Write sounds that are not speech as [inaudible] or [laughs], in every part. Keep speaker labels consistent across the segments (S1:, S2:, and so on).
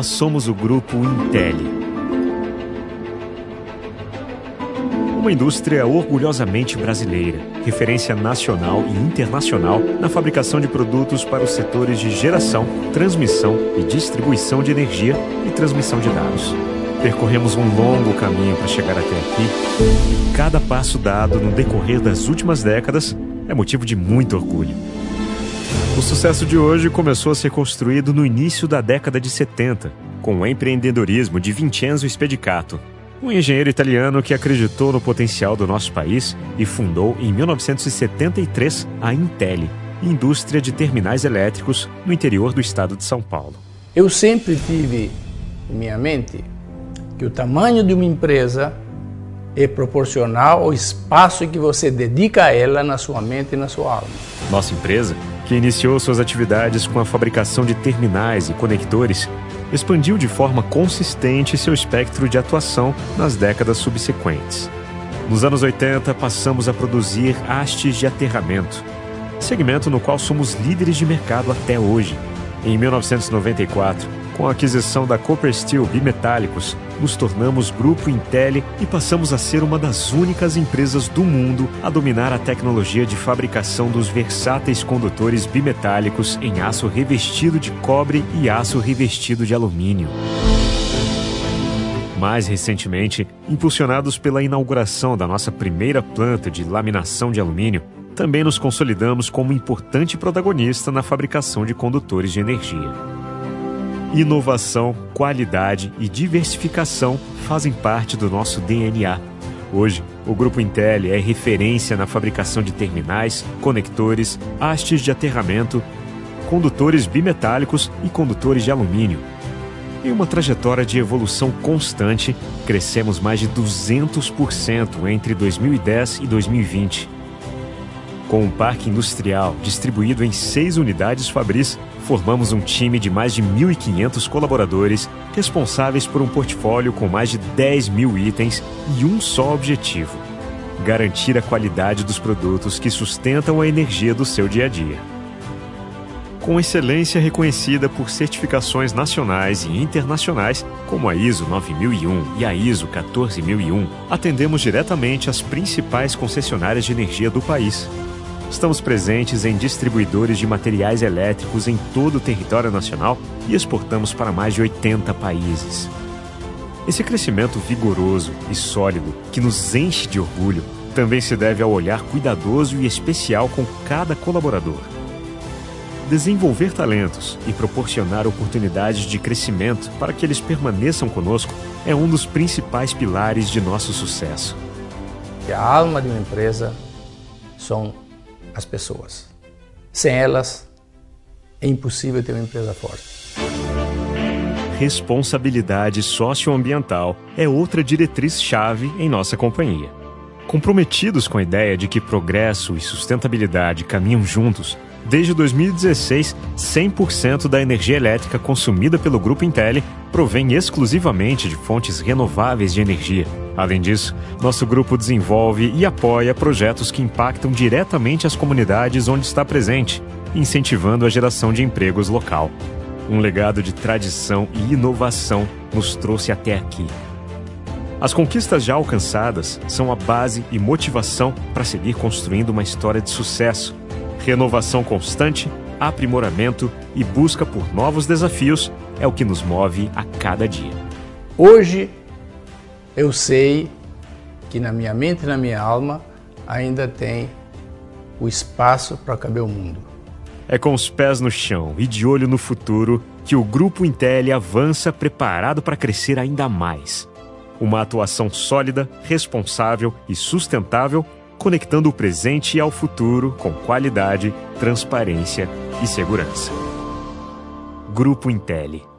S1: Nós somos o grupo Intel. Uma indústria orgulhosamente brasileira, referência nacional e internacional na fabricação de produtos para os setores de geração, transmissão e distribuição de energia e transmissão de dados. Percorremos um longo caminho para chegar até aqui e cada passo dado no decorrer das últimas décadas é motivo de muito orgulho. O sucesso de hoje começou a ser construído no início da década de 70, com o empreendedorismo de Vincenzo Spedicato, um engenheiro italiano que acreditou no potencial do nosso país e fundou em 1973 a Intel, indústria de terminais elétricos no interior do estado de São Paulo.
S2: Eu sempre tive em minha mente que o tamanho de uma empresa é proporcional ao espaço que você dedica a ela na sua mente e na sua alma.
S1: Nossa empresa, que iniciou suas atividades com a fabricação de terminais e conectores, expandiu de forma consistente seu espectro de atuação nas décadas subsequentes. Nos anos 80, passamos a produzir hastes de aterramento, segmento no qual somos líderes de mercado até hoje. Em 1994, com a aquisição da Copper Steel Bimetálicos, nos tornamos Grupo Intel e passamos a ser uma das únicas empresas do mundo a dominar a tecnologia de fabricação dos versáteis condutores bimetálicos em aço revestido de cobre e aço revestido de alumínio. Mais recentemente, impulsionados pela inauguração da nossa primeira planta de laminação de alumínio, também nos consolidamos como importante protagonista na fabricação de condutores de energia. Inovação, qualidade e diversificação fazem parte do nosso DNA. Hoje, o Grupo Intel é referência na fabricação de terminais, conectores, hastes de aterramento, condutores bimetálicos e condutores de alumínio. Em uma trajetória de evolução constante, crescemos mais de 200% entre 2010 e 2020. Com um parque industrial distribuído em seis unidades Fabris, formamos um time de mais de 1.500 colaboradores responsáveis por um portfólio com mais de 10 mil itens e um só objetivo: garantir a qualidade dos produtos que sustentam a energia do seu dia a dia. Com excelência reconhecida por certificações nacionais e internacionais, como a ISO 9001 e a ISO 14001, atendemos diretamente as principais concessionárias de energia do país Estamos presentes em distribuidores de materiais elétricos em todo o território nacional e exportamos para mais de 80 países. Esse crescimento vigoroso e sólido, que nos enche de orgulho, também se deve ao olhar cuidadoso e especial com cada colaborador. Desenvolver talentos e proporcionar oportunidades de crescimento para que eles permaneçam conosco é um dos principais pilares de nosso sucesso.
S2: A alma de uma empresa são as pessoas. Sem elas, é impossível ter uma empresa forte.
S1: Responsabilidade socioambiental é outra diretriz-chave em nossa companhia. Comprometidos com a ideia de que progresso e sustentabilidade caminham juntos, Desde 2016, 100% da energia elétrica consumida pelo Grupo Intel provém exclusivamente de fontes renováveis de energia. Além disso, nosso grupo desenvolve e apoia projetos que impactam diretamente as comunidades onde está presente, incentivando a geração de empregos local. Um legado de tradição e inovação nos trouxe até aqui. As conquistas já alcançadas são a base e motivação para seguir construindo uma história de sucesso Renovação constante, aprimoramento e busca por novos desafios é o que nos move a cada dia.
S2: Hoje eu sei que na minha mente e na minha alma ainda tem o espaço para caber o mundo.
S1: É com os pés no chão e de olho no futuro que o Grupo Intel avança preparado para crescer ainda mais. Uma atuação sólida, responsável e sustentável conectando o presente ao futuro com qualidade, transparência e segurança. Grupo Intelli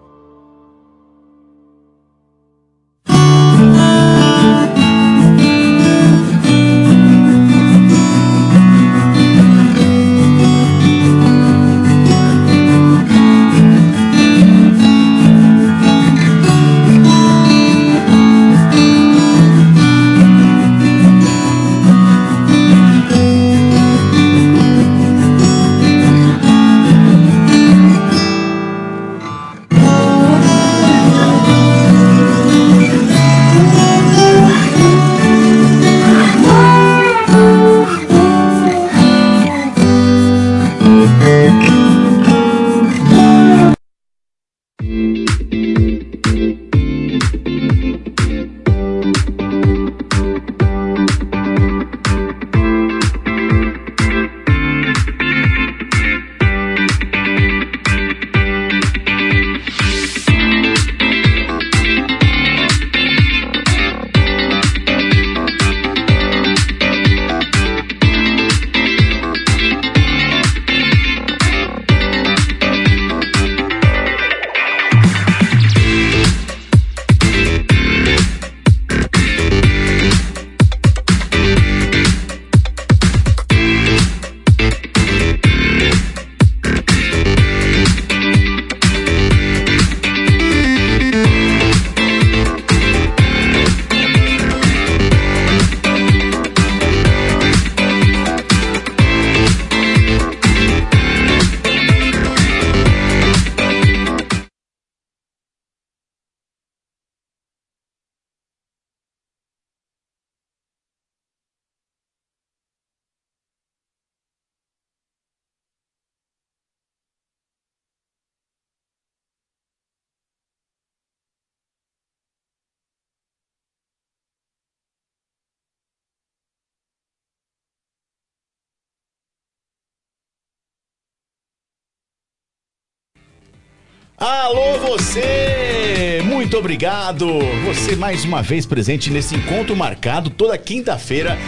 S3: Alô, você! Muito obrigado! Você mais uma vez presente nesse encontro marcado toda quinta-feira,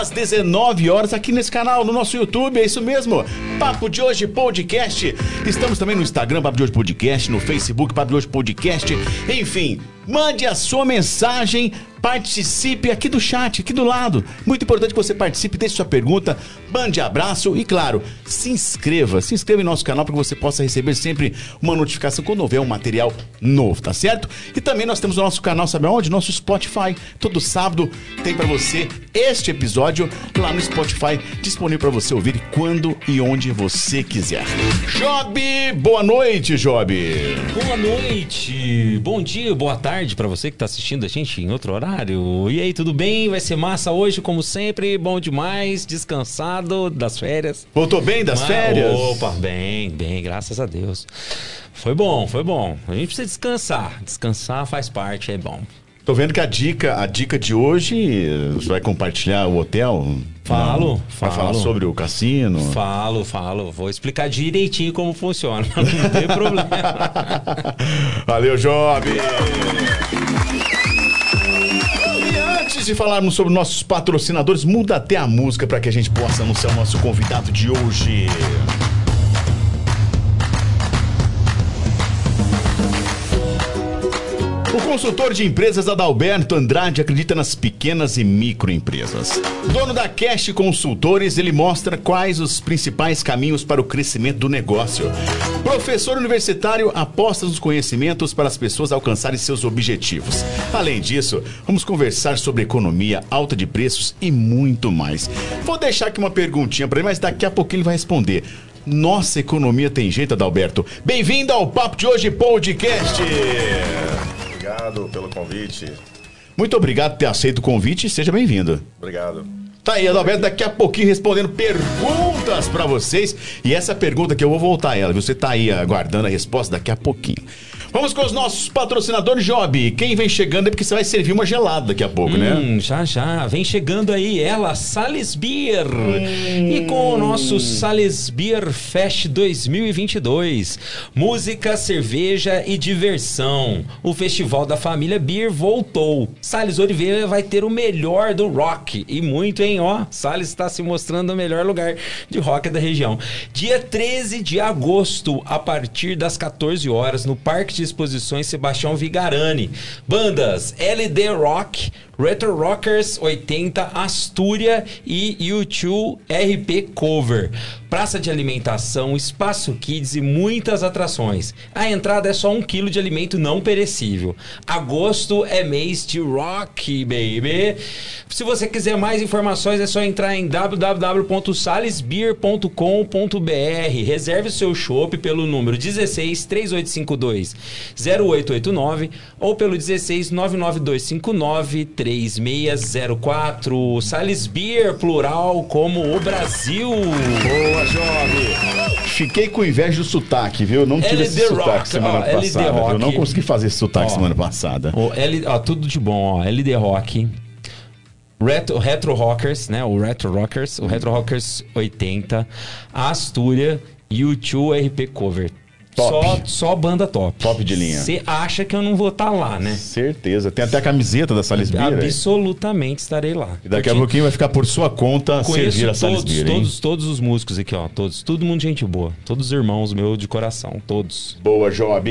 S3: às 19 horas, aqui nesse canal, no nosso YouTube. É isso mesmo, Papo de Hoje Podcast. Estamos também no Instagram, Papo de Hoje Podcast, no Facebook, Papo de Hoje Podcast. Enfim, mande a sua mensagem participe aqui do chat, aqui do lado. Muito importante que você participe, deixe sua pergunta, mande abraço e, claro, se inscreva. Se inscreva em nosso canal para que você possa receber sempre uma notificação quando houver um material novo, tá certo? E também nós temos o nosso canal, sabe onde? Nosso Spotify. Todo sábado tem para você este episódio lá no Spotify, disponível para você ouvir quando e onde você quiser. Job, boa noite, Job.
S4: Boa noite, bom dia, boa tarde para você que está assistindo a gente em outro horário e aí, tudo bem? Vai ser massa hoje, como sempre. Bom demais, descansado das férias.
S3: Voltou bem das Mas, férias?
S4: Opa, bem, bem, graças a Deus. Foi bom, foi bom. A gente precisa descansar. Descansar faz parte, é bom.
S3: Tô vendo que a dica, a dica de hoje, você vai compartilhar o hotel?
S4: Falo,
S3: Não,
S4: falo.
S3: Vai falar sobre o cassino?
S4: Falo, falo. Vou explicar direitinho como funciona. [laughs] Não tem problema. [laughs]
S3: Valeu, jovem! Antes de falarmos sobre nossos patrocinadores, muda até a música para que a gente possa anunciar o nosso convidado de hoje. Consultor de empresas Adalberto Andrade acredita nas pequenas e microempresas. Dono da Cash Consultores, ele mostra quais os principais caminhos para o crescimento do negócio. Professor universitário aposta nos conhecimentos para as pessoas alcançarem seus objetivos. Além disso, vamos conversar sobre economia, alta de preços e muito mais. Vou deixar aqui uma perguntinha para ele, mas daqui a pouquinho ele vai responder. Nossa economia tem jeito, Adalberto. Bem-vindo ao Papo de Hoje Podcast.
S5: Obrigado pelo convite.
S3: Muito obrigado por ter aceito o convite e seja bem-vindo.
S5: Obrigado.
S3: Tá aí, Adalberto, daqui a pouquinho respondendo perguntas para vocês. E essa pergunta que eu vou voltar a ela, você tá aí aguardando a resposta daqui a pouquinho. Vamos com os nossos patrocinadores, Job. Quem vem chegando é porque você vai servir uma gelada daqui a pouco, né?
S4: hum, né? Já, já. Vem chegando aí ela, Sales Beer. Hum. E com o nosso Sales Beer Fest 2022. Música, cerveja e diversão. O Festival da Família Beer voltou. Sales Oliveira vai ter o melhor do rock. E muito, hein? Ó, Sales está se mostrando o melhor lugar de rock da região. Dia 13 de agosto, a partir das 14 horas, no Parque de de exposições Sebastião Vigarani. Bandas LD Rock, Retro Rockers 80, Astúria e U2 RP Cover. Praça de alimentação, espaço kids e muitas atrações. A entrada é só um quilo de alimento não perecível. Agosto é mês de rock, baby. Se você quiser mais informações é só entrar em www.salesbeer.com.br. Reserve o seu chopp pelo número 16 3852 0889 ou pelo 16 99259 3604. Sales Beer, plural, como o Brasil.
S3: Boa, jovem. Fiquei com inveja do sotaque, viu? Não tive esse sotaque semana ó, passada. Eu não consegui fazer esse sotaque ó, semana passada.
S4: L, ó, tudo de bom, ó. LD Rock. Retro, Retro Rockers, né? O Retro Rockers, o Retro Rockers 80, Astúria e o 2 RP Cover. Só, só banda top.
S3: Top de linha.
S4: Você acha que eu não vou estar tá lá, né?
S3: Certeza. Tem até a camiseta da Salisbury.
S4: Absolutamente estarei lá.
S3: E daqui a pouquinho vai ficar por sua conta servir a Salisbury.
S4: Todos, todos, todos os músicos aqui, ó. Todos. Todo mundo gente boa. Todos os irmãos meus de coração. Todos.
S3: Boa, Job.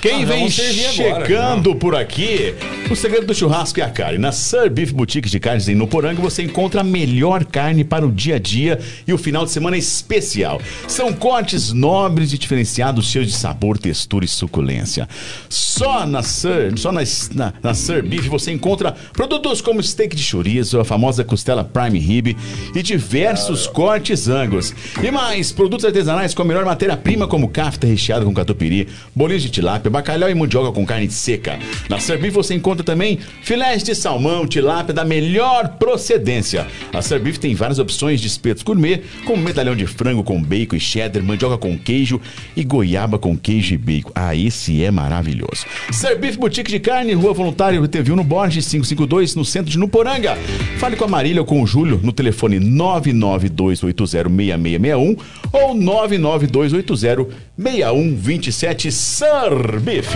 S3: Quem ah, vem chegando agora, por aqui, o segredo do churrasco é a carne. Na Sir Beef Boutique de Carnes em Nuporanga você encontra a melhor carne para o dia a dia e o final de semana especial. São cortes nobres e diferenciados, cheios de sabor, textura e suculência. Só na Sir, só na, na, na Sir Beef você encontra produtos como steak de chorizo, a famosa costela prime rib e diversos cortes angus. E mais, produtos artesanais com a melhor matéria-prima como cafta recheada com catupiry, bolinhos de tilápia, bacalhau e mandioca com carne seca. Na Servir você encontra também filés de salmão, tilápia da melhor procedência. A Servif tem várias opções de espetos gourmet, como medalhão de frango com bacon e cheddar, mandioca com queijo e goiaba com queijo e bacon. Ah, esse é maravilhoso. Servif Boutique de Carne, Rua Voluntário, TV no Borges, 552, no centro de Nuporanga. Fale com a Marília ou com o Júlio no telefone 992806661 ou 992806127 Servif.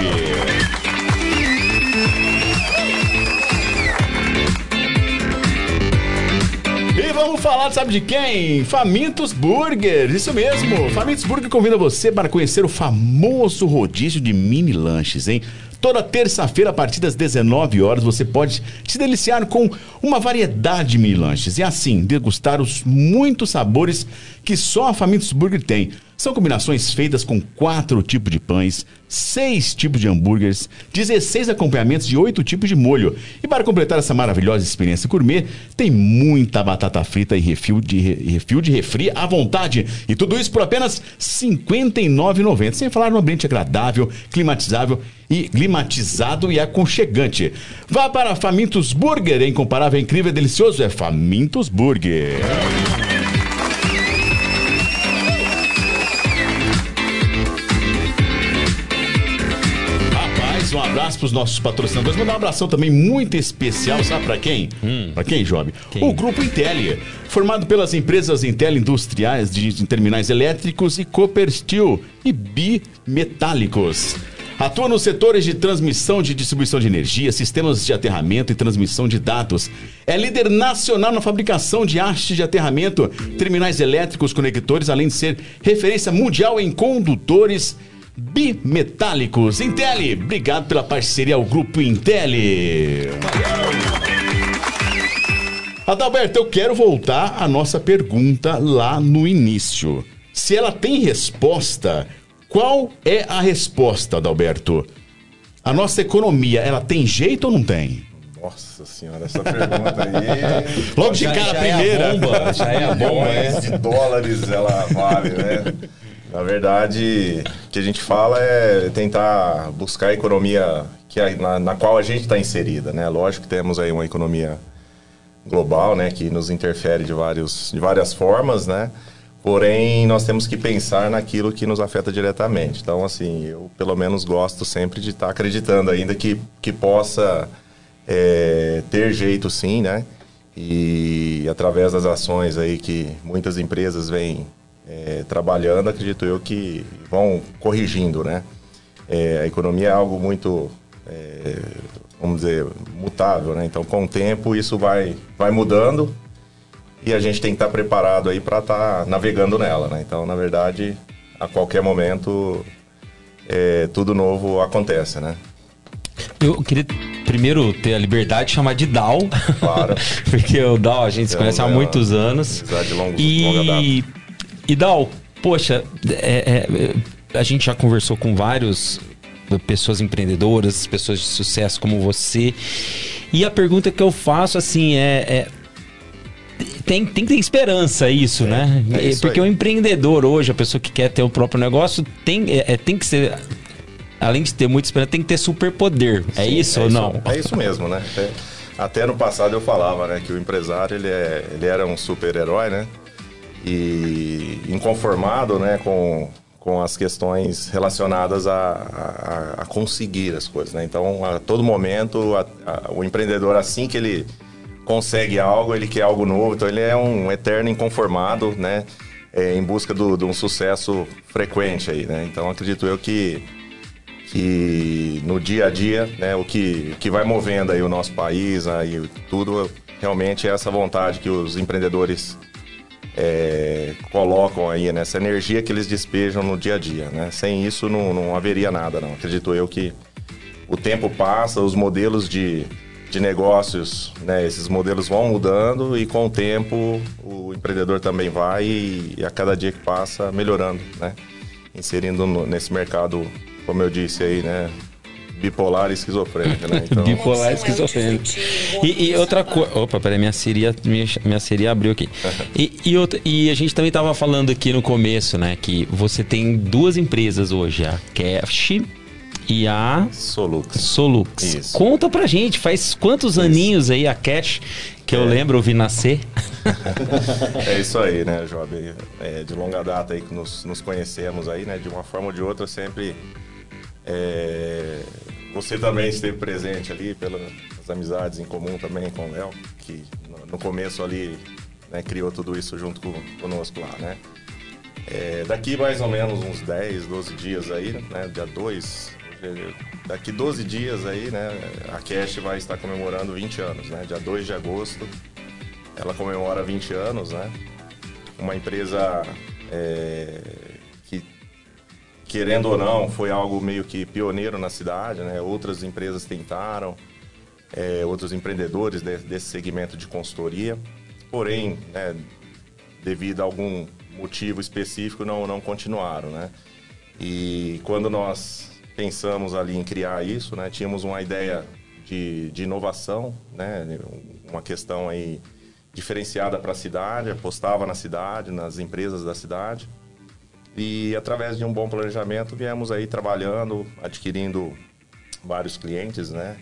S3: E vamos falar, sabe de quem? Famintos Burger, isso mesmo. Famintos Burger convida você para conhecer o famoso rodízio de mini lanches, hein? Toda terça-feira, a partir das 19 horas, você pode se deliciar com uma variedade de mini lanches e assim degustar os muitos sabores que só a Famintos Burger tem. São combinações feitas com quatro tipos de pães, seis tipos de hambúrgueres, 16 acompanhamentos de oito tipos de molho. E para completar essa maravilhosa experiência gourmet, tem muita batata frita e refil de, refil de refri à vontade. E tudo isso por apenas R$ 59,90. Sem falar no ambiente agradável, climatizável e climatizado e aconchegante. Vá para Famintos Burger, é incomparável, é incrível, é delicioso, é Famintos Burger. Rapaz, um abraço para os nossos patrocinadores. Mandar um abração também muito especial, sabe para quem?
S4: Hum.
S3: Para quem, Job?
S4: Quem?
S3: O Grupo Intel, formado pelas empresas Intel Industriais de Terminais Elétricos e Copper Steel e Bimetálicos. Atua nos setores de transmissão de distribuição de energia, sistemas de aterramento e transmissão de dados. É líder nacional na fabricação de hastes de aterramento, terminais elétricos, conectores, além de ser referência mundial em condutores bimetálicos. Intel, obrigado pela parceria ao Grupo Intel. Adalberto, eu quero voltar à nossa pergunta lá no início. Se ela tem resposta, qual é a resposta, Adalberto? A nossa economia, ela tem jeito ou não tem?
S5: Nossa senhora, essa pergunta aí. [laughs]
S3: Logo de
S4: Já-
S3: cara, a
S4: já é a
S3: primeira.
S4: bomba, já é a [laughs] bomba, é.
S5: Milhões de dólares ela vale, né? Na verdade, o que a gente fala é tentar buscar a economia que a- na, na qual a gente está inserida, né? Lógico que temos aí uma economia global, né? Que nos interfere de, vários, de várias formas, né? Porém, nós temos que pensar naquilo que nos afeta diretamente. Então, assim, eu pelo menos gosto sempre de estar acreditando ainda que, que possa é, ter jeito sim, né? E através das ações aí que muitas empresas vêm é, trabalhando, acredito eu que vão corrigindo, né? É, a economia é algo muito, é, vamos dizer, mutável, né? Então, com o tempo, isso vai, vai mudando e a gente tem que estar preparado aí para estar navegando nela, né? Então, na verdade, a qualquer momento, é, tudo novo acontece, né?
S4: Eu queria primeiro ter a liberdade de chamar de Dal.
S5: Claro. [laughs]
S4: Porque o Dal a gente se conhece há
S5: é,
S4: muitos anos.
S5: de longo-
S4: E, e Dal, poxa, é- é- a gente já conversou com vários pessoas empreendedoras, pessoas de sucesso como você. E a pergunta que eu faço assim é- é tem, tem que ter esperança isso, né?
S5: é isso
S4: Porque
S5: aí.
S4: o empreendedor hoje, a pessoa que quer ter o próprio negócio, tem, é, é- tem que ser. Além de ter muita esperança, tem que ter superpoder. É isso ou não?
S5: É isso mesmo, né? Até, até no passado eu falava, né, que o empresário ele, é, ele era um super-herói, né? E inconformado, né, com, com as questões relacionadas a, a, a conseguir as coisas, né? Então, a todo momento, a- o empreendedor, assim que ele consegue algo, ele quer algo novo, então ele é um eterno inconformado, né? É, em busca do- de um sucesso frequente aí, né? Então, acredito eu que que no dia a dia, né, o que, que vai movendo aí o nosso país, aí tudo, realmente é essa vontade que os empreendedores é, colocam aí, nessa energia que eles despejam no dia a dia, né? Sem isso não, não haveria nada, não. Acredito eu que o tempo passa, os modelos de, de negócios, né, esses modelos vão mudando e com o tempo o empreendedor também vai e, e a cada dia que passa melhorando, né? Inserindo no- nesse mercado, como eu disse aí, né? Bipolar e esquizofrênico, né? Então, [laughs]
S4: Bipolar esquizofrênico. E, e outra coisa. Opa, peraí, minha Siri, minha, minha Siri abriu aqui. [laughs] E, e, outra, e a gente também tava falando aqui no começo, né? Que você tem duas empresas hoje, a Cash e a
S5: Solux.
S4: Solux.
S5: Isso.
S4: Conta pra gente, faz quantos aninhos aí a Cash que eu
S5: É.
S4: lembro, eu vi nascer? [laughs]
S5: É isso aí, né, Job? É, de longa data aí que nos, nos conhecemos aí, né? De uma forma ou de outra, sempre. é, você também esteve presente ali pelas amizades em comum também com o Léo, que no, no começo ali né, criou tudo isso junto com, conosco lá, né? É, daqui mais ou menos uns 10, 12 dias aí, né? Dia 2. Daqui 12 dias aí, né? A Cash vai estar comemorando 20 anos, né? Dia 2 de agosto. Ela comemora 20 anos, né? Uma empresa é, que, querendo ou não, foi algo meio que pioneiro na cidade, né? Outras empresas tentaram, é, outros empreendedores de- desse segmento de consultoria. Porém, né, devido a algum motivo específico, não, não continuaram, né? E quando nós pensamos ali em criar isso, né, tínhamos uma ideia de, de inovação, né, uma questão aí diferenciada para a cidade, apostava na cidade, nas empresas da cidade. E através de um bom planejamento viemos aí trabalhando, adquirindo vários clientes, né?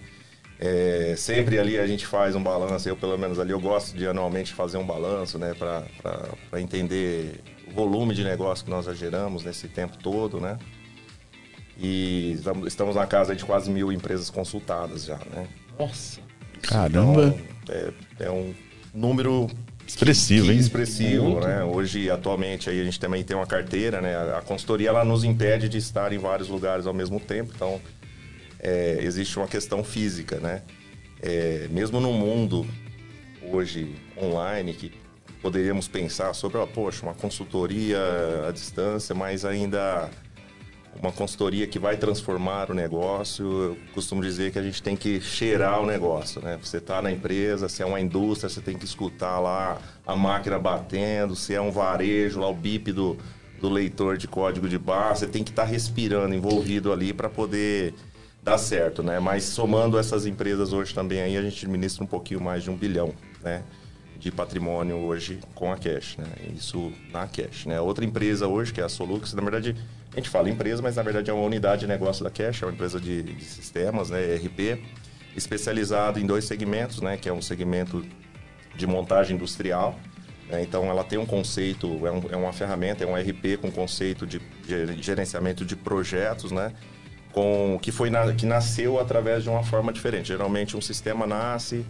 S5: É, sempre ali a gente faz um balanço, eu pelo menos ali eu gosto de anualmente fazer um balanço, né, para entender o volume de negócio que nós já geramos nesse tempo todo, né? E estamos- na casa de quase mil empresas consultadas já, né?
S4: Nossa.
S3: Caramba.
S5: Então, é, é um número
S3: Expressivo,
S5: que
S3: hein?
S5: expressivo, né? Hoje, atualmente, aí a gente também tem uma carteira, né? A a consultoria, ela nos impede de estar em vários lugares ao mesmo tempo, então é, existe uma questão física, né? É, mesmo no mundo hoje online, que poderíamos pensar sobre, ó, poxa, uma consultoria à distância, mas ainda uma consultoria que vai transformar o negócio. Eu costumo dizer que a gente tem que cheirar o negócio, né? Você está na empresa, se é uma indústria, você tem que escutar lá a máquina batendo, se é um varejo, lá o bip do, do leitor de código de barra, você tem que estar respirando, envolvido ali para poder dar certo, né? Mas somando essas empresas hoje também aí, a gente administra um pouquinho mais de um bilhão, né? de patrimônio hoje com a Cash, né? Isso na Cash, né? Outra empresa hoje, que é a Solux, na verdade, a gente fala empresa, mas na verdade é uma unidade de negócio da Cash, é uma empresa de, de sistemas, né? ERP, especializado em dois segmentos, né? Que é um segmento de montagem industrial, né? Então, ela tem um conceito, é, um- é uma ferramenta, é um RP com conceito de ger- gerenciamento de projetos, né? Com, que, foi na- que nasceu através de uma forma diferente. Geralmente, um sistema nasce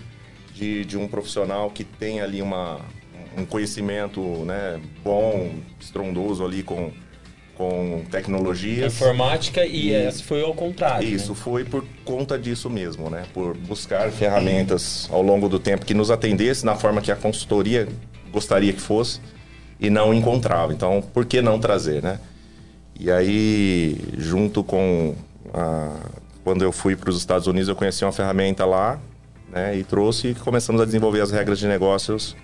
S5: de, de um profissional que tem ali uma, um conhecimento né, bom, estrondoso ali com, com tecnologias.
S4: Informática e essa foi ao contrário. né?
S5: Isso foi por conta disso mesmo, né? Por buscar ferramentas ao longo do tempo que nos atendesse na forma que a consultoria gostaria que fosse e não encontrava. Então, por que não trazer, né? E aí, junto com a... quando eu fui para os Estados Unidos, eu conheci uma ferramenta lá, né? E trouxe e começamos a desenvolver as regras de negócios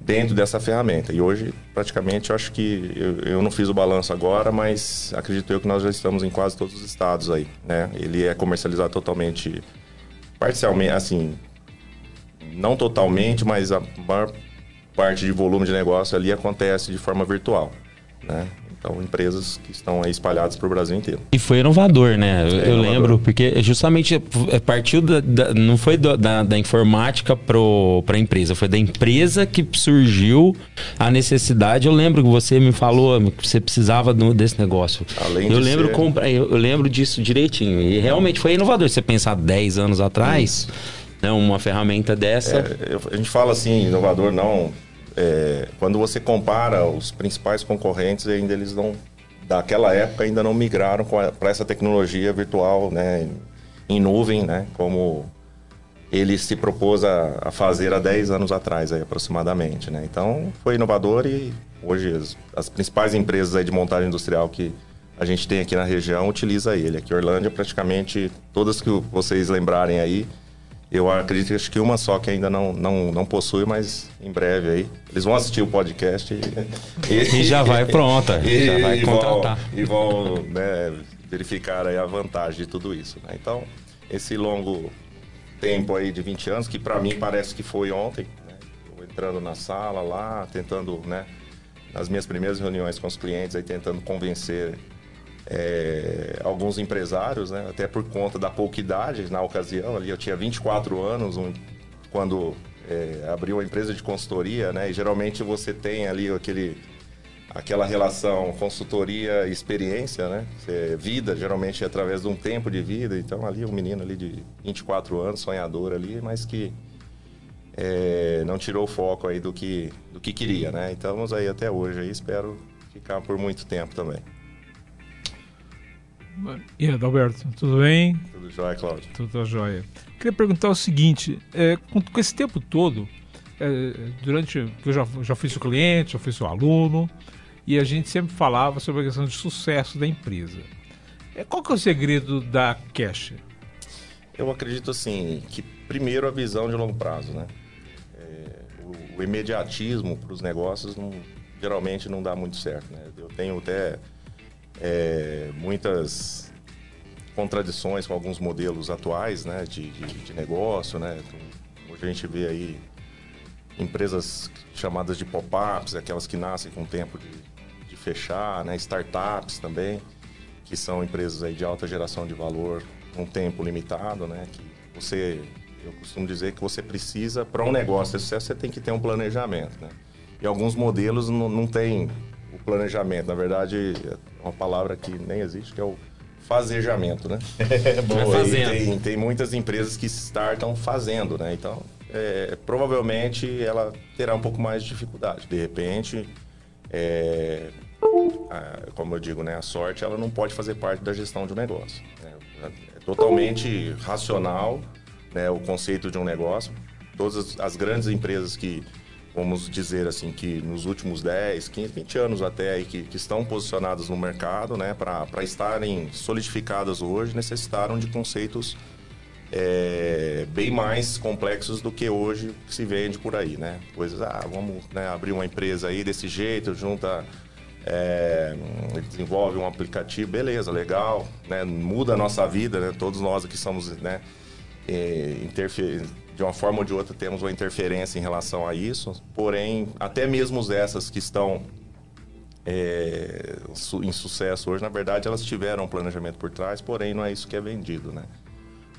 S5: dentro dessa ferramenta. E hoje, praticamente, eu acho que eu, eu não fiz o balanço agora, mas acredito eu que nós já estamos em quase todos os estados aí, né? Ele é comercializado totalmente, parcialmente, assim, não totalmente, mas a maior parte de volume de negócio ali acontece de forma virtual, né? Então, empresas que estão aí espalhadas para o Brasil inteiro.
S4: E foi inovador, né? Eu, eu
S5: inovador.
S4: lembro, porque justamente é, partiu da, da- não foi da, da informática para a empresa, foi da empresa que surgiu a necessidade. Eu lembro que você me falou que você precisava do- desse negócio.
S5: Além
S4: eu lembro
S5: ser-
S4: compra- eu, eu lembro disso direitinho. E realmente foi inovador. Você pensar 10 anos atrás, né, uma ferramenta dessa.
S5: É, eu- a gente fala assim, inovador não. É, quando você compara os principais concorrentes, ainda eles não. Daquela época ainda não migraram para essa tecnologia virtual, né? Em nuvem, né? Como ele se propôs a, a fazer há 10 anos atrás, aí, aproximadamente, né? Então, foi inovador e hoje as, as principais empresas de montagem industrial que a gente tem aqui na região utiliza ele. Aqui em Orlândia, praticamente todas que vocês lembrarem aí, eu acredito que acho que uma só que ainda não, não, não possui, mas em breve aí. Eles vão assistir o podcast e, [laughs]
S4: E já vai pronta, [laughs]
S5: E,
S4: já vai
S5: e vão,
S4: contratar.
S5: e vão né, verificar aí a vantagem de tudo isso. né? Então, esse longo tempo aí de 20 anos, que para mim parece que foi ontem, né? Eu entrando na sala lá, tentando, né, nas minhas primeiras reuniões com os clientes, aí tentando convencer é, alguns empresários, né? Até por conta da pouca idade na ocasião, ali eu tinha 24 anos um, quando é, abriu a empresa de consultoria, né? E geralmente você tem ali aquele aquela relação consultoria experiência, né? Vida, geralmente é através de um tempo de vida. Então ali um menino ali de 24 anos, sonhador ali, mas que é, não tirou o foco aí do que, do que queria, né? Então, estamos aí até hoje aí, espero ficar por muito tempo também.
S6: E Adalberto, tudo bem?
S5: Tudo jóia, Cláudio?
S6: Tudo jóia. Queria perguntar o seguinte, é, com, com, esse tempo todo, é, durante eu já, já fui seu cliente, já fui seu aluno, e a gente sempre falava sobre a questão de sucesso da empresa. É, qual que é o segredo da Cash?
S5: Eu acredito assim, que primeiro a visão de longo prazo, né? o imediatismo para os negócios não, geralmente não dá muito certo. Né? Eu tenho até é, muitas contradições com alguns modelos atuais né, de, de, de negócio. Né? Então, hoje a gente vê aí empresas chamadas de pop-ups, aquelas que nascem com tempo de, de fechar, né? startups também, que são empresas aí de alta geração de valor com tempo limitado, né? que você eu costumo dizer que você precisa, para um negócio de sucesso, você tem que ter um planejamento. Né? E alguns modelos não, não o planejamento. Na verdade, é uma palavra que nem existe, que é o fazejamento, né? [laughs]
S3: É, boa.
S5: Tem, tem muitas empresas que startam fazendo, né? Então, é, provavelmente ela terá um pouco mais de dificuldade. De repente, é, a, como eu digo, né, a sorte ela não pode fazer parte da gestão de um negócio. Né? É totalmente racional né, o conceito de um negócio. Todas as grandes empresas que, vamos dizer assim, que nos últimos 10, 15, 20 anos até aí, que, que estão posicionadas no mercado, né, para estarem solidificadas hoje, necessitaram de conceitos é, bem mais complexos do que hoje se vende por aí, né? Coisas, ah, vamos né, abrir uma empresa aí desse jeito, junta é, desenvolve um aplicativo, beleza, legal, né? muda a nossa vida, né? Todos nós aqui somos, né? é, de uma forma ou de outra temos uma interferência em relação a isso, porém, até mesmo essas que estão é, em sucesso hoje, na verdade, elas tiveram um planejamento por trás, porém, não é isso que é vendido, né?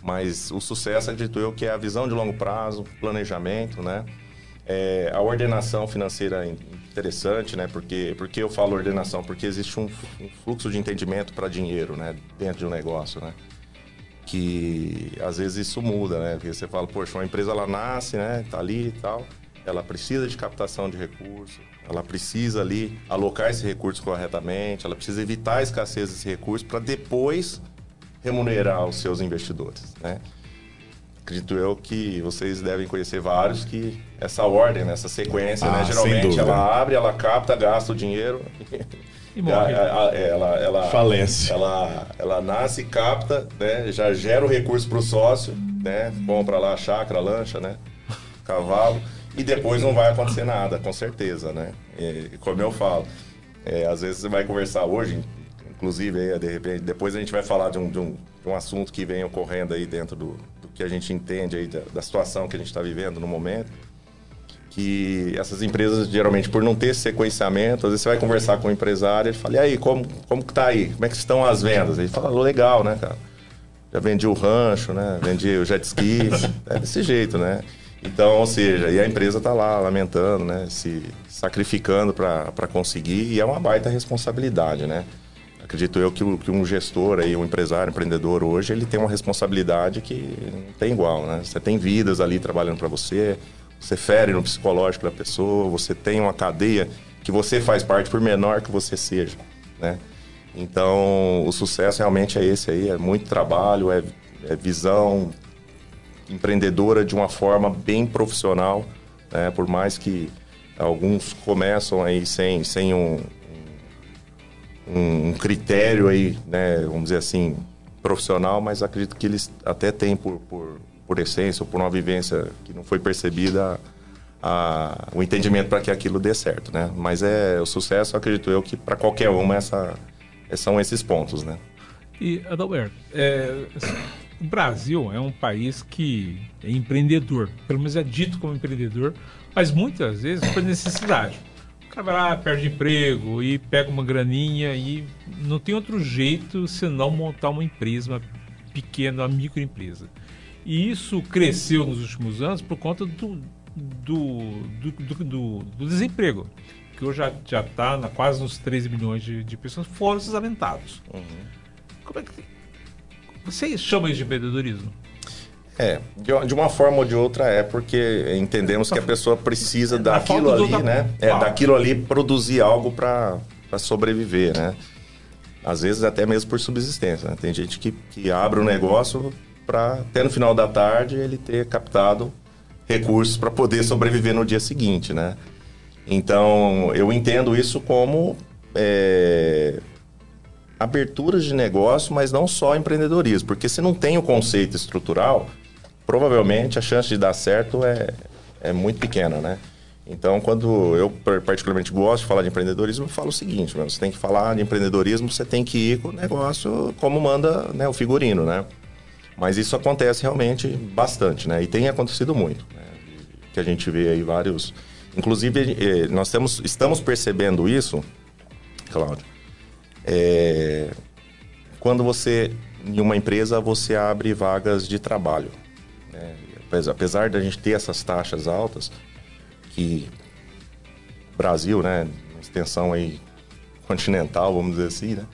S5: Mas o sucesso, acredito eu, que é a visão de longo prazo, planejamento, né? É, a ordenação financeira é interessante, né? Porque, porque eu falo ordenação? Porque existe um, um fluxo de entendimento para dinheiro, né? Dentro de um negócio, né? Que às vezes isso muda, né? Porque você fala, poxa, uma empresa ela nasce, né? Tá ali e tal, ela precisa de captação de recursos, ela precisa ali alocar esse recurso corretamente, ela precisa evitar a escassez desse recurso para depois remunerar os seus investidores, né? Acredito eu que vocês devem conhecer vários que essa ordem, né? essa sequência, né?
S3: ah,
S5: né? Geralmente ela abre, ela capta, gasta o dinheiro [laughs]
S6: E morre.
S5: Ela, ela, ela,
S3: Falência.
S5: Ela, ela nasce, capta, né? Já gera o recurso para o sócio, né? Compra lá a chácara, lancha, né? Cavalo. E depois não vai acontecer nada, com certeza, né? E, como eu falo, é, às vezes você vai conversar hoje, inclusive, aí, de repente, depois a gente vai falar de um, de um, de um assunto que vem ocorrendo aí dentro do, do que a gente entende aí da, da situação que a gente está vivendo no momento que essas empresas, geralmente, por não ter sequenciamento, às vezes você vai conversar com o empresário, ele fala, e aí, como, como que tá aí? Como é que estão as vendas? Ele fala, legal, né, cara? Já vendi o rancho, né? Vendi o jet ski, é desse jeito, né? Então, ou seja, e a empresa está lá lamentando, né? Se sacrificando para conseguir, e é uma baita responsabilidade, né? Acredito eu que, que um gestor aí, um empresário, um empreendedor hoje, ele tem uma responsabilidade que não tem igual, né? Você tem vidas ali trabalhando para você, você fere no psicológico da pessoa, você tem uma cadeia que você faz parte por menor que você seja, né? Então, o sucesso realmente é esse aí, é muito trabalho, é, é visão empreendedora de uma forma bem profissional, né? Por mais que alguns começam aí sem, sem um, um, um critério aí, né? Vamos dizer assim, profissional, mas acredito que eles até têm por, por por essência ou por uma vivência que não foi percebida a, o entendimento para que aquilo dê certo, né? Mas é o sucesso, acredito eu, que para qualquer uma essa, são esses pontos, né?
S6: E, Adalberto, é, o Brasil é um país que é empreendedor, pelo menos é dito como empreendedor, mas muitas vezes por necessidade. O cara vai lá, perde emprego e pega uma graninha e não tem outro jeito senão montar uma empresa, uma pequena, uma microempresa. E isso cresceu nos últimos anos por conta do, do, do, do, do- desemprego, que hoje já está quase nos 13 milhões de, de pessoas fora os desalentados. Como é que. Você chama isso de empreendedorismo?
S5: É, de, uma forma ou de outra é, porque entendemos que a pessoa precisa daquilo ali, né? É, daquilo ali produzir algo para sobreviver, né? Às vezes até mesmo por subsistência, né? Tem gente que, que abre um negócio para até no final da tarde ele ter captado recursos para poder sobreviver no dia seguinte, né? Então, eu entendo isso como é, aberturas de negócio, mas não só empreendedorismo. Porque se não tem o conceito estrutural, provavelmente a chance de dar certo é, é muito pequena, né? Então, quando eu par- particularmente gosto de falar de empreendedorismo, eu falo o seguinte, você tem que falar de empreendedorismo, você tem que ir com o negócio como manda né, o figurino, né? Mas isso acontece realmente bastante, né? E tem acontecido muito, né? Que a gente vê aí vários... Inclusive, eh, nós temos, estamos percebendo isso, Cláudio, é, quando você, em uma empresa, você abre vagas de trabalho. né? Apesar, da gente ter essas taxas altas, que Brasil, né, uma extensão aí continental, vamos dizer assim, né?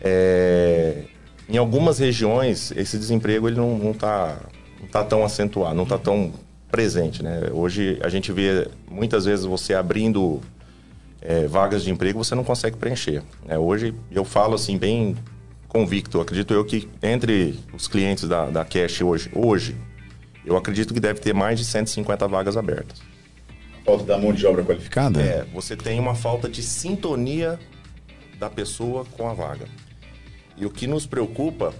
S5: É, em algumas regiões, esse desemprego ele não está não tá tão acentuado, não está tão presente, né? Hoje a gente vê muitas vezes você abrindo é, vagas de emprego você não consegue preencher. né? hoje eu falo assim bem convicto, acredito eu que entre os clientes da, da Cash hoje, hoje, eu acredito que deve ter mais de 150 vagas abertas.
S3: Falta da mão de obra qualificada?
S5: É, você tem uma falta de sintonia da pessoa com a vaga. E o que nos preocupa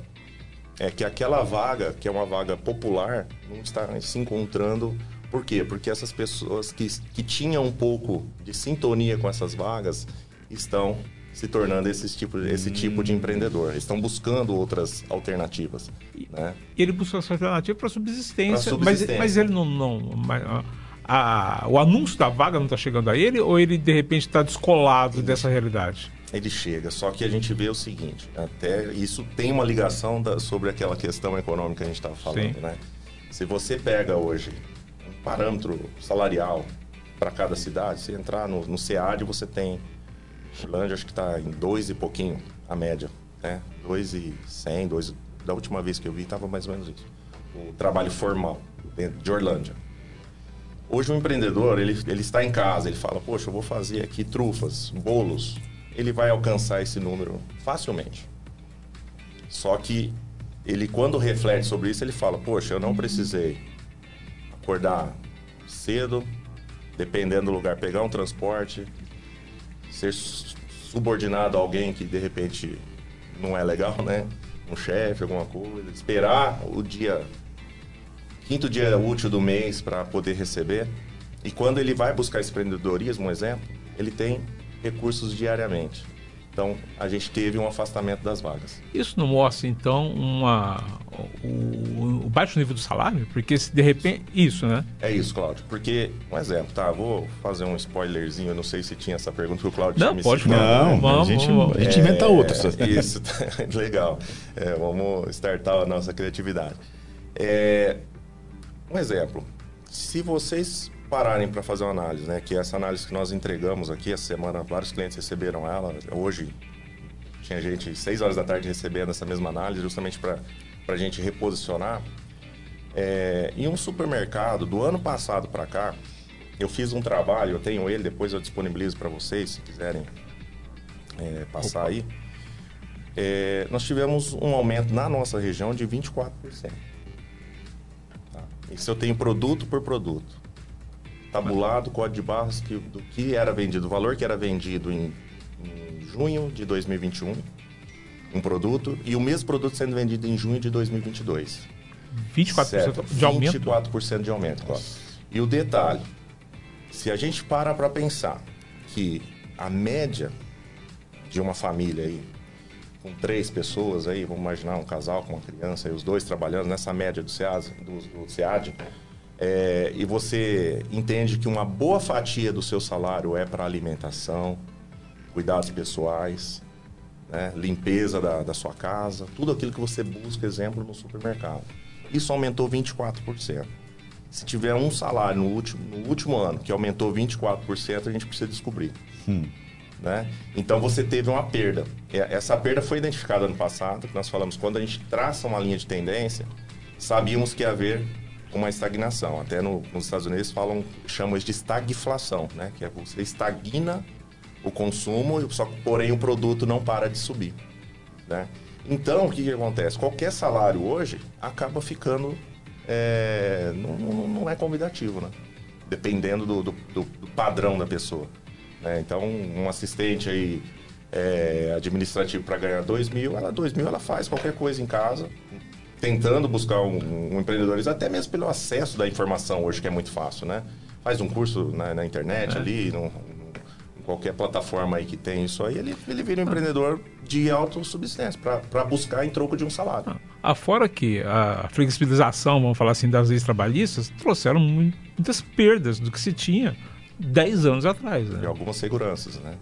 S5: é que aquela vaga, que é uma vaga popular, não está se encontrando. Por quê? Porque essas pessoas que, que tinham um pouco de sintonia com essas vagas estão se tornando esse tipo, esse tipo de empreendedor. Estão buscando outras alternativas. Né?
S6: E ele busca essa alternativa para subsistência,
S5: Pra
S6: Mas,
S5: subsistência.
S6: mas ele não. não mas, a- a- o anúncio da vaga não está chegando a ele ou ele de repente está descolado dessa realidade?
S5: Ele chega, só que a gente vê o seguinte, até isso tem uma ligação da- sobre aquela questão econômica que a gente estava falando,
S6: Sim.
S5: né? Se você pega hoje um parâmetro salarial para cada cidade, se entrar no, no SEAD, você tem Orlândia, acho que está em dois e pouquinho a média, né? Dois e cem, dois, da última vez que eu vi estava mais ou menos isso. O trabalho formal dentro de Orlândia. Hoje o empreendedor, ele, ele está em casa, ele fala, poxa, eu vou fazer aqui trufas, bolos. Ele vai alcançar esse número facilmente. Só que ele, quando reflete sobre isso, ele fala, poxa, eu não precisei acordar cedo, dependendo do lugar, pegar um transporte, ser su- subordinado a alguém que de repente não é legal, né? Um chefe, alguma coisa, esperar o dia quinto dia útil do mês para poder receber. E quando ele vai buscar esse empreendedorismo, um exemplo, ele tem recursos diariamente. Então, a gente teve um afastamento das vagas.
S6: Isso não mostra, então, uma, o, o baixo nível do salário? Porque se de repente. Isso, né?
S5: É isso, Cláudio. Porque, um exemplo, tá? Vou fazer um spoilerzinho. Eu não sei se tinha essa pergunta que o Cláudio
S6: Não,
S5: tinha me
S6: pode
S5: citado.
S3: Não,
S6: Vamos,
S3: a gente,
S6: vamos.
S3: a gente inventa
S5: É,
S3: outras.
S5: Isso, [laughs] legal. É, vamos startar a nossa criatividade. É, um exemplo. Se vocês pararem para fazer uma análise, né? Que essa análise que nós entregamos aqui essa semana, vários clientes receberam ela. Hoje tinha gente 6 horas da tarde recebendo essa mesma análise, justamente para a gente reposicionar. É, em um supermercado, do ano passado para cá, eu fiz um trabalho, eu tenho ele, depois eu disponibilizo para vocês, se quiserem é, passar aí. É, nós tivemos um aumento na nossa região de 24%. Tá? Isso eu tenho produto por produto. Tabulado, código de barras que, do que era vendido, o valor que era vendido em, em junho de 2021, um produto, e o mesmo produto sendo vendido em junho de 2022.
S6: 24%
S5: Certo.
S6: de aumento.
S5: 24% de aumento, claro. E o detalhe, se a gente para para pensar que a média de uma família aí, com três pessoas aí, vamos imaginar um casal com uma criança e os dois trabalhando nessa média do SEAD, do, do SEAD é, e você entende que uma boa fatia do seu salário é para alimentação, cuidados pessoais, né, limpeza da, da sua casa, tudo aquilo que você busca, exemplo, no supermercado. Isso aumentou 24%. Se tiver um salário no último, no último ano que aumentou 24%, a gente precisa descobrir.
S3: Hum.
S5: Né? Então você teve uma perda. Essa perda foi identificada ano passado, que nós falamos, quando a gente traça uma linha de tendência, sabíamos que ia haver uma estagnação. Até no- nos Estados Unidos falam, chamam isso de estagflação, né? que é você estagna o consumo, só porém o produto não para de subir. Né? Então, o que, que acontece? Qualquer salário hoje acaba ficando. é, não, não- é convidativo, né? Dependendo do, do- do- padrão da pessoa. né? Então, um assistente aí é, administrativo para ganhar 2 mil, ela 2 mil ela faz qualquer coisa em casa, tentando buscar um, um empreendedorismo, até mesmo pelo acesso da informação hoje, que é muito fácil, né? Faz um curso na, na internet ali, num- qualquer plataforma aí que tem isso aí, ele, ele vira um empreendedor de autossubsistência, para buscar em troco de um salário.
S6: Afora que a flexibilização, vamos falar assim, das leis trabalhistas, trouxeram mu- muitas perdas do que se tinha 10 anos atrás. Né?
S5: algumas seguranças, né?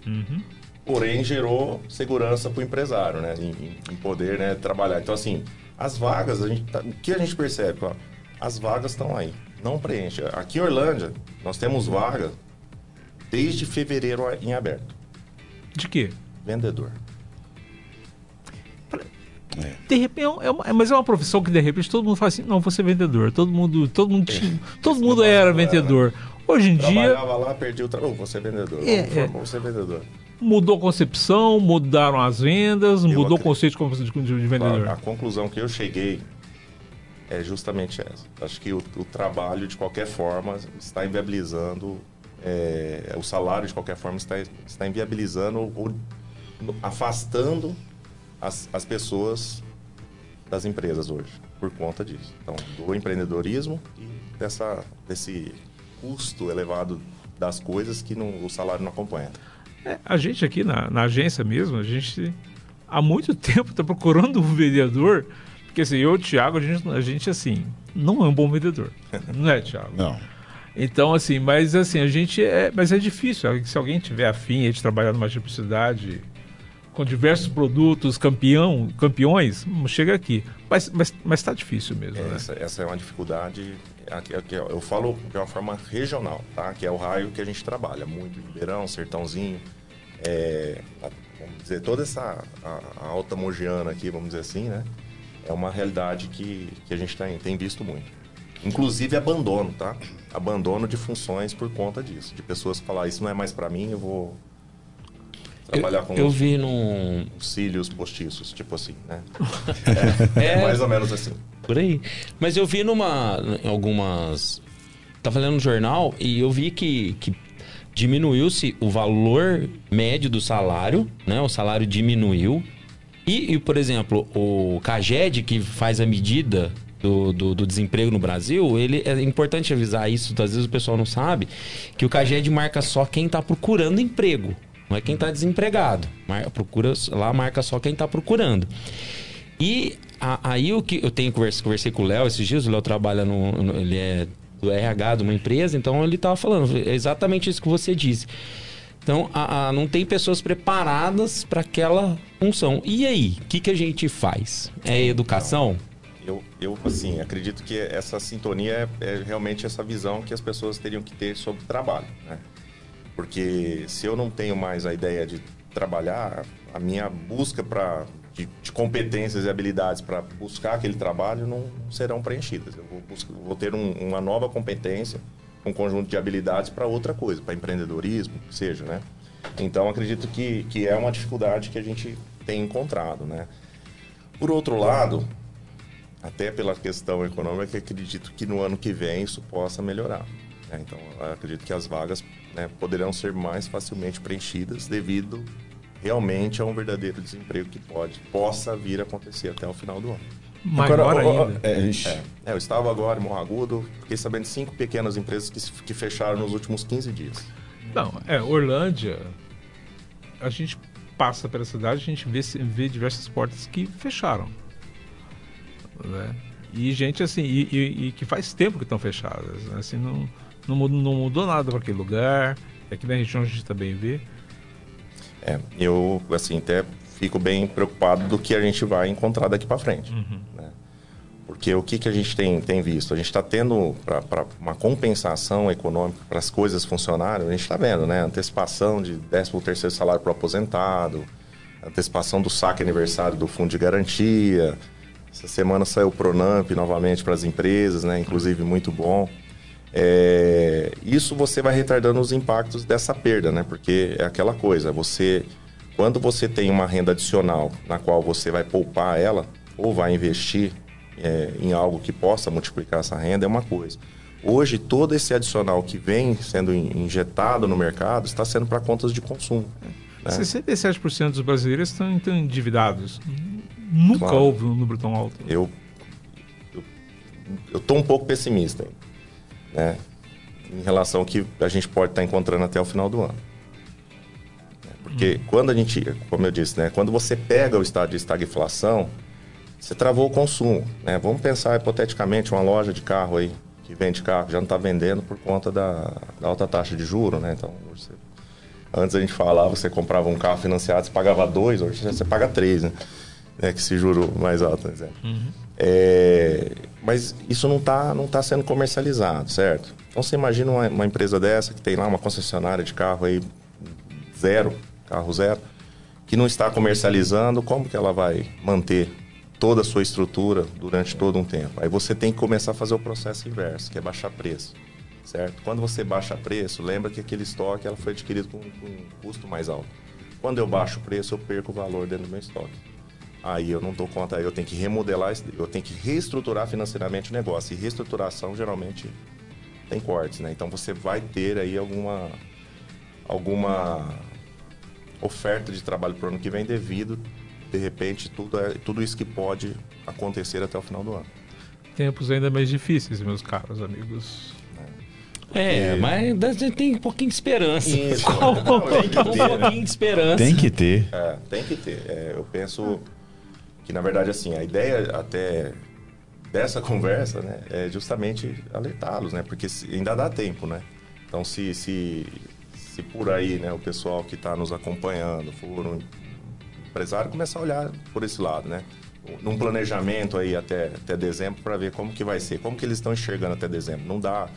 S5: Porém, gerou segurança para o empresário, né? Em, em- poder né, trabalhar. Então, assim, as vagas, a gente tá- o que a gente percebe? Ó, as vagas estão aí, não preenche. Aqui em Orlândia, nós temos vaga desde fevereiro em aberto.
S6: De quê?
S5: Vendedor.
S6: De repente, é uma- é uma- mas é uma profissão que de repente todo mundo fala assim, não, vou ser vendedor. Todo mundo, todo mundo, tinha, todo mundo era vendedor. Hoje em dia
S5: Trabalhava lá, perdi o trabalho. Oh, vou ser vendedor.
S6: É,
S5: Vamos,
S6: é.
S5: vou ser vendedor.
S6: Mudou a concepção, mudaram as vendas, mudou o
S5: acredito-
S6: conceito de, de, de
S5: A, a
S6: vendedor.
S5: conclusão que eu cheguei é justamente essa. Acho que o, o trabalho, de qualquer forma, está inviabilizando, é, o salário, de qualquer forma, está, está inviabilizando ou afastando as, as pessoas das empresas hoje, por conta disso. Então, do empreendedorismo e dessa, desse custo elevado das coisas que não- o salário não acompanha.
S6: É, a gente aqui na, na agência mesmo, a gente há muito [laughs] tempo está procurando um vendedor, porque assim, eu e o Thiago, a gente, a gente assim, não é um bom vendedor. [laughs] Não é, Thiago?
S3: Não.
S6: Então, assim, mas assim, a gente é. Mas é difícil. Se alguém tiver afim de trabalhar numa publicidade com diversos produtos, campeão, campeões, chega aqui. Mas, mas, mas tá difícil mesmo, né?
S5: Essa, essa é uma dificuldade, aqui, aqui, eu falo de uma forma regional, tá? Que é o raio que a gente trabalha, muito Ribeirão, Sertãozinho, é, vamos dizer, toda essa a, a alta mogiana aqui, vamos dizer assim, né? É uma realidade que, que a gente tem, tem visto muito. Inclusive abandono, tá? Abandono de funções por conta disso. De pessoas "Ah, isso não é mais para mim, eu vou trabalhar com
S4: Eu vi num.
S5: cílios postiços, tipo assim, né? [laughs]
S4: É,
S5: É mais ou menos assim.
S4: Por aí. Mas eu vi numa. algumas. Tava lendo no jornal e eu vi que, que diminuiu-se o valor médio do salário, né? O salário diminuiu. E, e, por exemplo, o CAGED, que faz a medida do, do, do desemprego no Brasil, ele é importante avisar isso, às vezes o pessoal não sabe, que o CAGED marca só quem está procurando emprego, não é quem está desempregado. Mar- procura, lá marca só quem está procurando. E a- aí o que eu tenho conversei, conversei com o Léo esses dias, o Léo trabalha no, no- ele é do RH de uma empresa, então ele tava falando é exatamente isso que você disse. Então, a- a- não tem pessoas preparadas para aquela função. E aí, o que, que a gente faz? É educação?
S5: Eu, eu, assim, acredito que essa sintonia é, é realmente essa visão que as pessoas teriam que ter sobre o trabalho, né? Porque se eu não tenho mais a ideia de trabalhar, a minha busca para de, de competências e habilidades para buscar aquele trabalho não serão preenchidas. Eu vou, vou ter um- uma nova competência, um conjunto de habilidades para outra coisa, para empreendedorismo, que seja, né? Então, acredito que, que é uma dificuldade que a gente tem encontrado, né? Por outro lado, até pela questão econômica, acredito que no ano que vem isso possa melhorar. né? Então, acredito que as vagas né, poderão ser mais facilmente preenchidas devido realmente a um verdadeiro desemprego que pode possa vir a acontecer até o final do ano.
S6: Maior
S3: ó, ó,
S6: ainda.
S3: é, ixi.
S5: É, eu estava agora em Morro Agudo, fiquei sabendo de cinco pequenas empresas que, que fecharam nos últimos 15 dias.
S6: Não, é, Orlândia, a gente passa pela cidade, a gente vê, vê diversas portas que fecharam. Né? E gente assim, e, e- e que faz tempo que estão fechadas. né? Assim, não, não, mudou, não mudou nada para aquele lugar. Aqui na região a gente também vê.
S5: É, eu, assim, até fico bem preocupado do que a gente vai encontrar daqui para frente. né? Porque o que, que a gente tem, tem visto? A gente está tendo para uma compensação econômica para as coisas funcionarem, a gente está vendo, né? Antecipação de 13 terceiro salário para o aposentado, antecipação do saque aniversário do fundo de garantia. Essa semana saiu o Pronamp novamente para as empresas, né? Inclusive muito bom. É, isso você vai retardando os impactos dessa perda, né? Porque é aquela coisa, você quando você tem uma renda adicional na qual você vai poupar ela ou vai investir é, em algo que possa multiplicar essa renda é uma coisa. Hoje todo esse adicional que vem sendo in- injetado no mercado está sendo para contas de consumo. né?
S6: 67% dos brasileiros estão, estão endividados. Nunca
S5: Claro.
S6: houve um número tão alto.
S5: Eu, tô um pouco pessimista, né? Em relação ao que a gente pode estar encontrando até o final do ano. Porque quando a gente, como eu disse, né? Quando você pega o estado de estagflação, você travou o consumo, né? Vamos pensar hipoteticamente uma loja de carro aí que vende carro já não está vendendo por conta da, da alta taxa de juro, né? Então, você- antes a gente falava, você comprava um carro financiado, você pagava dois, hoje você paga três, né? Né, que se juro mais alto, exemplo. É, mas isso não está não tá sendo comercializado, certo? Então você imagina uma, uma empresa dessa que tem lá uma concessionária de carro aí zero, carro zero, que não está comercializando, como que ela vai manter toda a sua estrutura durante todo um tempo? Aí você tem que começar a fazer o processo inverso, que é baixar preço, certo? Quando você baixa preço, lembra que aquele estoque ela foi adquirido com, com um custo mais alto. Quando eu baixo o preço, eu perco o valor dentro do meu estoque. Aí eu não dou conta, aí eu tenho que remodelar, eu tenho que reestruturar financeiramente o negócio. E reestruturação geralmente tem cortes, né? Então você vai ter aí alguma alguma oferta de trabalho para o ano que vem devido, de repente, tudo, é, tudo isso que pode acontecer até o final do ano.
S6: Tempos ainda mais difíceis, meus caros amigos.
S4: É, mas a gente tem um pouquinho de esperança.
S5: Isso. [laughs]
S4: um
S5: tem que ter, né?
S4: pouquinho de esperança.
S3: Tem que ter.
S5: É, tem que ter. É, eu penso que, na verdade, assim, a ideia até dessa [laughs] conversa, né, é justamente alertá-los, né? Porque ainda dá tempo, né? Então, se, se, se por aí, né, o pessoal que está nos acompanhando for um empresário, começar a olhar por esse lado, né? Num planejamento aí até, até dezembro para ver como que vai ser, como que eles estão enxergando até dezembro. Não dá,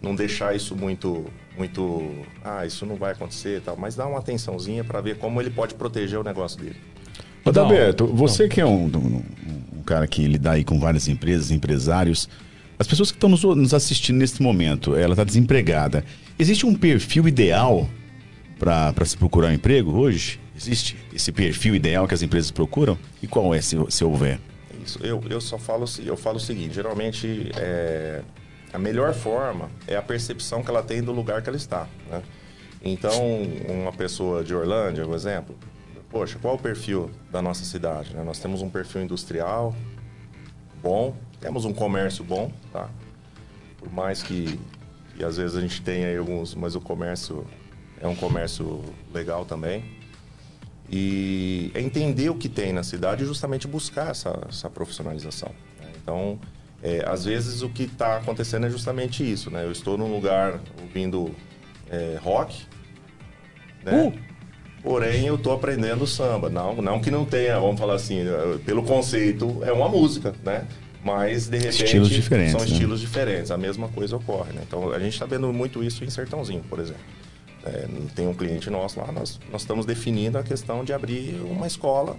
S5: não deixar isso muito, muito, ah, isso não vai acontecer e tal, mas dá uma atençãozinha para ver como ele pode proteger o negócio dele.
S4: Não.
S3: Adalberto, você que é um, um- um cara que lida aí com várias empresas, empresários, as pessoas que estão nos, nos assistindo nesse momento, ela está desempregada. Existe um perfil ideal para se procurar um emprego hoje? Existe esse perfil ideal que as empresas procuram? E qual é, se, se houver?
S5: Isso, eu, eu só falo, eu falo o seguinte, geralmente é, a melhor forma é a percepção que ela tem do lugar que ela está, né? Então, uma pessoa de Orlândia, por exemplo, poxa, qual o perfil da nossa cidade? né? Nós temos um perfil industrial bom, temos um comércio bom, tá? Por mais que, que às vezes a gente tenha alguns, mas o comércio é um comércio legal também. E é entender o que tem na cidade e justamente buscar essa, essa profissionalização. né? Então, é, às vezes o que está acontecendo é justamente isso, né? Eu estou num lugar ouvindo é, rock, né? Porém, eu estou aprendendo samba. Não, não que não tenha, vamos falar assim, eh, pelo conceito, é uma música, né? Mas, de repente,
S3: Estilos diferentes,
S5: são
S3: né?
S5: estilos diferentes. A mesma coisa ocorre, né? Então, a gente está vendo muito isso em Sertãozinho, por exemplo. É, tem um cliente nosso lá, nós, nós estamos definindo a questão de abrir uma escola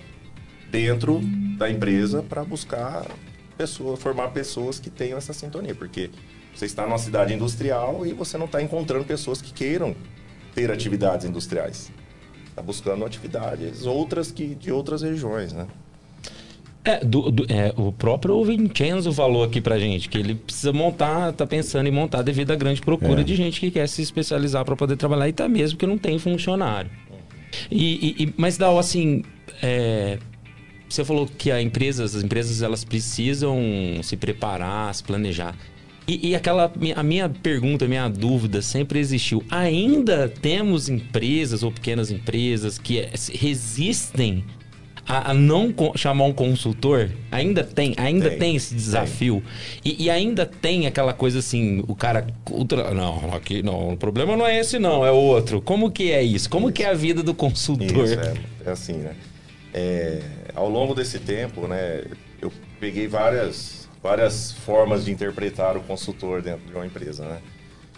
S5: dentro da empresa para buscar pessoas, formar pessoas que tenham essa sintonia, porque você está numa cidade industrial e você não está encontrando pessoas que queiram ter atividades industriais. Está buscando atividades outras que de outras regiões, né?
S4: É, do- do- é, o próprio Vincenzo falou aqui pra gente que ele precisa montar, tá pensando em montar devido à grande procura
S3: É.
S4: de gente que quer se especializar para poder trabalhar e tá mesmo que não tem funcionário. E, e- mas Dal, assim, é, você falou que a empresas, as empresas elas precisam se preparar, se planejar. E, e aquela a minha pergunta, a minha dúvida sempre existiu. Ainda temos empresas ou pequenas empresas que é, resistem a, a não chamar um consultor? Ainda tem, ainda tem,
S5: Tem,
S4: esse desafio. E, e ainda tem aquela coisa assim, o cara. ultra- não, aqui não, o problema não é esse, não, é outro. Como que é isso? Como que é a vida do consultor?
S5: Isso, é, é assim, né? É, ao longo desse tempo, né, eu peguei várias, várias formas de interpretar o consultor dentro de uma empresa, né?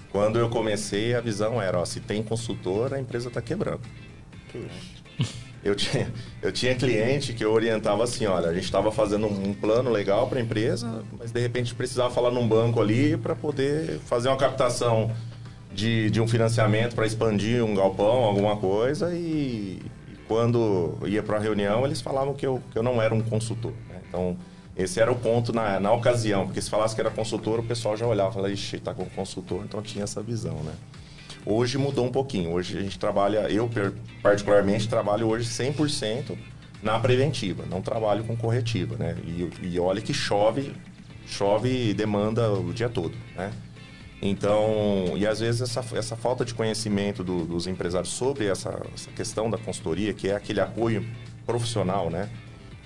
S5: Quando eu comecei, a visão era, ó, se tem consultor, a empresa está quebrando. Eu tinha, eu tinha cliente que eu orientava assim, olha, a gente estava fazendo um plano legal para a empresa, mas de repente precisava falar num banco ali para poder fazer uma captação de, de um financiamento para expandir um galpão, alguma coisa, e, e quando ia para a reunião, eles falavam que eu, que eu não era um consultor. né? Então, esse era o ponto na, na ocasião, porque se falasse que era consultor, o pessoal já olhava e falava, ixi, tá com consultor, então tinha essa visão, né? Hoje mudou um pouquinho. Hoje a gente trabalha, eu particularmente trabalho hoje 100% na preventiva, não trabalho com corretiva, né? E, e olha que chove, chove e demanda o dia todo, né? Então, e às vezes essa, essa falta de conhecimento do- dos empresários sobre essa, essa questão da consultoria, que é aquele apoio profissional, né?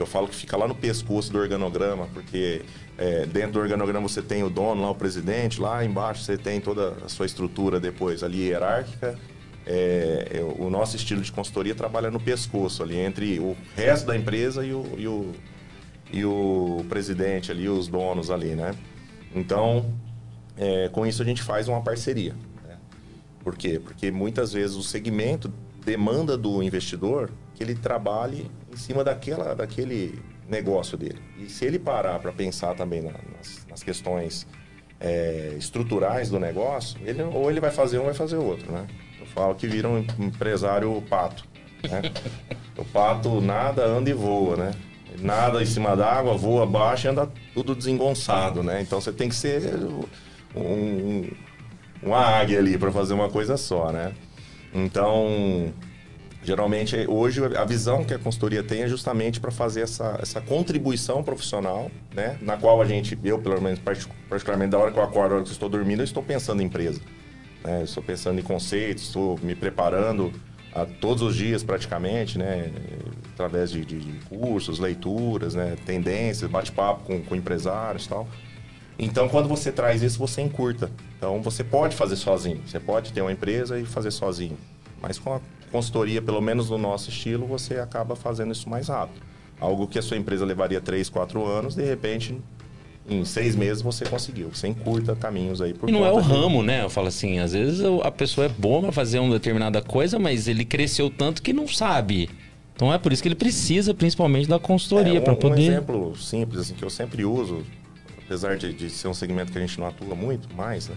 S5: Eu falo que fica lá no pescoço do organograma, porque é, dentro do organograma você tem o dono lá, o presidente, lá embaixo você tem toda a sua estrutura depois ali hierárquica. É, é, o nosso estilo de consultoria trabalha no pescoço ali, entre o resto da empresa e o, e o, e o presidente ali, os donos ali, né? Então, é, com isso a gente faz uma parceria. né? Por quê? Porque muitas vezes o segmento demanda do investidor que ele trabalhe em cima daquela, daquele negócio dele. E se ele parar para pensar também na- nas, nas questões é, estruturais do negócio, ele, ou ele vai fazer um, vai fazer outro, né? Eu falo que vira um empresário pato, né? [laughs] o pato nada, anda e voa, né? Nada em cima d'água, voa abaixo e anda tudo desengonçado, né? Então você tem que ser um, um- uma águia ali para fazer uma coisa só, né? Então, geralmente, hoje a visão que a consultoria tem é justamente para fazer essa, essa contribuição profissional, né? Na qual a gente, eu pelo menos partic- particularmente da hora que eu acordo, da hora que eu estou dormindo, eu estou pensando em empresa. Né? Eu estou pensando em conceitos, estou me preparando a todos os dias praticamente, né? Através de, de- de cursos, leituras, né? Tendências, bate-papo com, com empresários e tal. Então, quando você traz isso, você encurta. Então, você pode fazer sozinho. Você pode ter uma empresa e fazer sozinho. Mas com a consultoria, pelo menos no nosso estilo, você acaba fazendo isso mais rápido. Algo que a sua empresa levaria 3, 4 anos, de repente, em seis meses você conseguiu. Você encurta caminhos aí por
S4: E não é o
S5: de-
S4: ramo, né? Eu falo assim, às vezes a pessoa é boa pra fazer uma determinada coisa, mas ele cresceu tanto que não sabe. Então é por isso que ele precisa, principalmente, da consultoria
S5: É, um,
S4: poder.
S5: Um exemplo simples, assim, que eu sempre uso, apesar de, de ser um segmento que a gente não atua muito mais, né?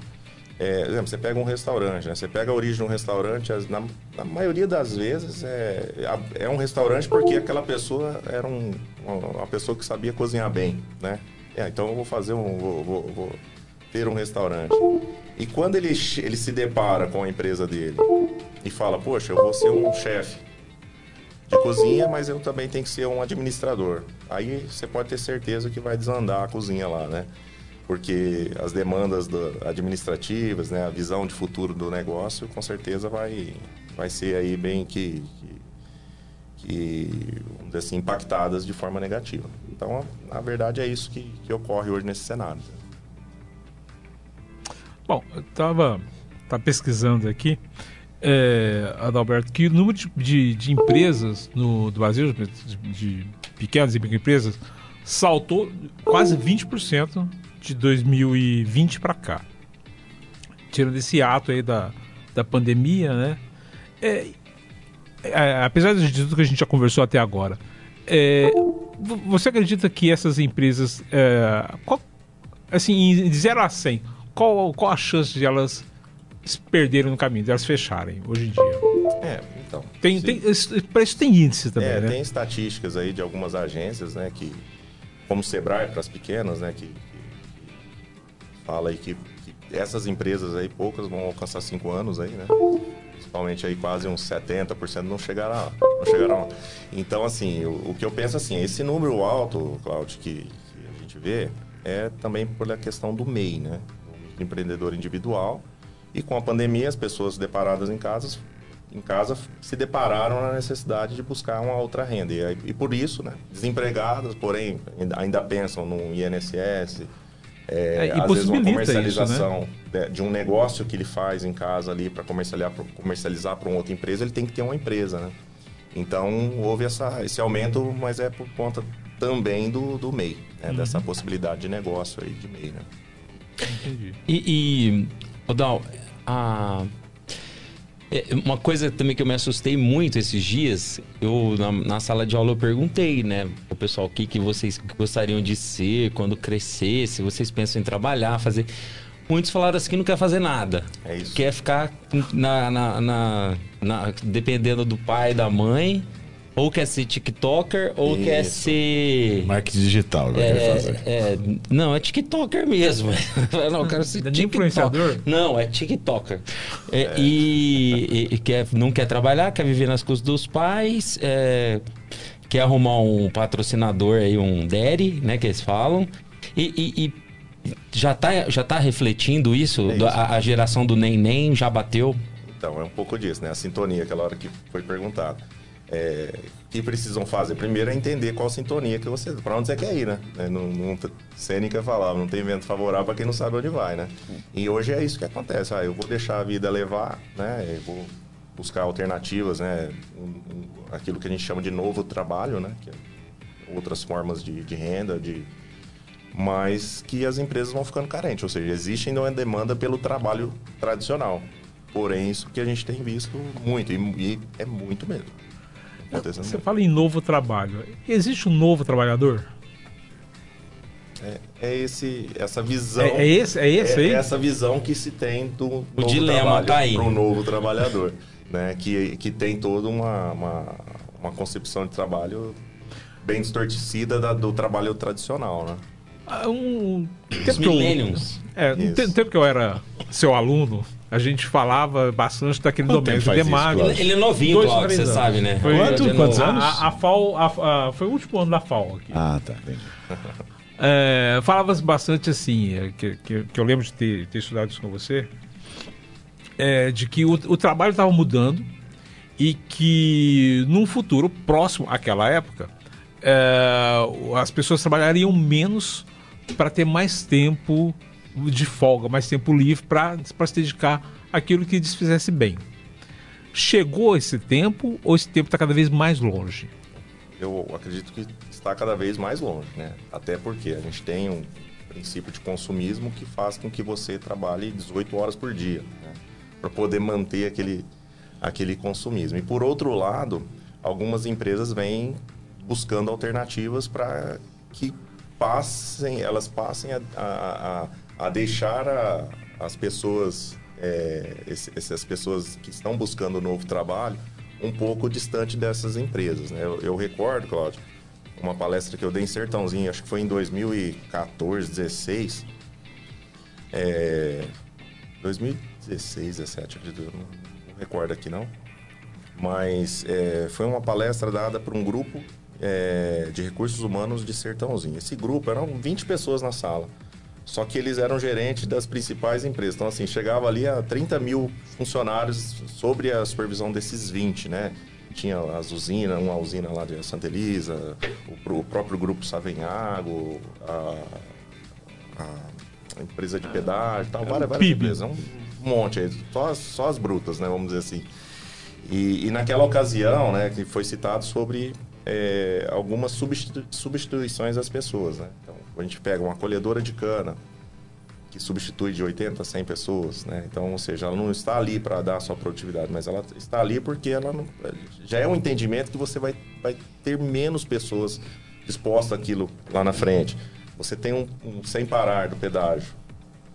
S5: É, exemplo, você pega um restaurante, né? Você pega a origem de um restaurante, na, na maioria das vezes é, é um restaurante porque aquela pessoa era um, uma, pessoa que sabia cozinhar bem, né? É, então eu vou fazer um... Vou, vou- vou ter um restaurante. E quando ele, ele se depara com a empresa dele e fala, poxa, eu vou ser um chefe de cozinha, mas eu também tenho que ser um administrador. Aí você pode ter certeza que vai desandar a cozinha lá, né? Porque as demandas do- administrativas, né, a visão de futuro do negócio, com certeza vai, vai ser aí bem que, que, que, assim, impactadas de forma negativa. Então, a, a verdade é isso que, que ocorre hoje nesse cenário.
S6: Bom, eu estava tá pesquisando aqui, é, Adalberto, que o número de, de, de empresas no do Brasil, de, de pequenas e microempresas, saltou quase 20% de 2020 para cá. Tirando esse ato aí da, da pandemia, né? É, é, apesar de tudo que a gente já conversou até agora, é, vo- você acredita que essas empresas, é, qual- assim, de 0 a 100, qual, qual a chance de elas se perderem no caminho, de elas fecharem hoje em dia?
S5: É, então.
S6: Tem,
S5: se-
S6: tem, para isso tem índice também,
S5: é,
S6: né?
S5: tem estatísticas aí de algumas agências, né, que como o Sebrae para as pequenas, né, que fala aí que, que essas empresas aí poucas vão alcançar cinco anos aí, né? Principalmente aí quase uns 70% não chegará, não chegarão. Então assim, o, o que eu penso assim, esse número alto, Claudio, que, que a gente vê é também pela questão do MEI, né? O empreendedor individual e com a pandemia as pessoas deparadas em casas em casa se depararam na necessidade de buscar uma outra renda. E, e por isso, né, desempregadas, porém, ainda, ainda pensam no INSS, é,
S6: É, e
S5: às vezes uma comercialização de, de um negócio que ele faz em casa ali para comercializar comercializar para uma outra empresa, ele tem que ter uma empresa, né? Então houve essa, esse aumento, mas é por conta também do, do MEI, né?
S6: Uhum.
S5: dessa possibilidade de negócio aí de MEI, né?
S6: Entendi.
S4: E, e Odal, a... é, uma coisa também que eu me assustei muito esses dias, eu na, na sala de aula eu perguntei, né, o pessoal o que, que vocês gostariam de ser quando crescer, se vocês pensam em trabalhar, fazer. Muitos falaram assim que não quer fazer nada.
S5: É isso.
S4: Quer ficar na, na, na- na- dependendo do pai e da mãe, ou quer ser TikToker, ou quer
S5: Isso.
S4: ser.
S3: Marketing digital, vai querer fazer.
S4: É, é, não, é TikToker mesmo. [laughs] não, eu quero ser
S6: De
S4: TikTok.
S6: influenciador?
S4: Não, é TikToker. É, E, e- e quer, não quer trabalhar, quer viver nas custas dos pais, é, quer arrumar um patrocinador aí, um daddy, né, que eles falam. E, e- e já, tá, já tá refletindo isso?
S5: É isso.
S4: A, a geração do nem-nem já bateu?
S5: Então, é um pouco disso, né? A sintonia, aquela hora que foi perguntado. É, que precisam fazer? Primeiro é entender qual sintonia que você... Para onde você quer ir, né? É, Não, não, Sêneca falava, não tem vento favorável para quem não sabe onde vai, né? E hoje é isso que acontece. Ah, eu vou deixar a vida levar, né? Eu vou buscar alternativas, né? Aquilo que a gente chama de novo trabalho, né? É outras formas de, de renda, de mas que as empresas vão ficando carentes, ou seja, existe ainda uma demanda pelo trabalho tradicional. Porém, isso que a gente tem visto muito, e, e é muito mesmo. Acontecendo
S6: Você
S5: muito.
S6: fala em novo trabalho. Existe um novo trabalhador?
S5: É, é esse, essa visão.
S6: É, é esse, é esse aí?
S5: É essa visão que se tem do
S4: O dilema tá aí.
S5: para o novo trabalhador, né? Que, que tem toda uma, uma, uma concepção de trabalho bem distorcida da- do trabalho tradicional, né?
S6: Ah, Um
S4: Os
S6: tempo que eu-. É, te- tempo que eu era seu aluno, a gente falava bastante daquele
S3: Quanto
S6: domínio Demag.
S3: Cláudio?
S4: Ele, ele é novinho,
S6: Dois,
S4: Cláudio, você sabe, né?
S6: Foi-
S3: Quanto?
S4: É
S3: Quantos anos?
S6: A, a FAO, a- a- foi o último ano da FAO aqui.
S3: Ah, tá. Entendi.
S6: É, Falava-se bastante assim, é, que, que, que eu lembro de ter, ter estudado isso com você, é, de que o, o trabalho estava mudando e que num futuro próximo àquela época, é, as pessoas trabalhariam menos para ter mais tempo de folga, mais tempo livre para se dedicar àquilo que lhes fizesse bem. Chegou esse tempo ou esse tempo está cada vez mais longe?
S5: eu acredito que está cada vez mais longe, né? Até porque a gente tem um princípio de consumismo que faz com que você trabalhe 18 horas por dia, né? para poder manter aquele, aquele consumismo. E por outro lado, algumas empresas vêm buscando alternativas para que passem, elas passem a, a, a- a deixar a- as pessoas, é, essas pessoas que estão buscando um novo trabalho, um pouco distante dessas empresas. Né? Eu, eu recordo, Cláudio, uma palestra que eu dei em Sertãozinho, acho que foi em 2014, 16. É, 2016, 17, acredito, eu não, não recordo aqui não. Mas é, foi uma palestra dada por um grupo é, de recursos humanos de Sertãozinho. Esse grupo eram 20 pessoas na sala. Só que eles eram gerentes das principais empresas. Então, assim, chegava ali a 30 mil funcionários sobre a supervisão desses 20, né? Tinha as usinas, uma usina lá de Santa Elisa, o, o próprio grupo Savenhago, a, a empresa de pedágio tal, várias, várias empresas. Um monte aí, só as, só as brutas, né? Vamos dizer assim. E, e naquela ocasião, né, que foi citado sobre é, algumas substitu- substituições das pessoas, né? Então, a gente pega uma colhedora de cana, que substitui de 80 a 100 pessoas, né? Então, ou seja, ela não está ali para dar a sua produtividade, mas ela está ali porque ela não, já é um entendimento que você vai, vai ter menos pessoas dispostas àquilo lá na frente. Você tem um, um sem parar do pedágio,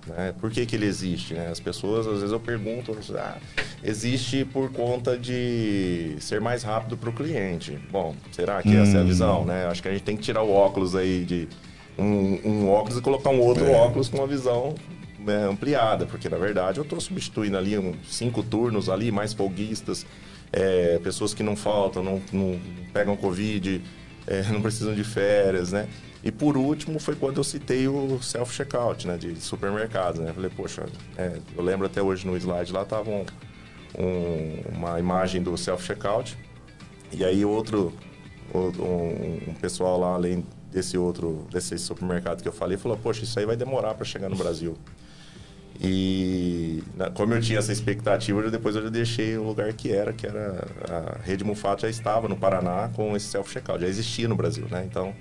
S5: né? Por que, que ele existe? Né? As pessoas, às vezes eu pergunto, ah, existe por conta de ser mais rápido para o cliente. Bom, será que essa é a visão? Né? Acho que a gente tem que tirar o óculos aí de um, um óculos e colocar um outro óculos com uma visão né, ampliada, porque na verdade eu estou substituindo ali um, cinco turnos ali, mais folguistas, é, pessoas que não faltam, não, não pegam Covid, é, [laughs] não precisam de férias, né? E por último foi quando eu citei o self-checkout, né? De supermercados, né? Falei, poxa, é, eu lembro até hoje no slide lá tava um, um- uma imagem do self-checkout. E aí outro, outro- um, um pessoal lá, além desse outro, desse supermercado que eu falei, falou, poxa, isso aí vai demorar para chegar no Brasil. E como eu tinha essa expectativa, eu- depois eu já deixei o lugar que era, que era a rede Mufato já estava no Paraná com esse self-checkout, já existia no Brasil, né? Então,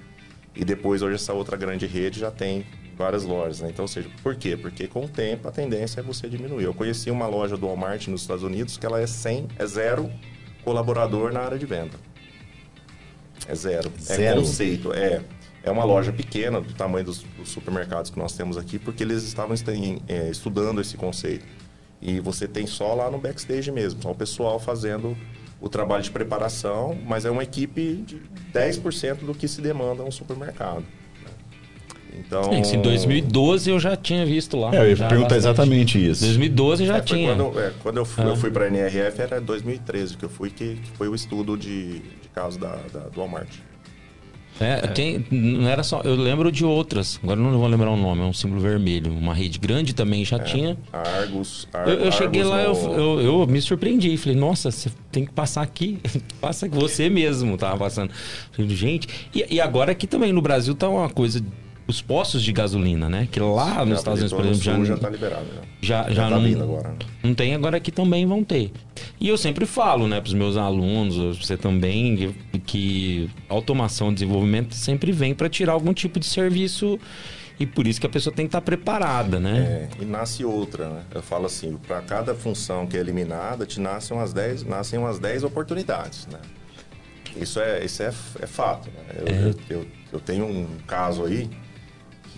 S5: e depois hoje essa outra grande rede já tem várias lojas, né? Então, ou seja, por quê? Porque com o tempo a tendência é você diminuir. Eu conheci uma loja do Walmart nos Estados Unidos que ela é 100, é zero colaborador na área de venda. É zero. É
S3: Zero?
S5: conceito, é. É uma loja pequena, do tamanho dos, dos supermercados que nós temos aqui, porque eles estavam é, estudando esse conceito. E você tem só lá no backstage mesmo, só o pessoal fazendo o trabalho de preparação, mas é uma equipe de 10% do que se demanda um supermercado. né? Então,
S4: em 2012 eu já tinha visto lá.
S3: É, eu ia
S4: já
S3: perguntar exatamente isso.
S4: 2012 já
S5: É,
S4: tinha.
S5: Quando, é, quando eu fui,
S4: Ah.
S5: fui para a NRF era 2013 que eu fui, que, que foi o estudo de, de caso da, da- do Walmart.
S4: É, tem- não era só. Eu lembro de outras. Agora eu não vou lembrar o nome. É um símbolo vermelho. Uma rede grande também já tinha.
S5: A Argus. Ar-
S4: Eu, eu cheguei lá, eu,
S5: no-
S4: eu, eu me surpreendi. Falei, nossa, você tem que passar aqui. [laughs] Passa que você mesmo tava passando. Falei, gente. E, e agora aqui também no Brasil tá uma coisa. Os postos de gasolina, né? Que lá
S5: Já
S4: nos Estados Unidos, por exemplo, já,
S5: já está liberado. né?
S4: já,
S5: Já,
S4: já
S5: tá
S4: não,
S5: agora. né?
S4: não tem, agora aqui também vão ter. E eu sempre falo, né, pros meus alunos, você também, que automação e desenvolvimento sempre vem para tirar algum tipo de serviço e por isso que a pessoa tem que estar preparada, né?
S5: É, e nasce outra, né? Eu falo assim, para cada função que é eliminada, te nascem umas 10, nascem umas 10 oportunidades, né? Isso é, isso é, é fato, né? Eu,
S4: É.
S5: eu, eu, eu tenho um caso aí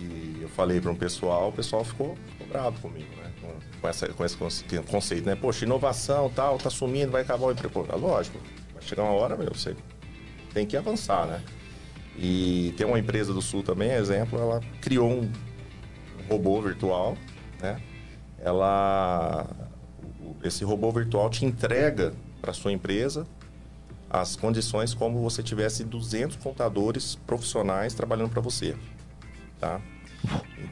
S5: que eu falei para um pessoal, o pessoal ficou, ficou bravo comigo, né? Com, com, essa, com esse conce- conceito, né? Poxa, inovação tal, tá sumindo, vai acabar o emprego. É lógico, vai chegar uma hora, meu, você tem que avançar, né? E tem uma empresa do Sul também, exemplo, ela criou um, robô virtual, né? Ela, esse robô virtual te entrega para sua empresa as condições como você tivesse 200 contadores profissionais trabalhando para você, tá?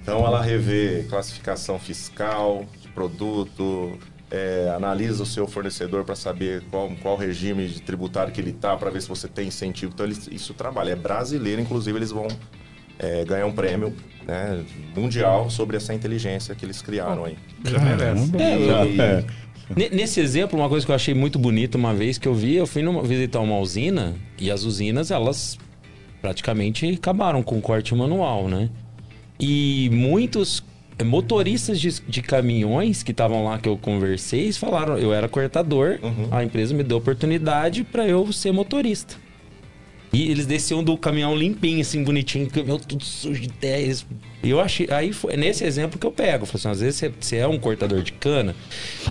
S5: Então ela revê classificação fiscal de produto, é, analisa o seu fornecedor para saber qual, qual regime de tributário que ele tá, para ver se você tem incentivo. Então eles, isso trabalha. É brasileiro, inclusive eles vão é, ganhar um prêmio né, mundial sobre essa inteligência que eles criaram aí.
S6: Já merece.
S5: E-
S3: É.
S4: Ne- Nesse exemplo, uma coisa que eu achei muito bonita uma vez que eu vi, eu fui numa- visitar uma usina e as usinas, elas praticamente acabaram com o corte manual, né? E muitos motoristas de, de caminhões que estavam lá que eu conversei, falaram, eu era cortador, a empresa me deu oportunidade para eu ser motorista. E eles desciam do caminhão limpinho, assim, bonitinho, caminhão tudo sujo de terra. E eu achei. Aí foi nesse exemplo que eu pego. Eu falo assim, às vezes você, você é um cortador de cana,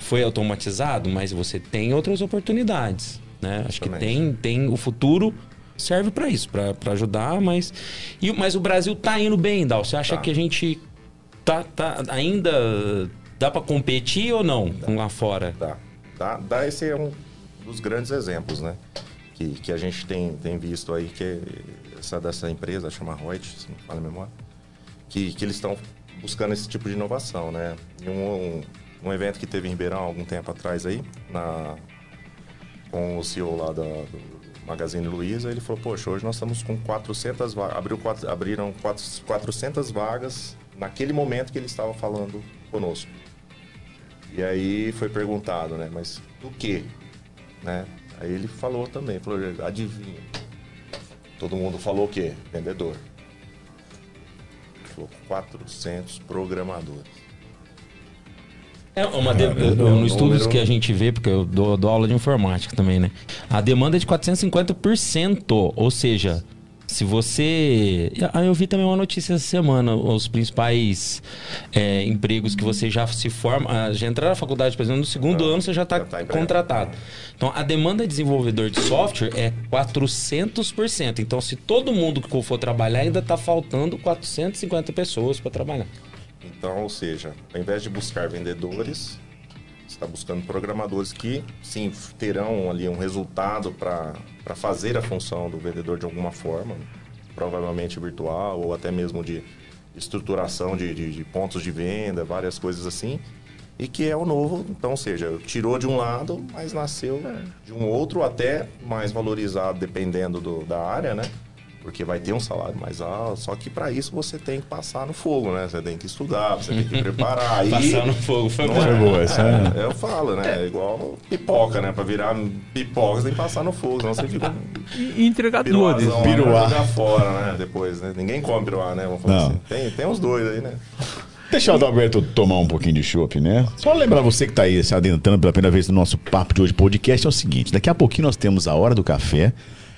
S4: foi automatizado, mas você tem outras oportunidades. Né? Acho que tem, tem. O futuro serve para isso, para ajudar, mas. E, mas o Brasil tá indo bem, Dal. Você acha
S5: Tá.
S4: que a gente tá, tá ainda. Dá para competir ou não com lá fora?
S5: Dá. Dá, dá esse é um dos grandes exemplos, né? Que, que a gente tem, tem visto aí, que é essa dessa empresa, chama Reut, se não me falha a memória, que, que eles estão buscando esse tipo de inovação, né? Em um, um, um evento que teve em Ribeirão algum tempo atrás aí, na, com o CEO lá da, do Magazine Luiza, ele falou, poxa, hoje nós estamos com 400 vagas, abriu quatro, abriram quatro- 400 vagas naquele momento que ele estava falando conosco. E aí foi perguntado, né? Mas do que? Né? Aí ele falou também, falou, adivinha. Todo mundo falou o quê? Vendedor. Ele falou 400 programadores.
S4: É uma de...
S5: é um
S4: no estudos
S5: número-
S4: que a gente vê, porque eu dou, dou aula de informática também, né? A demanda é de 450%, ou seja, se você... Ah, eu vi também uma notícia essa semana, os principais é, empregos que você já se forma, ah, já entrar na faculdade, por exemplo, no segundo
S5: Ah,
S4: ano você já está
S5: tá empregado.
S4: contratado. Então, a demanda de desenvolvedor de software é 400%. Então, se todo mundo que for trabalhar, ainda está faltando 450 pessoas para trabalhar.
S5: Então, ou seja, ao invés de buscar vendedores, você está buscando programadores que, sim, terão ali um resultado para fazer a função do vendedor de alguma forma, provavelmente virtual ou até mesmo de estruturação de, de- de pontos de venda, várias coisas assim. e que é o novo, então, ou seja, tirou de um lado, mas nasceu de um outro, até mais valorizado, dependendo do, da área, né? Porque vai ter um salário mais alto, só que para isso você tem que passar no fogo, né? Você tem que estudar, você tem que preparar. Aí, [laughs]
S4: Passar no fogo, foi
S5: não
S4: bom.
S5: é,
S3: boa, essa
S5: é, Eu falo, né? É igual pipoca, né? Pra virar pipoca, você tem que passar no fogo, senão você [laughs] fica um
S6: E, e entregadores.
S5: piruazão,
S3: Piruá.
S5: Vai jogar fora, né? Depois, né? Ninguém come piruá, né? Vamos falar
S3: Não.
S5: assim. Tem, tem uns dois aí, né?
S3: Deixa o Adalberto tomar um pouquinho de chopp, né? Só lembrar você que está aí se adentrando pela primeira vez no nosso papo de hoje podcast é o seguinte: daqui a pouquinho nós temos a hora do café.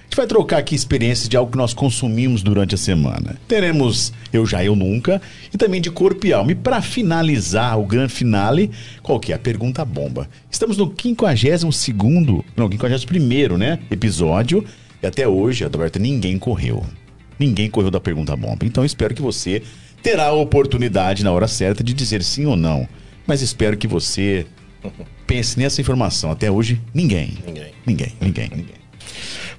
S3: A gente vai trocar aqui experiências de algo que nós consumimos durante a semana. Teremos Eu Já Eu Nunca e também de Corpo e Alma. E para finalizar o grande finale, qual que é a pergunta bomba? Estamos no 52º, não, 51º, né? Episódio. E até hoje, Adalberto, ninguém correu. Ninguém correu da pergunta bomba. Então espero que você terá a oportunidade na hora certa de dizer sim ou não. Mas espero que você [laughs] pense nessa informação. Até hoje, ninguém.
S5: Ninguém.
S3: Ninguém, ninguém, ninguém.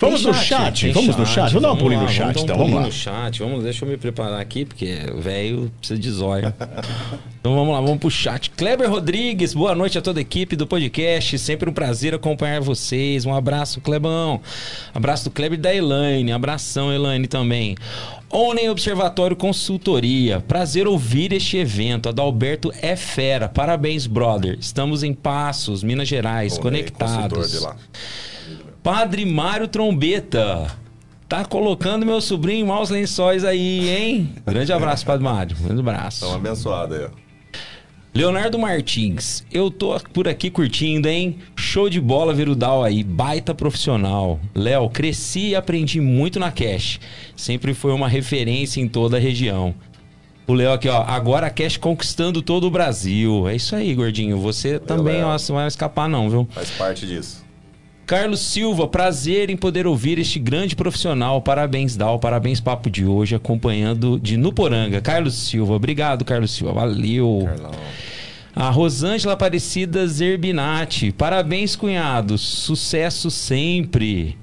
S3: Vamos no chat? Vamos no chat? Vamos dar um pulinho no chat, então. Vamos lá.
S4: no chat. Vamos, deixa eu me preparar aqui, porque o velho precisa de zóio. então vamos lá, vamos pro chat. Kleber Rodrigues, boa noite a toda a equipe do podcast. Sempre um prazer acompanhar vocês. Um abraço, Clebão. Abraço do Kleber e da Elaine. Abração, Elaine, também. Onem Observatório Consultoria. Prazer ouvir este evento. Adalberto é fera. Parabéns, brother. Estamos em Passos, Minas Gerais,
S5: Consultor
S4: conectados.
S5: de lá.
S4: Padre Mário Trombeta. Tá colocando meu sobrinho em maus lençóis aí, hein? Grande abraço, Padre Mário. Grande abraço.
S5: Então, abençoado aí, ó.
S4: Leonardo Martins. Eu tô por aqui curtindo, hein? Show de bola, Virudal aí. Baita profissional. Léo, cresci e aprendi muito na Cash. Sempre foi uma referência em toda a região. O Léo aqui, ó. Agora a Cash conquistando todo o Brasil. É isso aí, gordinho. Você também,
S5: Léo.
S4: ó, você não vai escapar não, viu?
S5: Faz parte disso.
S4: Carlos Silva, prazer em poder ouvir este grande profissional. Parabéns, Dal. Parabéns, papo de hoje, acompanhando de Nuporanga. Carlos Silva, obrigado, Carlos Silva. Valeu.
S5: Carlão.
S4: A Rosângela Aparecida Zerbinati. Parabéns, cunhados. Sucesso sempre.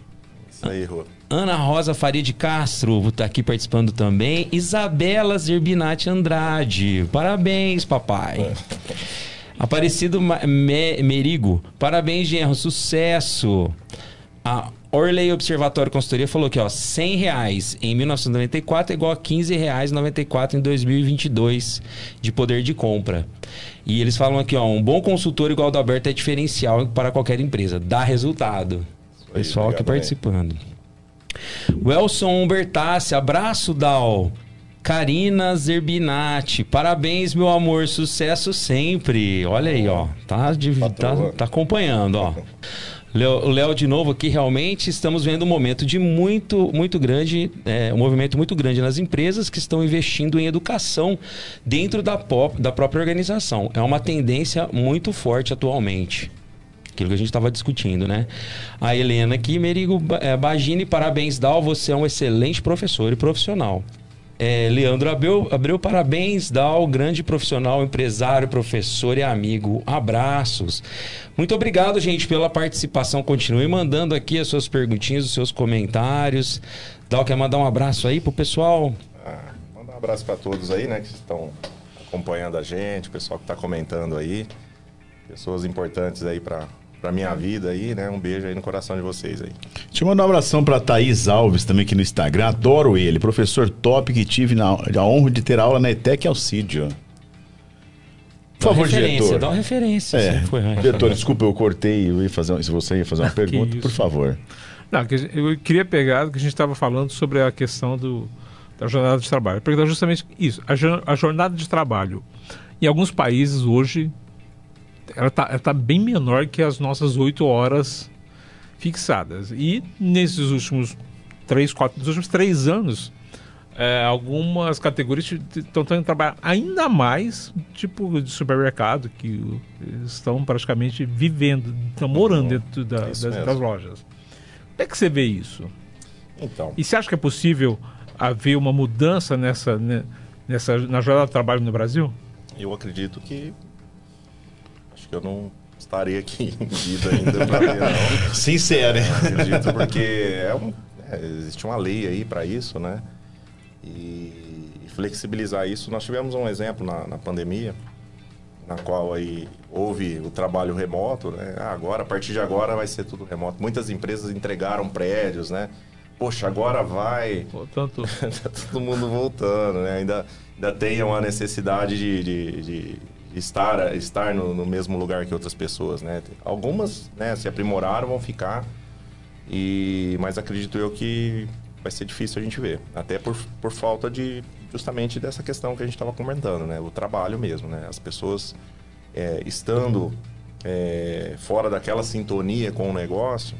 S5: Isso aí, Rô.
S4: Ana Rosa Faria de Castro está aqui participando também. Isabela Zerbinati Andrade. Parabéns, papai. [laughs] Aparecido Me- Merigo. Parabéns, Genro. Sucesso. A Orley Observatório Consultoria falou que ó, 100 reais em 1994 é igual a 15 reais 94 em 2022 de poder de compra. E eles falam aqui, ó, um bom consultor igual ao do Alberto é diferencial para qualquer empresa. Dá resultado.
S5: aí,
S4: Pessoal aqui participando. Welson Bertassi, abraço, Dal. Karina Zerbinati, parabéns, meu amor, sucesso sempre. Olha aí, ó, tá, de- tá, tá acompanhando, ó. Léo- O Léo de novo aqui, realmente estamos vendo um momento de muito, muito grande, é, um movimento muito grande nas empresas que estão investindo em educação dentro da, pop- da própria organização. É uma tendência muito forte atualmente. Aquilo que a gente estava discutindo, né? A Helena aqui, Merigo é, Bagini, parabéns, Dal. Você é um excelente professor e profissional. É, Leandro Abreu, Abreu, parabéns, Dal, grande profissional, empresário, professor e amigo. Abraços. Muito obrigado, gente, pela participação. Continue mandando aqui as suas perguntinhas, os seus comentários. Dal, quer mandar um abraço aí pro pessoal?
S5: Ah, mandar um abraço para todos aí, né, que estão acompanhando a gente, o pessoal que está comentando aí. Pessoas importantes aí para para minha vida aí, né? Um beijo aí no coração de vocês aí.
S3: Deixa eu mandar um abração pra Thaís Alves também aqui no Instagram. Adoro ele. Professor top que tive na, a honra de ter aula na ETEC Alcídio. Por
S4: Dá uma
S3: favor,
S4: referência,
S3: diretor.
S4: Dá uma referência.
S3: É,
S4: foi, né?
S3: diretor, desculpa, eu cortei. Eu ia fazer, se você ia fazer uma [laughs] pergunta, por favor.
S6: Não, eu queria pegar o que a gente estava falando sobre a questão do, da jornada de trabalho. Perguntar justamente isso. A jornada de trabalho. Em alguns países hoje, ela está tá bem menor que as nossas oito horas fixadas. E nesses últimos três, quatro, nos últimos três anos, é, algumas categorias estão tendo trabalhar ainda mais, tipo de supermercado, que estão praticamente vivendo, estão morando dentro da- das, das lojas. Como é que você vê isso?
S5: Então,
S6: E você acha que é possível haver uma mudança nessa, né, nessa na jornada de trabalho no Brasil?
S5: eu acredito que acho que eu não estarei aqui [laughs] em vida ainda para ver não.
S3: Sincero, hein?
S5: acredito, porque é um, é, existe uma lei aí para isso, né? E flexibilizar isso. Nós tivemos um exemplo na, na pandemia, na qual aí houve o trabalho remoto, né? Ah, agora, a partir de agora vai ser tudo remoto. Muitas empresas entregaram prédios, né? Poxa, agora vai.
S6: Portanto, [laughs]
S5: tá todo mundo voltando, né? Ainda, ainda tem uma necessidade de, de, de estar, estar no, no, mesmo lugar que outras pessoas, né? Algumas né, se aprimoraram, vão ficar. E, mas acredito eu que vai ser difícil a gente ver. Até por, por falta de justamente dessa questão que a gente estava comentando, né? O trabalho mesmo, né? As pessoas é, estando é, fora daquela sintonia com o negócio,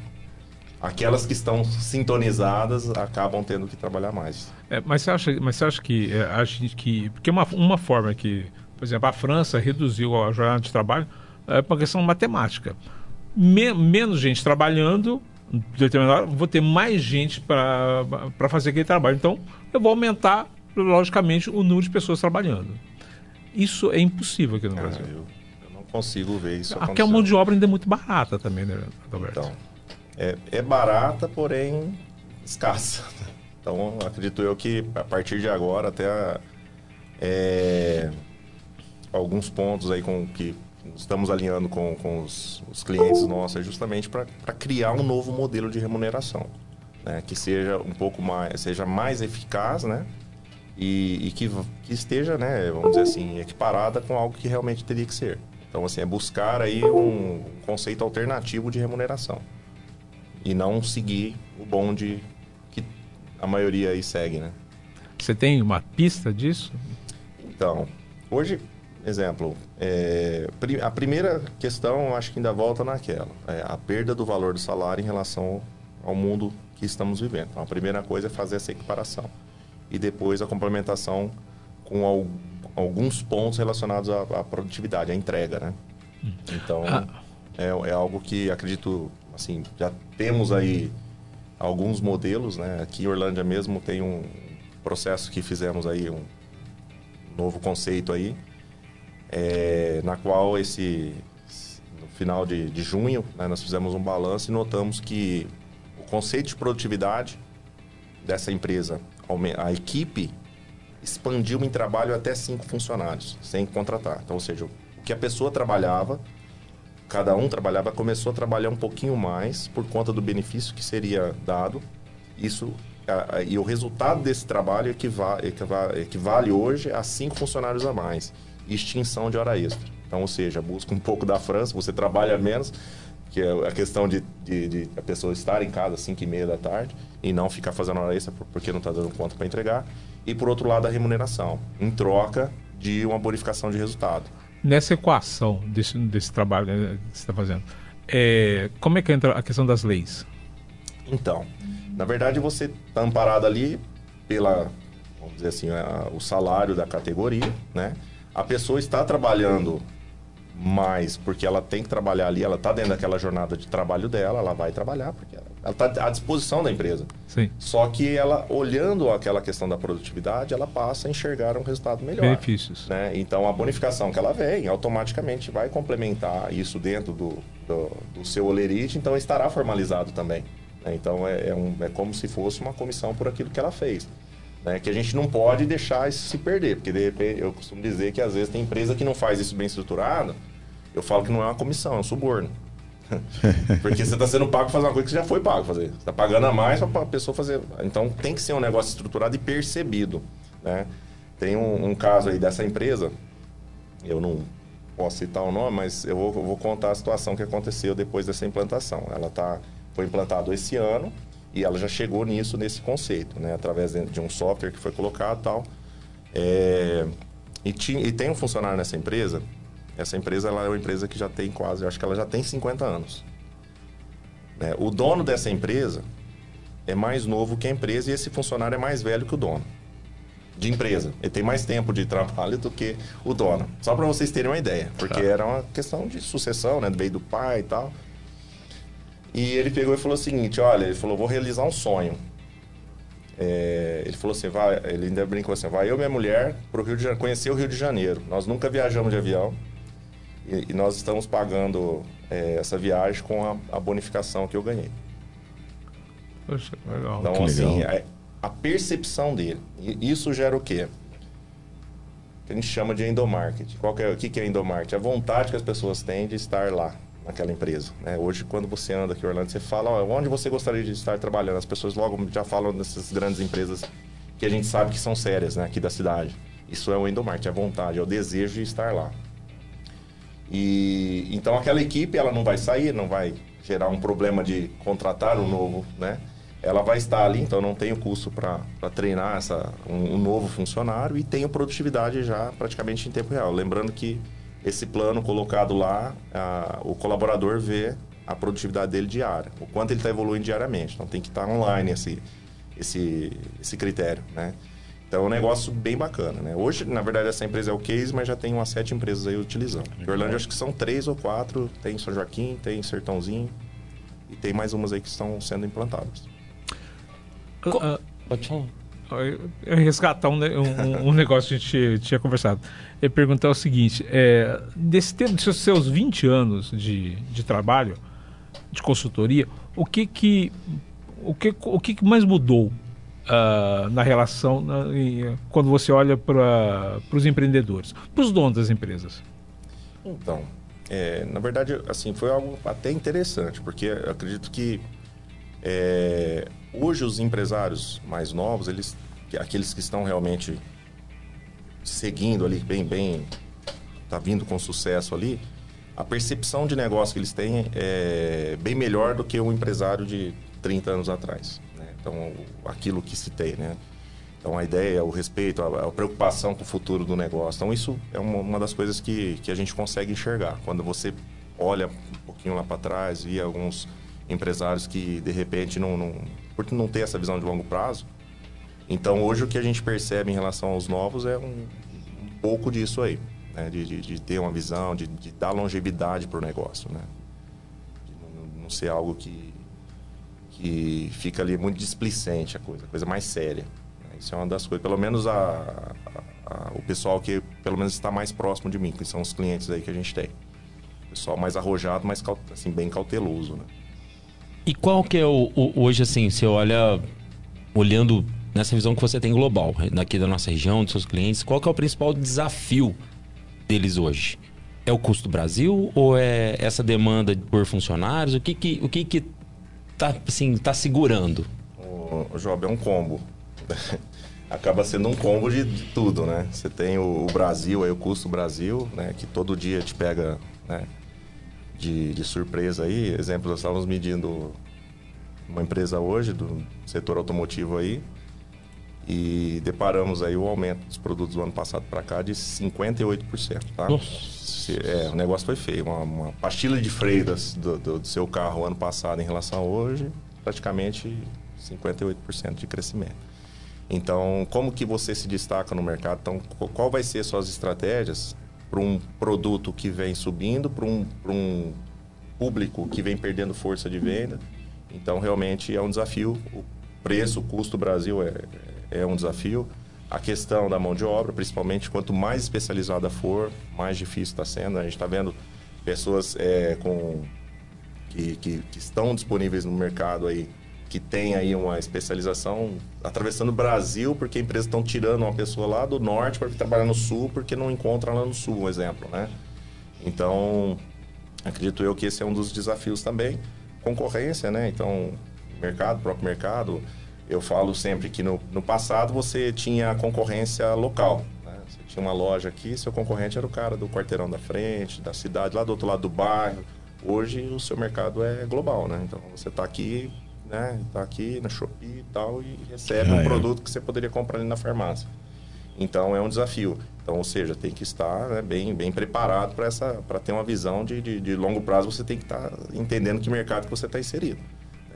S5: aquelas que estão sintonizadas acabam tendo que trabalhar mais.
S6: É, mas você acha, mas você acha que é, a gente que porque uma, uma forma que, por exemplo, a França reduziu a jornada de trabalho é uma questão matemática. Me, menos gente trabalhando, determinada hora, vou ter mais gente para fazer aquele trabalho. Então, eu vou aumentar, logicamente, o número de pessoas trabalhando. Isso é impossível aqui no
S5: Ah,
S6: Brasil.
S5: eu, eu não consigo ver isso
S6: Aqui a
S5: acontecendo.
S6: mão de obra ainda é muito barata também, né, Roberto?
S5: Então, é, é barata, porém escassa. [laughs] Então, acredito eu que a partir de agora, até a- é, alguns pontos aí com que estamos alinhando com, com os, os clientes nossos é justamente para criar um novo modelo de remuneração, né? que seja um pouco mais, seja mais eficaz, né? E, e que, que esteja, né, vamos dizer assim, equiparada com algo que realmente teria que ser. Então, assim, é buscar aí um conceito alternativo de remuneração e não seguir o bonde que a maioria aí segue, né?
S6: Você tem uma pista disso?
S5: Então, hoje, exemplo, é, a primeira questão, acho que ainda volta naquela, é a perda do valor do salário em relação ao mundo que estamos vivendo. Então, a primeira coisa é fazer essa equiparação e depois a complementação com al- alguns pontos relacionados à, à produtividade, à entrega, né? Então,
S6: Ah.
S5: é, é algo que acredito, assim, já temos aí alguns modelos, né? Aqui em Orlândia mesmo tem um processo que fizemos aí, um novo conceito aí, é, na qual esse no final de, de junho né, nós fizemos um balanço e notamos que o conceito de produtividade dessa empresa, a equipe expandiu em trabalho até cinco funcionários, sem contratar. Então, ou seja, o que a pessoa trabalhava, cada um trabalhava, começou a trabalhar um pouquinho mais por conta do benefício que seria dado. Isso e o resultado desse trabalho equiva- equiva- equivale hoje a cinco funcionários a mais. Extinção de hora extra. Então, ou seja, busca um pouco da França, você trabalha menos, que é a questão de, de, de a pessoa estar em casa às 5 e meia da tarde e não ficar fazendo hora extra por- porque não está dando conta para entregar. E por outro lado, a remuneração, em troca de uma bonificação de resultado.
S6: Nessa equação desse, desse trabalho que você está fazendo, é, como é que entra a questão das leis?
S5: Então, na verdade, você está amparado ali pela, vamos dizer assim, a- o salário da categoria, né? A pessoa está trabalhando mais porque ela tem que trabalhar ali, ela está dentro daquela jornada de trabalho dela, ela vai trabalhar porque ela está à disposição da empresa.
S6: Sim.
S5: Só que ela, olhando aquela questão da produtividade, ela passa a enxergar um resultado melhor.
S6: Benefícios.
S5: né? Então, a bonificação que ela vem, automaticamente vai complementar isso dentro do, do, do seu olerite, então estará formalizado também. né? Então, é, é, um- é como se fosse uma comissão por aquilo que ela fez. Né? Que a gente não pode deixar isso se perder, porque de repente, eu costumo dizer que às vezes tem empresa que não faz isso bem estruturado, eu falo que não é uma comissão, é um suborno. [laughs] Porque você está sendo pago para fazer uma coisa que você já foi pago fazer. Você está pagando a mais para a pessoa fazer. Então tem que ser um negócio estruturado e percebido. Né? Tem um, um caso aí dessa empresa, eu não posso citar o nome, mas eu vou, eu vou contar a situação que aconteceu depois dessa implantação. Ela tá, foi implantado esse ano e ela já chegou nisso, nesse conceito, né? através de, um software que foi colocado tal. É, e, ti- e tem um funcionário nessa empresa. Essa empresa ela é uma empresa que já tem quase, eu acho que ela já tem 50 anos. né? O dono dessa empresa é mais novo que a empresa e esse funcionário é mais velho que o dono de empresa. Ele tem mais tempo de trabalho do que o dono. Só para vocês terem uma ideia, porque era uma questão de sucessão, né, veio do pai e tal. E ele pegou e falou o seguinte, olha, ele falou, vou realizar um sonho. É, ele falou assim, vai, ele ainda brincou assim, vai eu e minha mulher pro Rio de Janeiro, conhecer o Rio de Janeiro. Nós nunca viajamos de avião e, e nós estamos pagando é, essa viagem com a, a bonificação que eu ganhei.
S6: Poxa, legal.
S5: Então,
S3: Que
S5: assim,
S3: legal.
S5: a, a percepção dele. E isso gera o quê? que a gente chama de endomarketing. Qual que é, o que, que é endomarketing? A vontade que as pessoas têm de estar lá, naquela empresa. Né? Hoje, quando você anda aqui em Orlando, você fala ó, onde você gostaria de estar trabalhando. As pessoas logo já falam dessas grandes empresas que a gente sabe que são sérias né, aqui da cidade. Isso é o endomarketing, é a vontade, é o desejo de estar lá. E então aquela equipe ela não vai sair, não vai gerar um problema de contratar um novo, né? Ela vai estar ali, então não tem o custo para treinar essa, um, um, novo funcionário e tem produtividade já praticamente em tempo real. Lembrando que esse plano colocado lá, a, o colaborador vê a produtividade dele diária, o quanto ele está evoluindo diariamente. Então tem que estar tá online esse, esse, esse critério, né? Então é um negócio bem bacana, né? Hoje, na verdade, essa empresa é o case, mas já tem umas sete empresas aí utilizando. Em Orlândia, acho que são três ou quatro. Tem São Joaquim, tem Sertãozinho e tem mais umas aí que estão sendo implantadas.
S6: Co uh, resgatar um, um, um, negócio que a gente tinha conversado. Eu perguntar o seguinte: é, desse tempo, dos seus 20 anos de, de trabalho, de consultoria, o que que, o que, o que mais mudou uh, na relação na, quando você olha para os empreendedores, para os donos das empresas?
S5: Então, é, na verdade, assim, foi algo até interessante, porque acredito que é, hoje os empresários mais novos, eles, aqueles que estão realmente seguindo ali bem, bem, tá vindo com sucesso ali, a percepção de negócio que eles têm é bem melhor do que o empresário de 30 anos atrás. Então, aquilo que citei, né? Então, a ideia, o respeito, a, a preocupação com o futuro do negócio. Então, isso é uma, uma, das coisas que, que a gente consegue enxergar. Quando você olha um pouquinho lá para trás, e alguns empresários que, de repente, não, não, por não ter essa visão de longo prazo. Então, hoje, o que a gente percebe em relação aos novos é um, um pouco disso aí. Né? De, de, de, ter uma visão, de, de dar longevidade para o negócio, né? Não, não ser algo que que fica ali muito displicente a coisa, coisa mais séria. Isso é uma das coisas, pelo menos a, a, a, o pessoal que pelo menos está mais próximo de mim, que são os clientes aí que a gente tem. Pessoal mais arrojado, mas assim, bem cauteloso, né?
S4: E qual que é o, o, hoje assim, você olha olhando nessa visão que você tem global, daqui da nossa região, dos seus clientes, qual que é o principal desafio deles hoje? É o custo Brasil ou é essa demanda por funcionários? O que que, o que, que tá, assim, tá segurando?
S5: O, Job, é um combo. [laughs] Acaba sendo um combo de, de tudo, né? Você tem o, o, Brasil, aí o custo Brasil, né? Que todo dia te pega né? De, de surpresa aí. Exemplo, nós estávamos medindo uma empresa hoje do setor automotivo aí e deparamos aí o aumento dos produtos do ano passado para cá de 58%, tá? Nossa é, o negócio foi feio. Uma, uma pastilha de freio do, do, do, seu carro ano passado em relação a hoje, praticamente 58% de crescimento. Então, como que você se destaca no mercado? Então, qual vai ser suas estratégias para um produto que vem subindo, para um, um público que vem perdendo força de venda? Então, realmente é um desafio. O preço, o custo do Brasil é, é um desafio. A questão da mão de obra, principalmente, quanto mais especializada for, mais difícil está sendo. A gente está vendo pessoas é, com que, que, que, estão disponíveis no mercado aí, que tem aí uma especialização atravessando o Brasil, porque empresas estão tirando uma pessoa lá do norte para trabalhar no sul, porque não encontra lá no sul, um exemplo, né? Então, acredito eu que esse é um dos desafios também. Concorrência, né? Então, mercado, próprio mercado, eu falo sempre que no, no passado você tinha concorrência local. Né? Você tinha uma loja aqui, seu concorrente era o cara do quarteirão da frente, da cidade, lá do outro lado do bairro. Hoje o seu mercado é global, né? Então você está aqui, né? Está aqui na Shopee e tal e recebe ah, um é. produto que você poderia comprar ali na farmácia. Então é um desafio. Então, ou seja, tem que estar né, bem, bem preparado para essa, para ter uma visão de, de, de, longo prazo. Você tem que estar tá entendendo que mercado que você está inserido.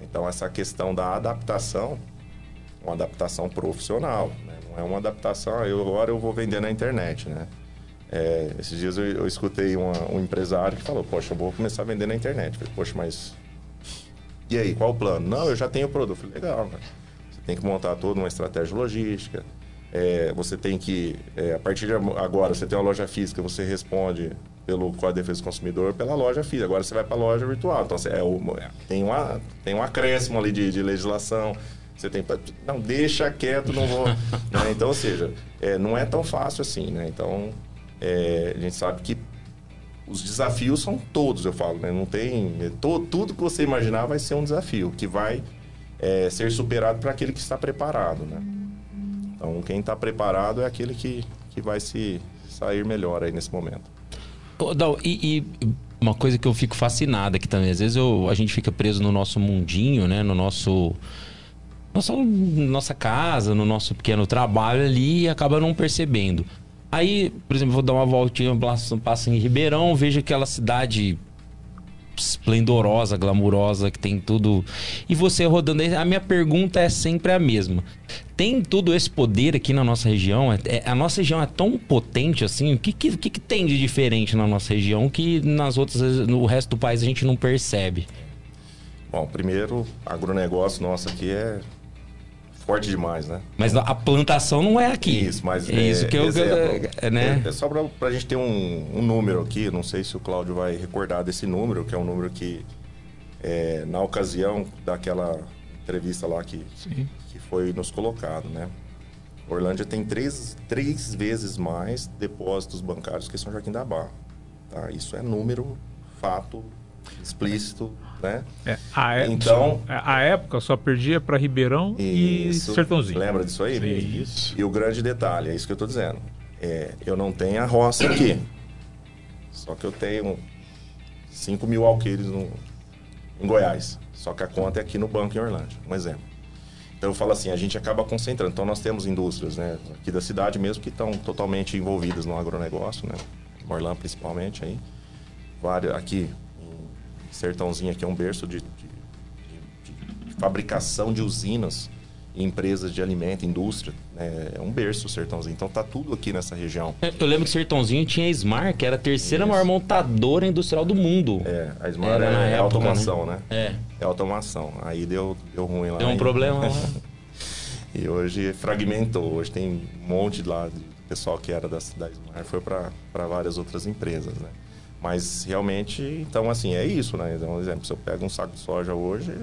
S5: Então essa questão da adaptação uma adaptação profissional, né? não é uma adaptação, ah, eu, agora eu vou vender na internet, né? É, esses dias eu, eu escutei uma, um empresário que falou, poxa, eu vou começar a vender na internet. falei, poxa, mas e aí, qual o plano? Não, eu já tenho o produto. falei, legal, né? Você tem que montar toda uma estratégia logística, é, você tem que, é, a partir de agora, você tem uma loja física, você responde pelo Código de Defesa do Consumidor pela loja física. Agora você vai para a loja virtual. Então, é, o, tem, uma, tem um acréscimo ali de, de legislação Você tem não deixa quieto, não vou. [laughs] né? Então, ou seja, é, não é tão fácil assim, né? Então, é, a gente sabe que os desafios são todos, eu falo, né? Não tem é, to- tudo que você imaginar vai ser um desafio que vai é, ser superado para aquele que está preparado, né? Então, quem está preparado é aquele que, que vai se sair melhor aí nesse momento.
S4: Ô, Dal, e, e uma coisa que eu fico fascinado aqui também, às vezes eu- a gente fica preso no nosso mundinho, né? No nosso. Nossa, nossa casa, no nosso pequeno trabalho ali e acaba não percebendo. Aí, por exemplo, vou dar uma voltinha, passo em Ribeirão, vejo aquela cidade esplendorosa, glamurosa, que tem tudo. E você rodando a minha pergunta é sempre a mesma. Tem todo esse poder aqui na nossa região? É- é- a nossa região é tão potente assim? O que, que que tem de diferente na nossa região que nas outras, no resto do país a gente não percebe?
S5: Bom, primeiro, agronegócio nosso aqui é forte demais, né?
S4: Mas a plantação não é aqui.
S5: Isso, mas
S4: é isso que eu,
S5: exemplo,
S4: é, né?
S5: é, é só para a gente ter um, um número aqui, não sei se o Cláudio vai recordar desse número, que é um número que é, na ocasião daquela entrevista lá que,
S6: Sim.
S5: que foi nos colocado, né? Orlândia tem três, três vezes mais depósitos bancários que São Joaquim da Barra. Tá? Isso é número, fato, explícito, né?
S6: É, a, época,
S5: Então-
S6: a época só perdia para Ribeirão e
S5: Isso.
S6: Sertãozinho.
S5: Lembra disso aí?
S6: Sim.
S5: Isso. E o grande detalhe, é isso que eu tô dizendo. É, eu não tenho a roça aqui. Só que eu tenho 5 mil alqueires no, em Goiás. Só que a conta é aqui no banco em Orlândia. Um exemplo. Então eu falo assim, a gente acaba concentrando. Então nós temos indústrias, né, aqui da cidade mesmo que estão totalmente envolvidas no agronegócio, né? Orlando principalmente aí. Várias, aqui Sertãozinho aqui é um berço de, de- de- de fabricação de usinas e empresas de alimento, indústria. né? É um berço o Sertãozinho. Então tá tudo aqui nessa região.
S4: Eu lembro que Sertãozinho tinha a Smar, que era a terceira
S5: Isso.
S4: maior montadora industrial do mundo.
S5: É, a Smart
S4: Era na
S5: é, é
S4: época,
S5: automação, né?
S4: É.
S5: É automação. Aí deu, deu ruim lá.
S4: Deu um
S5: e-
S4: problema lá. [laughs]
S5: E hoje fragmentou. Hoje tem um monte lá de pessoal que era da, da Smart foi para várias outras empresas, né? Mas realmente, então assim, é isso, né? Então, por exemplo, se eu pego um saco de soja hoje,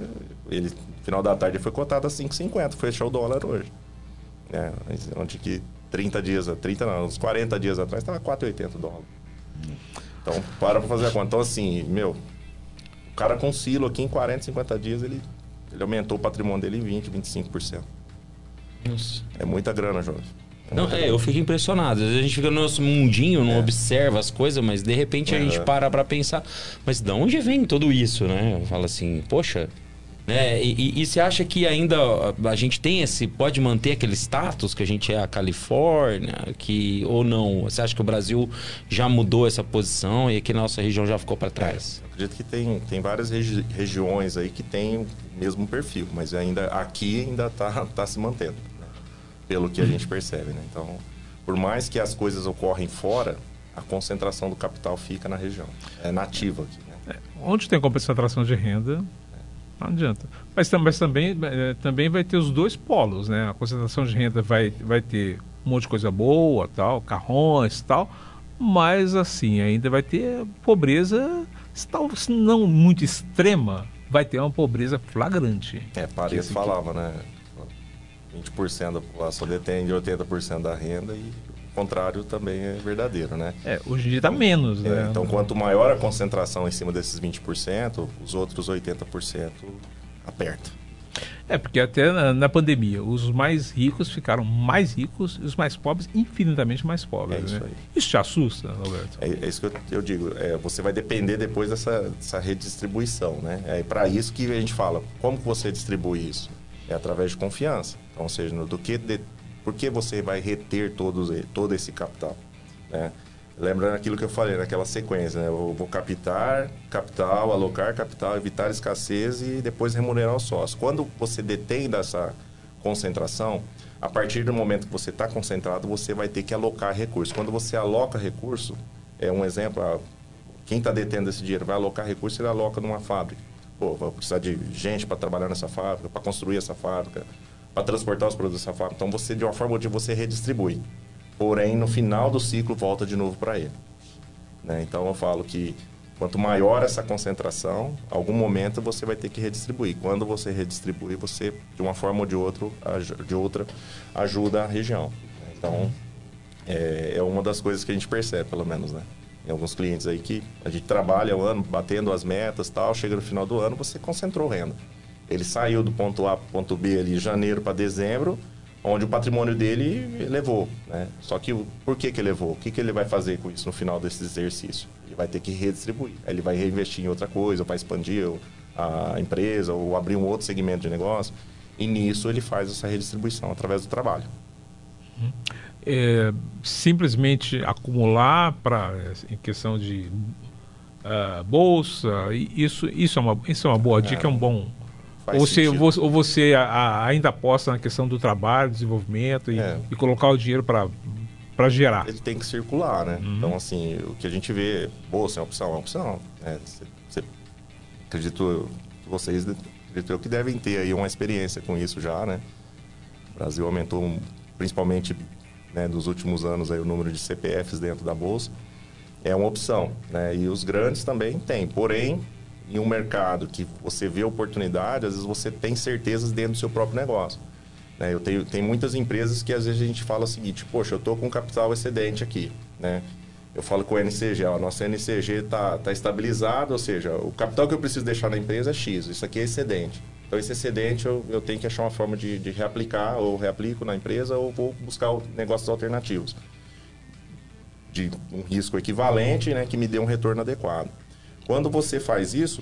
S5: ele, no final da tarde, foi cotado a 5,50, fechou o dólar hoje. Né? Onde que 30 dias, 30 não, uns 40 dias atrás estava 4,80 o dólar. Então, para pra fazer a conta. Então, assim, meu, o cara com silo aqui em 40, 50 dias, ele, ele aumentou o patrimônio dele em 20, 25%.
S4: Nossa.
S5: É muita grana, Jorge. É
S4: Não, é, eu fico impressionado. Às vezes a gente fica no nosso mundinho, não
S5: É.
S4: observa as coisas, mas de repente a gente para pra pensar. Mas de onde vem tudo isso, né? Fala assim, poxa. Né? E, e- e você acha que ainda a gente tem esse. Pode manter aquele status que a gente é a Califórnia? Que, ou não? Você acha que o Brasil já mudou essa posição e aqui na nossa região já ficou para trás?
S5: Eu acredito que tem, tem várias regi- regiões aí que tem o mesmo perfil, mas ainda aqui ainda está tá se mantendo? Pelo que a gente percebe. Né? Então, por mais que as coisas ocorrem fora, a concentração do capital fica na região. É nativa aqui. Né?
S6: Onde tem concentração de renda, não adianta. Mas, mas também, eh, também vai ter os dois polos, né? A concentração de renda vai, vai ter um monte de coisa boa, tal, carrões tal, mas assim, ainda vai ter pobreza, se não muito extrema, vai ter uma pobreza flagrante.
S5: É, Paredes falava, né? 20% da população detém de 80% da renda e o contrário também é verdadeiro, né?
S6: É, hoje em dia está menos,
S5: É,
S6: né?
S5: então, quanto maior a concentração em cima desses 20%, os outros 80% aperta.
S6: É, porque até na, na pandemia, os mais ricos ficaram mais ricos e os mais pobres infinitamente mais pobres.
S5: É isso
S6: né?
S5: aí.
S6: Isso te assusta, Roberto?
S5: É, é isso que eu, eu digo. é, você vai depender depois dessa, dessa redistribuição, né? É para isso que a gente fala. Como que você distribui isso? É através de confiança. Ou seja, do que de, por que você vai reter todos, todo esse capital, né? Lembrando aquilo que eu falei naquela sequência, né? Eu vou captar capital, alocar capital, evitar escassez e depois remunerar os sócios. Quando você detém dessa concentração, a partir do momento que você está concentrado, você vai ter que alocar recursos. Quando você aloca recurso, é um exemplo, quem está detendo esse dinheiro vai alocar recurso, ele aloca numa fábrica. Pô, vou precisar de gente para trabalhar nessa fábrica, para construir essa fábrica, para transportar os produtos dessa fábrica. Então, você, de uma forma ou de você redistribui. Porém, no final do ciclo, volta de novo para ele. Né? Então, eu falo que Quanto maior essa concentração, algum momento você vai ter que redistribuir. Quando você redistribui, você, de uma forma ou de, outro, de outra, ajuda a região. Então, é, é uma das coisas que a gente percebe, pelo menos, né? Tem alguns clientes aí que a gente trabalha o ano batendo as metas tal, chega no final do ano, você concentrou renda. Ele saiu do ponto A para o ponto B ali, janeiro para dezembro, onde o patrimônio dele levou, né? Só que por que que levou? O que que ele vai fazer com isso no final desse exercício? Ele vai ter que redistribuir. Ele vai reinvestir em outra coisa para expandir a empresa ou abrir um outro segmento de negócio. E nisso ele faz essa redistribuição através do trabalho.
S6: É, simplesmente acumular para em questão de uh, bolsa, isso, isso, é uma, isso é uma boa dica, é um bom ou você, ou você a, ainda aposta na questão do trabalho, desenvolvimento e, é. e colocar o dinheiro para gerar?
S5: Ele tem que circular, né? Uhum. Então, assim, o que a gente vê, bolsa é uma opção, é uma opção. Né? Você, você, acredito que vocês acredito que devem ter aí uma experiência com isso já, né? O Brasil aumentou, principalmente né, nos últimos anos, aí, o número de CPFs dentro da bolsa. É uma opção, né? E os grandes também têm. Porém, em um mercado que você vê oportunidade, às vezes você tem certezas dentro do seu próprio negócio. Né? Eu tenho, tem muitas empresas que às vezes a gente fala o seguinte, poxa, eu estou com capital excedente aqui, né? Eu falo com o NCG, ó, nosso NCG está tá estabilizado, ou seja, o capital que eu preciso deixar na empresa é X, isso aqui é excedente. Então, esse excedente eu, eu tenho que achar uma forma de, de reaplicar, ou reaplico na empresa, ou vou buscar negócios alternativos. De um risco equivalente, né, que me dê um retorno adequado. Quando você faz isso,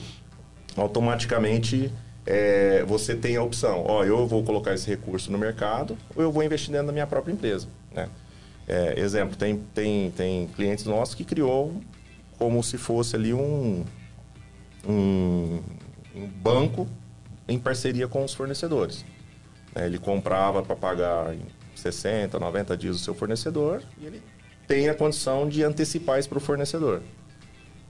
S5: automaticamente é, você tem a opção, ó, eu vou colocar esse recurso no mercado ou eu vou investir dentro da minha própria empresa, né? É, exemplo, tem, tem, tem clientes nossos que criou como se fosse ali um, um, um banco em parceria com os fornecedores. É, ele comprava para pagar em 60, 90 dias o seu fornecedor e ele tem a condição de antecipar isso para o fornecedor,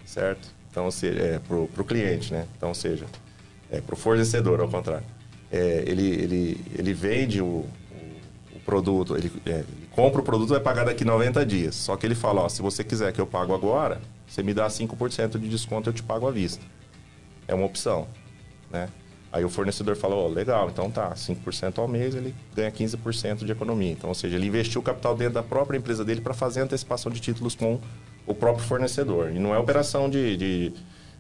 S5: certo? Então, seja, é, para o cliente, né? Então, seja, é, para o fornecedor, ao contrário. É, ele, ele, ele vende o, o, o produto, ele, é, ele, compra o produto vai pagar daqui 90 dias. Só que ele fala, ó, se você quiser que eu pago agora, você me dá 5% de desconto, eu te pago à vista. É uma opção, né? Aí o fornecedor fala, ó, oh, legal, então tá, 5% ao mês, ele ganha 15% de economia. Então, ou seja, ele investiu o capital dentro da própria empresa dele para fazer antecipação de títulos com o próprio fornecedor. E não é operação de, de,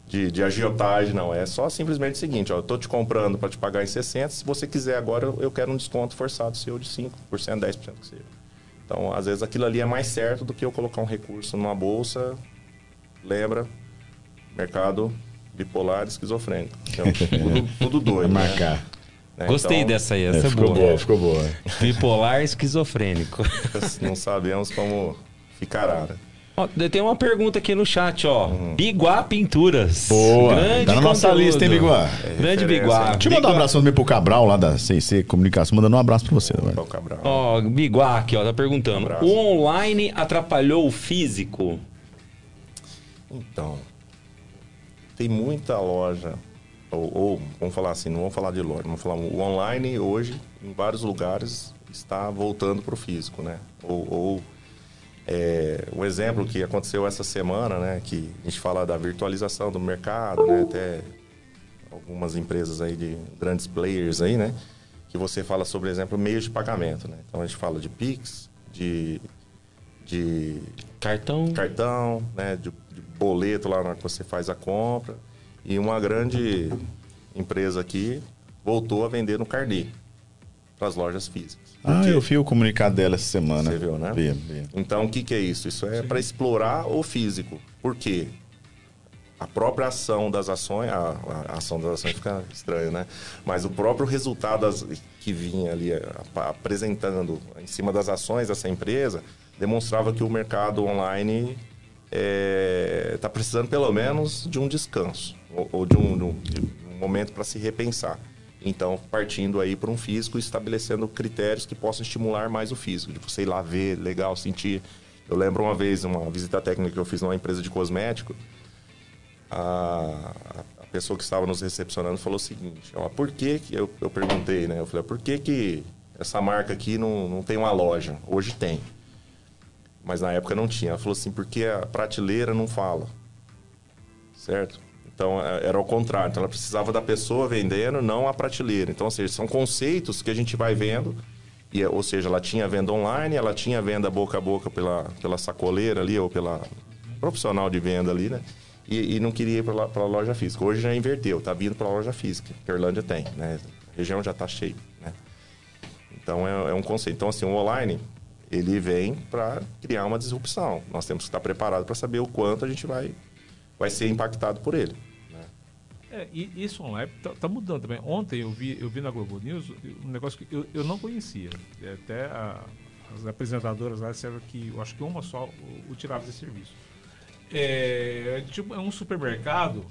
S5: de, de agiotagem, não. É só simplesmente o seguinte, ó, eu estou te comprando para te pagar em 60, se você quiser agora, eu quero um desconto forçado seu de 5%, 10% que seja. Então, às vezes, aquilo ali é mais certo do que eu colocar um recurso numa bolsa. Lembra, mercado bipolar esquizofrênico. Então, [laughs] tudo, tudo doido.
S4: Né? Marcar. Né? Gostei então, dessa aí, essa é, é
S3: ficou
S4: boa.
S3: boa. Ficou boa.
S4: Bipolar esquizofrênico. [laughs]
S5: Não sabemos como ficará, né?
S4: Ó, tem uma pergunta aqui no chat, ó. Uhum. Biguá Pinturas.
S3: Boa. Grande tá na nossa conteúdo. lista, hein, Biguá?
S4: É Grande Biguá.
S3: Deixa eu mandar um abraço também pro Cabral lá da CC Comunicação. Mandando um abraço pra você. Opa,
S4: Cabral. Ó, Biguá aqui, ó, tá perguntando. Um o online atrapalhou o físico?
S5: Então, tem muita loja, ou, ou, vamos falar assim, não vamos falar de loja, vamos falar o online hoje, em vários lugares, está voltando para o físico, né? Ou, ou é, um exemplo que aconteceu essa semana, né? Que a gente fala da virtualização do mercado, né? Até algumas empresas aí de grandes players aí, né? Que você fala sobre, exemplo, meios de pagamento, né? Então a gente fala de Pix, de, de
S4: cartão,
S5: cartão, né? De, de boleto lá na que você faz a compra. E uma grande empresa aqui voltou a vender no Carnê para as lojas físicas.
S3: Ah, eu vi o comunicado dela essa semana.
S5: Você viu, né? Vi, vi. Então, o que, que é isso? Isso é para explorar o físico. Por quê? A própria ação das ações, a, a ação das ações fica estranho, né? Mas o próprio resultado das, que vinha ali a, apresentando em cima das ações dessa empresa demonstrava que o mercado online está é, tá precisando pelo menos de um descanso ou, ou de, um, de um momento para se repensar. Então, partindo aí para um físico, estabelecendo critérios que possam estimular mais o físico, de você ir lá ver, legal, sentir. Eu lembro uma vez, uma visita técnica que eu fiz numa empresa de cosmético, a, a pessoa que estava nos recepcionando falou o seguinte, ó, por que que, eu, eu perguntei, né, eu falei, por que que essa marca aqui não, não tem uma loja? Hoje tem mas na época não tinha. Ela falou assim, porque a prateleira não fala. certo? Então é, era o contrário. Então ela precisava da pessoa vendendo, não a prateleira. Então, ou seja, são conceitos que a gente vai vendo. E, ou seja, ela tinha venda online, ela tinha venda boca a boca pela, pela sacoleira ali, ou pela profissional de venda ali, né? E, e não queria ir para a loja física. Hoje já inverteu, tá vindo para a loja física, que a Irlândia tem, né? A região já está cheia, né? Então é, é, um conceito. Então, assim, o online, ele vem para criar uma disrupção. Nós temos que estar preparados para saber o quanto a gente vai, vai ser impactado por ele.
S6: É, e isso online está tá mudando também. Ontem eu vi, eu vi na Globo News um negócio que eu, eu não conhecia. Até a, as apresentadoras lá disseram que eu acho que uma só utilizava esse serviço. É, tipo, é um supermercado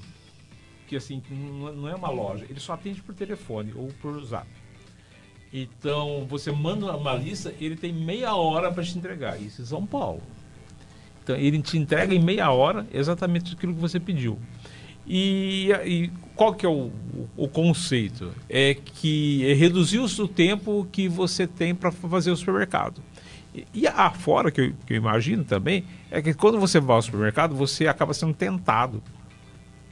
S6: que assim não é uma loja, ele só atende por telefone ou por zap. Então você manda uma lista, ele tem meia hora para te entregar. Isso em São Paulo. Então ele te entrega em meia hora exatamente aquilo que você pediu. E, e qual que é o, o, conceito? É que é reduzir o tempo que você tem para fazer o supermercado. E a fora, que eu, que eu imagino também, é que quando você vai ao supermercado, você acaba sendo tentado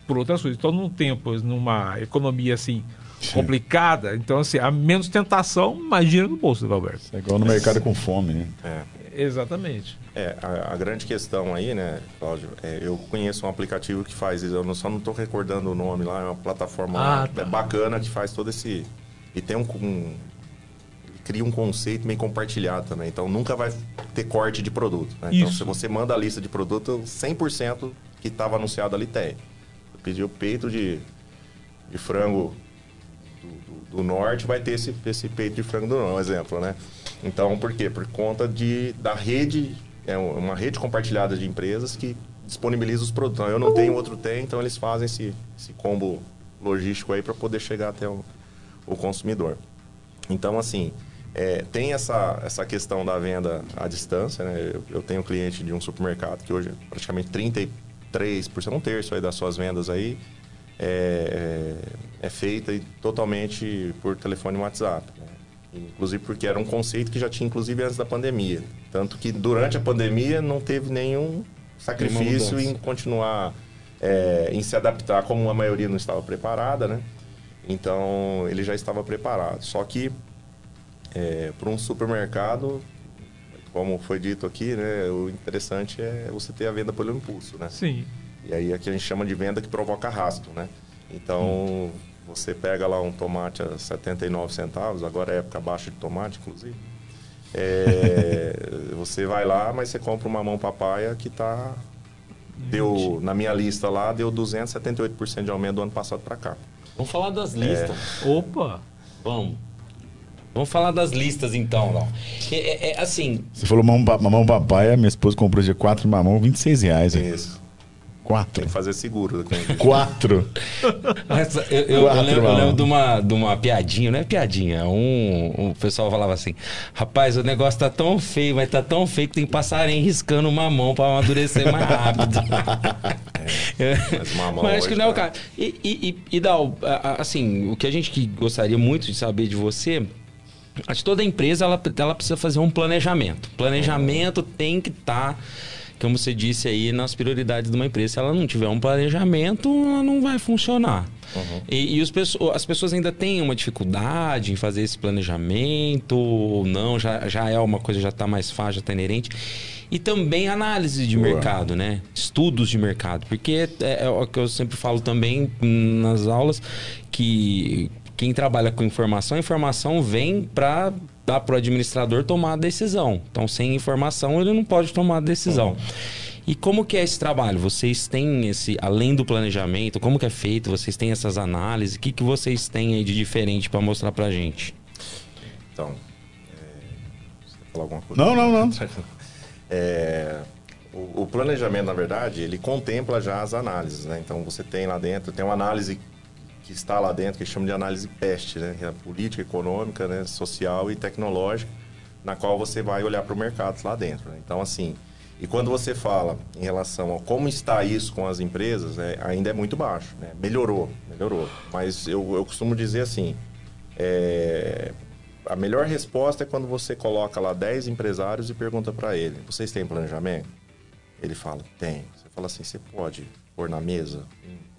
S6: por outras coisas. Então, num tempo, numa economia assim complicada, então assim, há menos tentação, mais dinheiro no bolso, Alberto.
S3: É igual no mercado com fome, né?
S5: É.
S6: Exatamente.
S5: É, a, a, grande questão aí, né, Cláudio, é, eu conheço um aplicativo que faz isso, eu não, só não estou recordando o nome lá, é uma plataforma ah, tá. bacana que faz todo esse... E tem um, um cria um conceito meio compartilhado também. Então nunca vai ter corte de produto. Né? Então se você manda a lista de produto, 100% que estava anunciado ali tem. Você pediu peito de, de frango do, do, do, norte, vai ter esse, esse peito de frango do norte, um exemplo, né? Então por quê? Por conta de, da rede, é uma rede compartilhada de empresas que disponibiliza os produtos. Então, eu não tenho, outro tem, então eles fazem esse, esse combo logístico aí para poder chegar até o, o consumidor. Então, assim, é, tem essa, essa questão da venda à distância, né? Eu, eu, tenho cliente de um supermercado que hoje praticamente 33%, um terço aí das suas vendas aí é, é, é feita totalmente por telefone e WhatsApp. Inclusive porque era um conceito que já tinha inclusive antes da pandemia. Tanto que durante a pandemia não teve nenhum sacrifício em continuar, é, em se adaptar, como a maioria não estava preparada, né? Então ele já estava preparado. Só que é, para um supermercado, como foi dito aqui, né, o interessante é você ter a venda pelo impulso, né?
S6: Sim.
S5: E aí aqui a gente chama de venda que provoca rastro, né? Então, hum. Você pega lá um tomate a 79 centavos, agora é época baixa de tomate, inclusive. É, [laughs] você vai lá, mas você compra uma mão papaya que tá deu na minha lista lá deu 278% de aumento do ano passado para cá.
S4: Vamos falar das listas.
S6: É... Opa,
S4: vamos. Vamos falar das listas então, não. É, é, é, assim.
S3: Você falou mamão, mamão papai, minha esposa comprou de quatro mamão, 26 reais.
S5: Isso.
S3: Quatro.
S5: Tem que fazer seguro.
S3: Quatro.
S4: Mas, eu, eu, Quatro, eu, lembro, eu, lembro, de uma, de uma piadinha, não é piadinha. Um, um, o pessoal falava assim: rapaz, o negócio tá tão feio, mas tá tão feio que tem passarinho riscando uma mão para amadurecer mais rápido. [laughs] é, mas, [laughs] mas acho que não é o caso. E, e, e, e Dal, assim, o que a gente gostaria muito de saber de você Acho que toda empresa ela, ela precisa fazer um planejamento. Planejamento tem que estar, tá, como você disse aí, nas prioridades de uma empresa. Se ela não tiver um planejamento, ela não vai funcionar. Uhum. E, e os, as pessoas ainda têm uma dificuldade em fazer esse planejamento ou não, já, já é uma coisa, já está mais fácil, já está inerente. E também análise de mercado, né? Estudos de mercado. Porque é, é o que eu sempre falo também nas aulas, que quem trabalha com informação, a informação vem para dar para o administrador tomar a decisão. Então, sem informação, ele não pode tomar a decisão. Uhum. E como que é esse trabalho? Vocês têm esse, além do planejamento, como que é feito? Vocês têm essas análises? O que, que vocês têm aí de diferente para mostrar para gente?
S5: Então, é... você falar alguma coisa?
S3: Não, não, não. [laughs]
S5: É... O, o planejamento, na verdade, ele contempla já as análises, né? Então, você tem lá dentro, tem uma análise que está lá dentro, que eles chamam de análise PEST, né? Que é política econômica, né? social e tecnológica, na qual você vai olhar para o mercado lá dentro. Né? Então, assim, e quando você fala em relação a como está isso com as empresas, né? ainda é muito baixo. Né? Melhorou, melhorou. Mas eu, eu costumo dizer assim, é... a melhor resposta é quando você coloca lá 10 empresários e pergunta para ele, vocês têm planejamento? Ele fala, tem. Você fala assim, você pode pôr na mesa?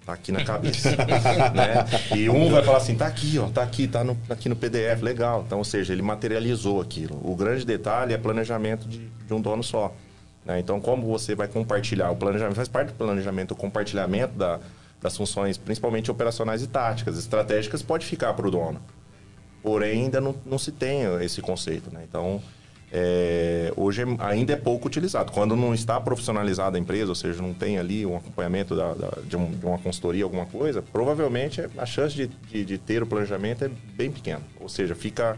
S5: Tá aqui na cabeça. [laughs] né? E um vai falar assim, tá aqui, ó, tá aqui, tá no, aqui no PDF, legal. Então, ou seja, ele materializou aquilo. O grande detalhe é planejamento de, de um dono só. Né? Então, como você vai compartilhar? O planejamento faz parte do planejamento, o compartilhamento da, das funções, principalmente operacionais e táticas. Estratégicas pode ficar para o dono. Porém, ainda não, não se tem esse conceito. Né? Então, é, hoje é- ainda é pouco utilizado. Quando não está profissionalizada a empresa, ou seja, não tem ali um acompanhamento da, da- de, um- de uma consultoria, alguma coisa, provavelmente é- a chance de, de- de ter o planejamento é bem pequena. Ou seja, fica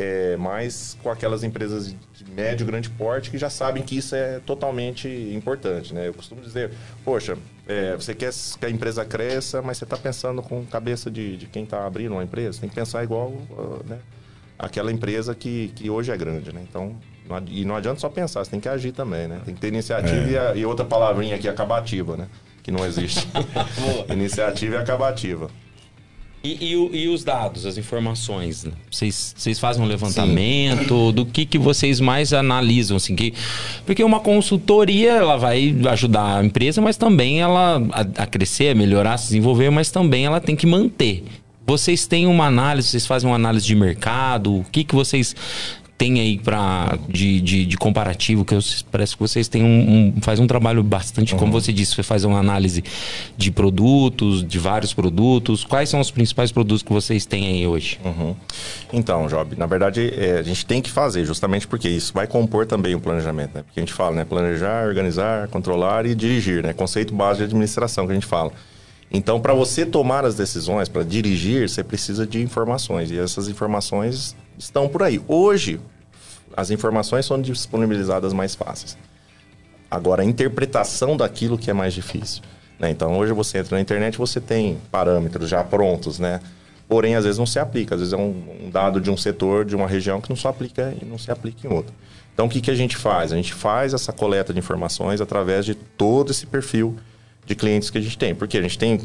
S5: é, mais com aquelas empresas de médio, grande porte que já sabem que isso é totalmente importante. Né? Eu costumo dizer, poxa, é, você quer que a empresa cresça, mas você está pensando com cabeça de, de quem está abrindo uma empresa, tem que pensar igual... ah, né? Aquela empresa que, que hoje é grande, né? Então, não e não adianta só pensar, você tem que agir também, né? Tem que ter iniciativa e, a- e outra palavrinha aqui, acabativa, né? Que não existe. [laughs] iniciativa e acabativa.
S4: E, e e os dados, as informações? né? Vocês, vocês fazem um levantamento do que, que vocês mais analisam? Assim, que, porque uma consultoria ela vai ajudar a empresa, mas também ela a, a crescer, a melhorar, a se desenvolver, mas também ela tem que manter. Vocês têm uma análise, vocês fazem uma análise de mercado? O que, que vocês têm aí pra, de, de, de comparativo? Que eu, parece que vocês têm um, um- faz um trabalho bastante, como você disse, você faz uma análise de produtos, de vários produtos. Quais são os principais produtos que vocês têm aí hoje?
S5: Uhum. Então, Job, na verdade, é, a gente tem que fazer, justamente porque isso vai compor também o planejamento, né? Porque a gente fala, né? Planejar, organizar, controlar e dirigir, né? Conceito base de administração que a gente fala. Então, para você tomar as decisões, para dirigir, você precisa de informações. E essas informações estão por aí. Hoje, as informações são disponibilizadas mais fáceis. Agora, a interpretação daquilo que é mais difícil. né? Então, hoje você entra na internet você tem parâmetros já prontos, né? Porém, às vezes não se aplica. Às vezes é um, um dado de um setor, de uma região que não se aplica e não se aplica em outro. Então, o que, que a gente faz? A gente faz essa coleta de informações através de todo esse perfil de clientes que a gente tem. Porque a gente tem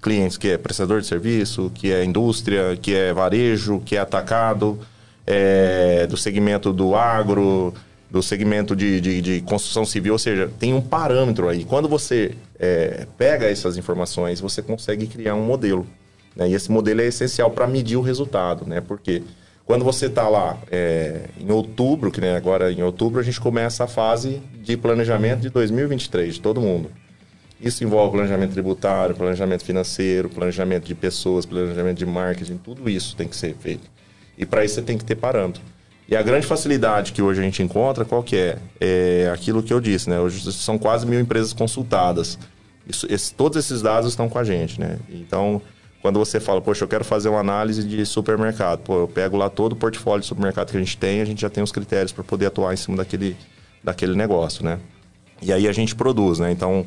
S5: clientes que é prestador de serviço, que é indústria, que é varejo, que é atacado, é, do segmento do agro, do segmento de, de, de construção civil, ou seja, tem um parâmetro aí. Quando você é, pega essas informações, você consegue criar um modelo. né? E esse modelo é essencial para medir o resultado, né? Porque quando você está lá é, em outubro, que né, agora em outubro a gente começa a fase de planejamento de 2023 de todo mundo. Isso envolve planejamento tributário, planejamento financeiro, planejamento de pessoas, planejamento de marketing, tudo isso tem que ser feito. E para isso você tem que ter parâmetro. E a grande facilidade que hoje a gente encontra, qual que é? É aquilo que eu disse, né? Hoje são quase mil empresas consultadas. Isso, esse- todos esses dados estão com a gente, né? Então, quando você fala, poxa, eu quero fazer uma análise de supermercado, pô, eu pego lá todo o portfólio de supermercado que a gente tem, a gente já tem os critérios para poder atuar em cima daquele, daquele negócio, né? E aí a gente produz, né? Então,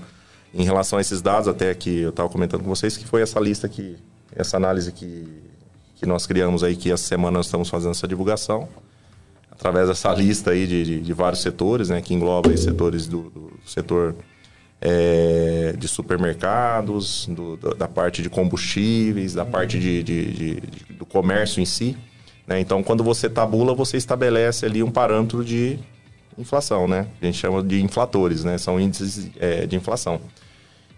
S5: em relação a esses dados, até que eu estava comentando com vocês, que foi essa lista que, essa análise que, que nós criamos aí, que essa semana nós estamos fazendo essa divulgação, através dessa lista aí de, de, de vários setores, né? Que engloba setores do, do setor é, de supermercados, do- do- da parte de combustíveis, da parte de- de- do comércio em si. né? Então, quando você tabula, você estabelece ali um parâmetro de inflação, né? A gente chama de inflatores, né? São índices é, de inflação.